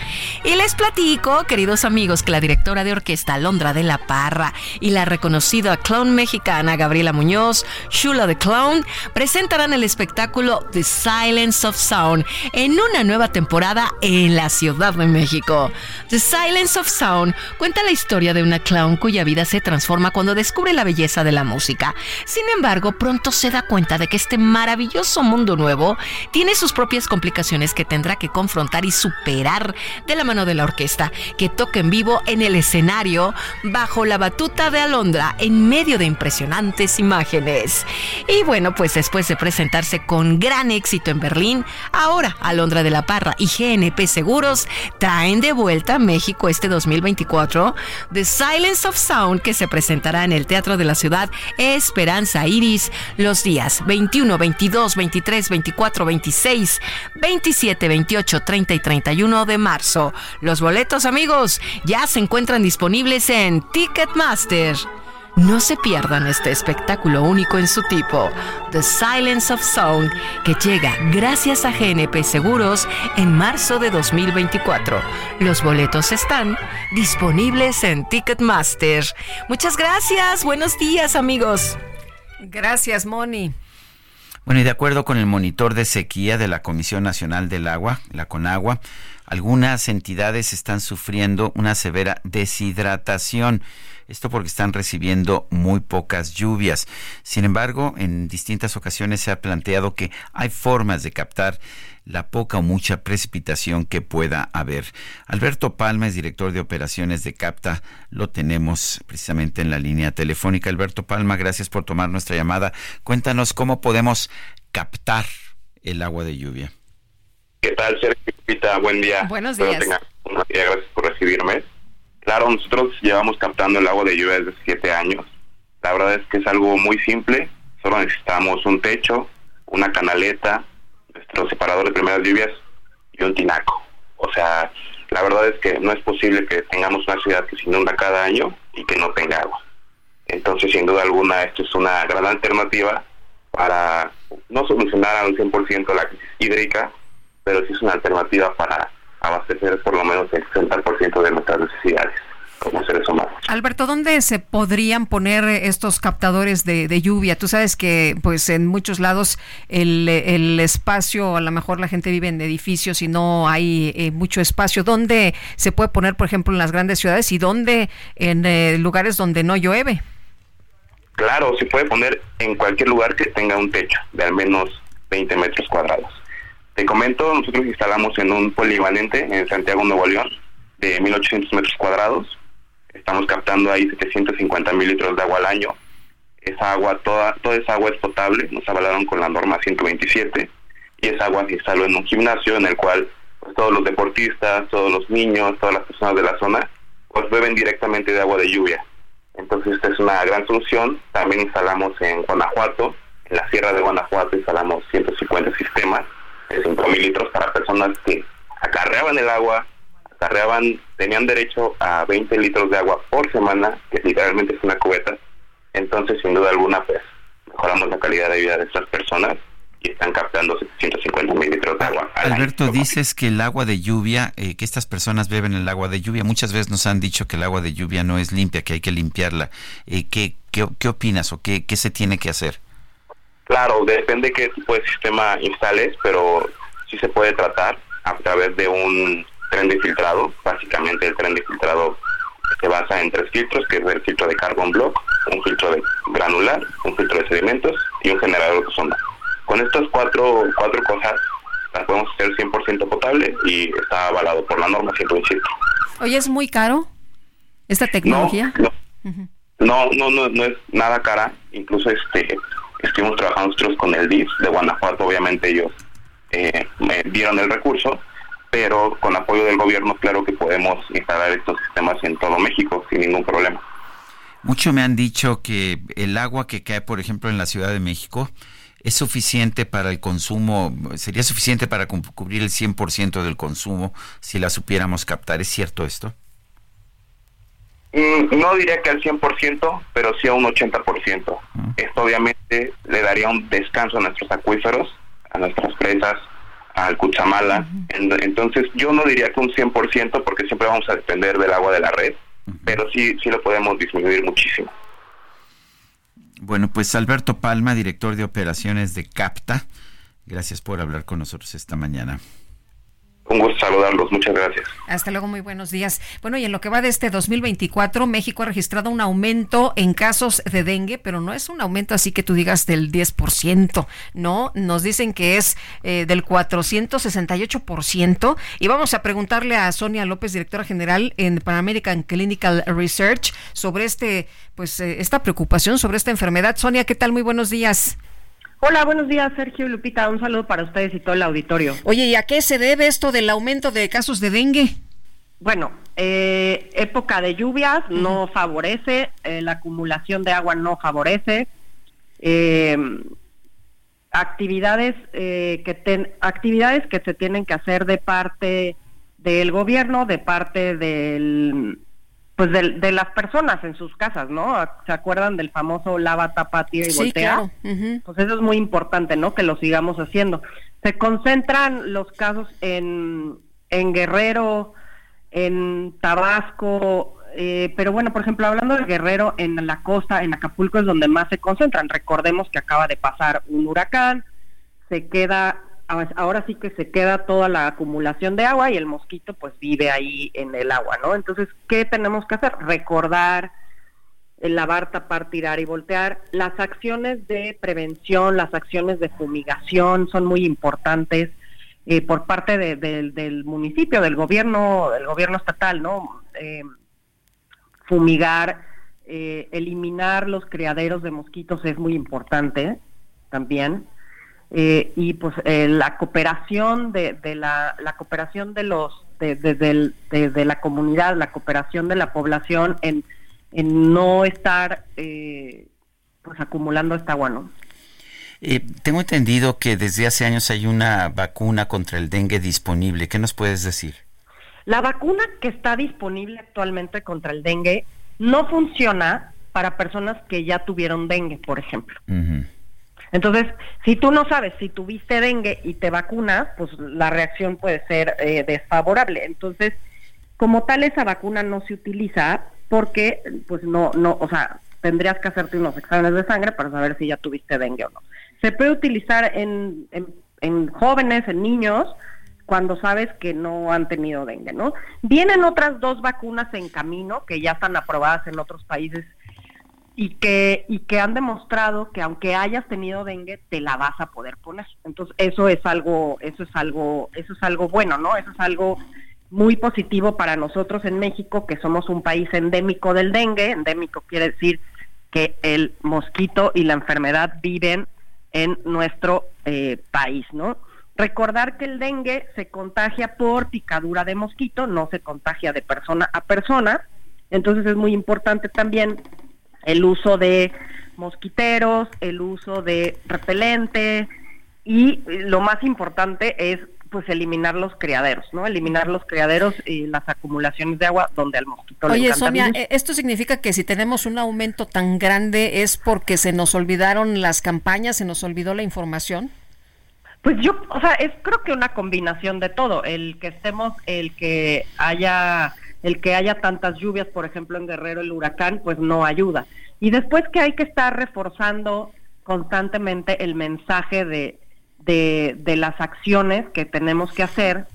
Y les platico, queridos amigos, que la directora de orquesta Alondra de la Parra y la reconocida clown mexicana Gabriela Muñoz, Shula the Clown, presentarán el espectáculo The Silence of Sound en una nueva temporada en la Ciudad de México. The Silence of Sound cuenta la historia de una clown cuya vida se transforma cuando descubre la belleza de la música. Sin embargo, pronto se da cuenta de que este maravilloso mundo nuevo tiene sus propias complicaciones que tendrá que confrontar y superar de la mano de la orquesta, que toca en vivo en el escenario bajo la batuta de Alondra en medio de impresionantes imágenes. Y bueno, pues después de presentarse con gran éxito en Berlín, ahora Alondra de la Parra y GNP Seguros traen de vuelta a México este 2024 The Silence of Sound que se presentará en el Teatro de la Ciudad Esperanza Iris los días 21, 22, 23, 24, 26, 27, 28, 30 y 31 de marzo. Los boletos amigos ya se encuentran disponibles en Ticketmaster. No se pierdan este espectáculo único en su tipo, The Silence of Song, que llega gracias a GNP Seguros en marzo de 2024. Los boletos están disponibles en Ticketmaster. Muchas gracias, buenos días amigos. Gracias, Moni. Bueno, y de acuerdo con el monitor de sequía de la Comisión Nacional del Agua, la CONAGUA, algunas entidades están sufriendo una severa deshidratación. Esto porque están recibiendo muy pocas lluvias. Sin embargo, en distintas ocasiones se ha planteado que hay formas de captar la poca o mucha precipitación que pueda haber. Alberto Palma es director de operaciones de CAPTA. Lo tenemos precisamente en la línea telefónica. Alberto Palma, gracias por tomar nuestra llamada. Cuéntanos cómo podemos captar el agua de lluvia. ¿Qué tal, Sergio? Buen día. Buenos días. Buenos días, gracias por recibirme. Claro, nosotros llevamos captando el agua de lluvia desde siete años. La verdad es que es algo muy simple. Solo necesitamos un techo, una canaleta, nuestro separador de primeras lluvias y un tinaco. O sea, la verdad es que no es posible que tengamos una ciudad que se inunda cada año y que no tenga agua. Entonces, sin duda alguna, esto es una gran alternativa para no solucionar al 100% la crisis hídrica, pero sí es una alternativa para abastecer por lo menos el 60% de nuestras necesidades como seres humanos. Alberto, ¿dónde se podrían poner estos captadores de, lluvia? Tú sabes que pues en muchos lados el, el, espacio, a lo mejor la gente vive en edificios y no hay eh, mucho espacio. ¿Dónde se puede poner, por ejemplo, en las grandes ciudades y dónde en eh, lugares donde no llueve? Claro, se puede poner en cualquier lugar que tenga un techo de al menos 20 metros cuadrados. Te comento, nosotros instalamos en un polivalente en Santiago, Nuevo León, de 1800 metros cuadrados. Estamos captando ahí 750 mil litros de agua al año. Esa agua, toda, toda esa agua es potable, nos avalaron con la norma 127 y esa agua se instaló en un gimnasio en el cual pues, todos los deportistas, todos los niños, todas las personas de la zona, pues beben directamente de agua de lluvia. Entonces esta es una gran solución. También instalamos en Guanajuato, en la Sierra de Guanajuato instalamos 150 sistemas de 5.000 litros para personas que acarreaban el agua, acarreaban, tenían derecho a 20 litros de agua por semana, que literalmente es una cubeta. Entonces, sin duda alguna, pues mejoramos la calidad de vida de estas personas y están captando 750 mil litros de agua. Alberto, dices que el agua de lluvia, eh, que estas personas beben el agua de lluvia. Muchas veces nos han dicho que el agua de lluvia no es limpia, que hay que limpiarla. Eh, ¿qué, qué, qué, opinas o qué, qué se tiene que hacer? Claro, depende qué tipo de sistema instales, pero sí se puede tratar a través de un tren de filtrado. Básicamente el tren de filtrado se basa en tres filtros, que es el filtro de carbon block, un filtro de granular, un filtro de sedimentos y un generador de sonda. Con estas cuatro, cuatro cosas las podemos hacer 100% potable y está avalado por la norma 127. Oye, ¿es muy caro esta tecnología? No, no, no, no, no es nada cara. Incluso este estuvimos trabajando nosotros con el DIF de Guanajuato, obviamente ellos eh, me dieron el recurso, pero con apoyo del gobierno claro que podemos instalar estos sistemas en todo México sin ningún problema. Mucho me han dicho que el agua que cae, por ejemplo, en la Ciudad de México, es suficiente para el consumo, sería suficiente para cubrir el 100% del consumo si la supiéramos captar. ¿Es cierto esto? Mm, no diría que al 100%, pero sí a un 80%. Esto obviamente le daría un descanso a nuestros acuíferos, a nuestras presas, al Cuchamala. Entonces yo no diría que un 100% porque siempre vamos a depender del agua de la red, pero sí, sí lo podemos disminuir muchísimo. Bueno, pues Alberto Palma, director de operaciones de CAPTA, gracias por hablar con nosotros esta mañana. Un gusto saludarlos, muchas gracias. Hasta luego, muy buenos días. Bueno, y en lo que va de este 2024, México ha registrado un aumento en casos de dengue, pero no es un aumento así que tú digas del 10%, no, nos dicen que es eh, del 468%. Y vamos a preguntarle a Sonia López, directora general en Pan American Clinical Research, sobre este, pues, eh, esta preocupación sobre esta enfermedad. Sonia, ¿qué tal? Muy buenos días. Hola, buenos días, Sergio y Lupita. Un saludo para ustedes y todo el auditorio. Oye, ¿y a qué se debe esto del aumento de casos de dengue? Bueno, eh, época de lluvias no favorece, eh, la acumulación de agua no favorece. Eh, actividades que ten, actividades que se tienen que hacer de parte del gobierno, de parte del pues de, de las personas en sus casas, ¿no? ¿Se acuerdan del famoso lava, tapa, tira y Sí, voltea? claro. Pues eso es muy importante, ¿no? Que lo sigamos haciendo. Se concentran los casos en, en Guerrero, en Tabasco, eh, pero bueno, por ejemplo, hablando de Guerrero, en la costa, en Acapulco es donde más se concentran. Recordemos que acaba de pasar un huracán, se queda, ahora sí que se queda toda la acumulación de agua y el mosquito pues vive ahí en el agua, ¿no? Entonces, ¿qué tenemos que hacer? Recordar, el lavar, tapar, tirar y voltear. Las acciones de prevención, las acciones de fumigación son muy importantes eh, por parte de- del- del municipio, del gobierno, del gobierno estatal, ¿no? Eh, fumigar, eh, eliminar los criaderos de mosquitos es muy importante también. Eh, y pues eh, la cooperación de, de la, la cooperación de los de, de- de- de la comunidad, la cooperación de la población en, en no estar eh, pues acumulando esta agua, ¿no? Eh, tengo entendido que desde hace años hay una vacuna contra el dengue disponible. ¿Qué nos puedes decir? La vacuna que está disponible actualmente contra el dengue no funciona para personas que ya tuvieron dengue, por ejemplo. Entonces, si tú no sabes si tuviste dengue y te vacunas, pues la reacción puede ser eh, desfavorable. Entonces, como tal, esa vacuna no se utiliza porque, pues no, no, o sea, tendrías que hacerte unos exámenes de sangre para saber si ya tuviste dengue o no. Se puede utilizar en, en, en jóvenes, en niños, cuando sabes que no han tenido dengue, ¿no? Vienen otras dos vacunas en camino que ya están aprobadas en otros países y que y que han demostrado que aunque hayas tenido dengue te la vas a poder poner. Entonces, eso es algo eso es algo eso es algo bueno, ¿no? Eso es algo muy positivo para nosotros en México, que somos un país endémico del dengue. Endémico quiere decir que el mosquito y la enfermedad viven en nuestro eh, país, ¿no? Recordar que el dengue se contagia por picadura de mosquito, no se contagia de persona a persona. Entonces es muy importante también el uso de mosquiteros, el uso de repelente y lo más importante es pues eliminar los criaderos, ¿no? Eliminar los criaderos y las acumulaciones de agua donde al mosquito le Oye, encanta Sonia, eh, ¿esto significa que si tenemos un aumento tan grande es porque se nos olvidaron las campañas, se nos olvidó la información? Pues yo, o sea, es creo que una combinación de todo, el que estemos, el que haya, el que haya tantas lluvias, por ejemplo en Guerrero el huracán, pues no ayuda. Y después que hay que estar reforzando constantemente el mensaje de, de, las acciones que tenemos que hacer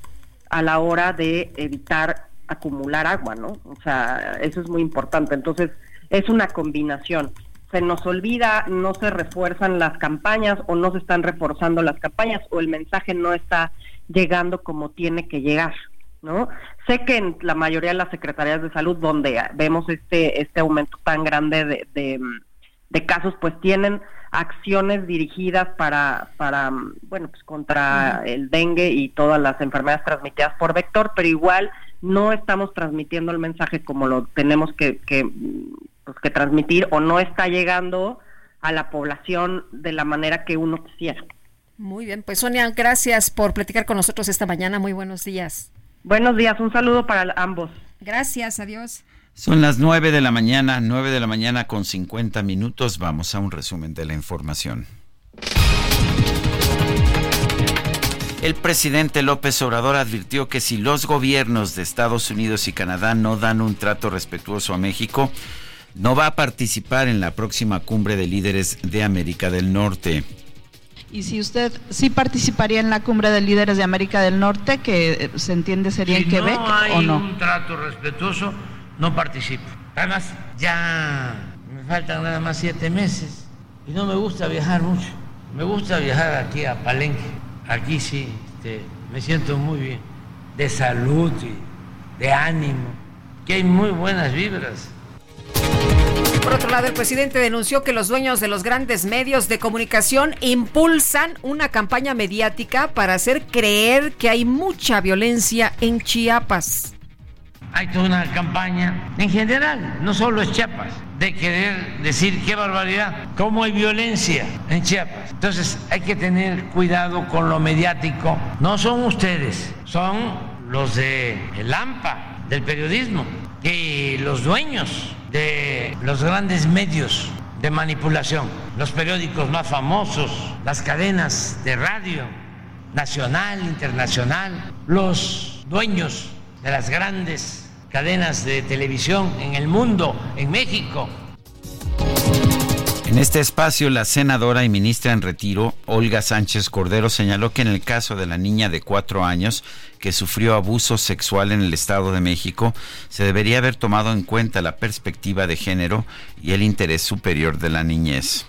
a la hora de evitar acumular agua, ¿no? O sea, eso es muy importante. Entonces, es una combinación. Se nos olvida, no se refuerzan las campañas o no se están reforzando las campañas o el mensaje no está llegando como tiene que llegar, ¿no? Sé que en la mayoría de las secretarías de salud donde vemos este este aumento tan grande de, de, de casos, pues tienen acciones dirigidas para, para bueno, pues contra el dengue y todas las enfermedades transmitidas por vector, pero igual no estamos transmitiendo el mensaje como lo tenemos que, que, pues, que transmitir o no está llegando a la población de la manera que uno quisiera. Muy bien, pues Sonia, gracias por platicar con nosotros esta mañana. Muy buenos días. Buenos días, un saludo para ambos. Gracias, adiós. Son las 9 de la mañana, 9 de la mañana con 50 minutos. Vamos a un resumen de la información. El presidente López Obrador advirtió que si los gobiernos de Estados Unidos y Canadá no dan un trato respetuoso a México, no va a participar en la próxima cumbre de líderes de América del Norte. Y si usted sí participaría en la cumbre de líderes de América del Norte, que eh, se entiende sería en si Quebec no hay o no. un trato respetuoso, no participo. Además, ya me faltan nada más siete meses y no me gusta viajar mucho. Me gusta viajar aquí a Palenque. Aquí sí, este, me siento muy bien, de salud y de ánimo, que hay muy buenas vibras. Por otro lado, el presidente denunció que los dueños de los grandes medios de comunicación impulsan una campaña mediática para hacer creer que hay mucha violencia en Chiapas. Hay toda una campaña en general, no solo es Chiapas, de querer decir qué barbaridad, cómo hay violencia en Chiapas. Entonces hay que tener cuidado con lo mediático. No son ustedes, son los de el AMPA, del periodismo, que los dueños de los grandes medios de manipulación, los periódicos más famosos, las cadenas de radio nacional, internacional, los dueños de las grandes cadenas de televisión en el mundo, en México, en este espacio, la senadora y ministra en retiro, Olga Sánchez Cordero, señaló que en el caso de la niña de cuatro años que sufrió abuso sexual en el Estado de México, se debería haber tomado en cuenta la perspectiva de género y el interés superior de la niñez.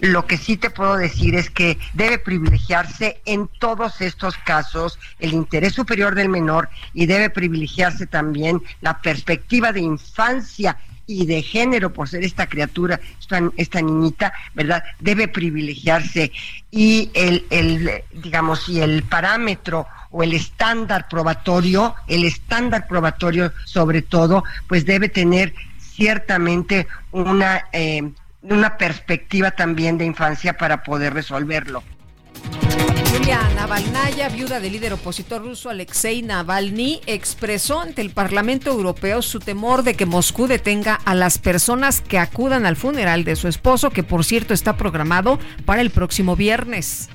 Lo que sí te puedo decir es que debe privilegiarse en todos estos casos el interés superior del menor y debe privilegiarse también la perspectiva de infancia y de género por ser esta criatura, esta, esta niñita, ¿verdad? Debe privilegiarse y el, el, digamos, y el parámetro o el estándar probatorio, el estándar probatorio sobre todo, pues debe tener ciertamente una, eh, una perspectiva también de infancia para poder resolverlo. Yulia Navalnaya, viuda del líder opositor ruso Alexei Navalny, expresó ante el Parlamento Europeo su temor de que Moscú detenga a las personas que acudan al funeral de su esposo, que por cierto está programado para el próximo viernes.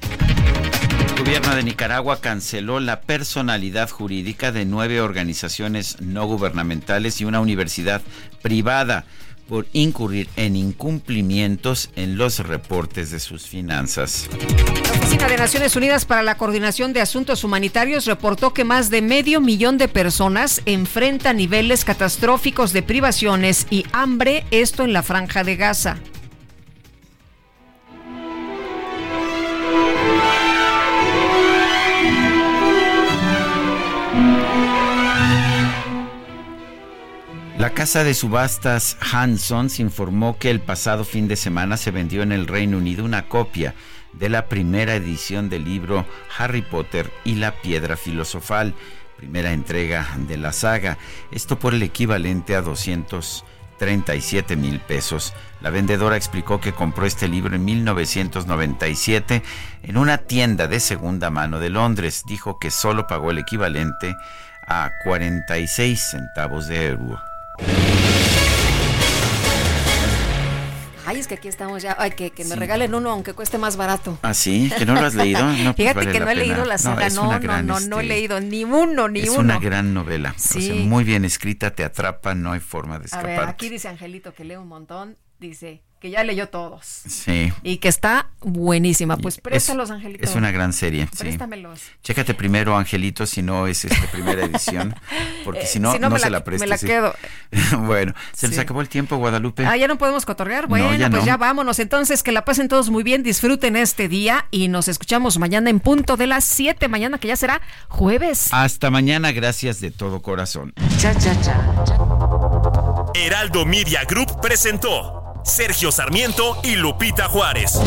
El gobierno de Nicaragua canceló la personalidad jurídica de nueve organizaciones no gubernamentales y una universidad privada por incurrir en incumplimientos en los reportes de sus finanzas. La Oficina de Naciones Unidas para la Coordinación de Asuntos Humanitarios reportó que más de medio millón de personas enfrentan niveles catastróficos de privaciones y hambre, esto en la franja de Gaza. La casa de subastas Hansons informó que el pasado fin de semana se vendió en el Reino Unido una copia de la primera edición del libro Harry Potter y la Piedra Filosofal, primera entrega de la saga, esto por el equivalente a 237 mil pesos. La vendedora explicó que compró este libro en 1997 en una tienda de segunda mano de Londres. Dijo que solo pagó el equivalente a 46 centavos de euro. Ay, es que aquí estamos ya. Ay, que, que me regalen uno aunque cueste más barato. ¿Ah, sí? ¿Que no lo has leído? No, pues Fíjate vale que no he pena. leído la saga. es No, no, gran, no, no he leído ni uno, ni Es uno. una gran novela. O sea, Sí. muy bien escrita, te atrapa, no hay forma de escapar. aquí dice Angelito que lee un montón. Dice que ya leyó todos. Sí. Y que está buenísima. Pues préstalos, es, Angelito. Es una gran serie. sí. Préstamelos. Chécate primero, Angelito, si no es esta primera edición, porque Eh, si no, si no, no, me se la- la prestes. me la sí. quedo. bueno, se nos Sí. acabó el tiempo, Guadalupe. Ah, ya no podemos cotorrear. Bueno, ya pues no. ya vámonos. Entonces, que la pasen todos muy bien, disfruten este día y nos escuchamos mañana en punto de las 7. Mañana que ya será jueves. Hasta mañana, gracias de todo corazón. Cha, cha, cha. Heraldo Media Group presentó Sergio Sarmiento y Lupita Juárez.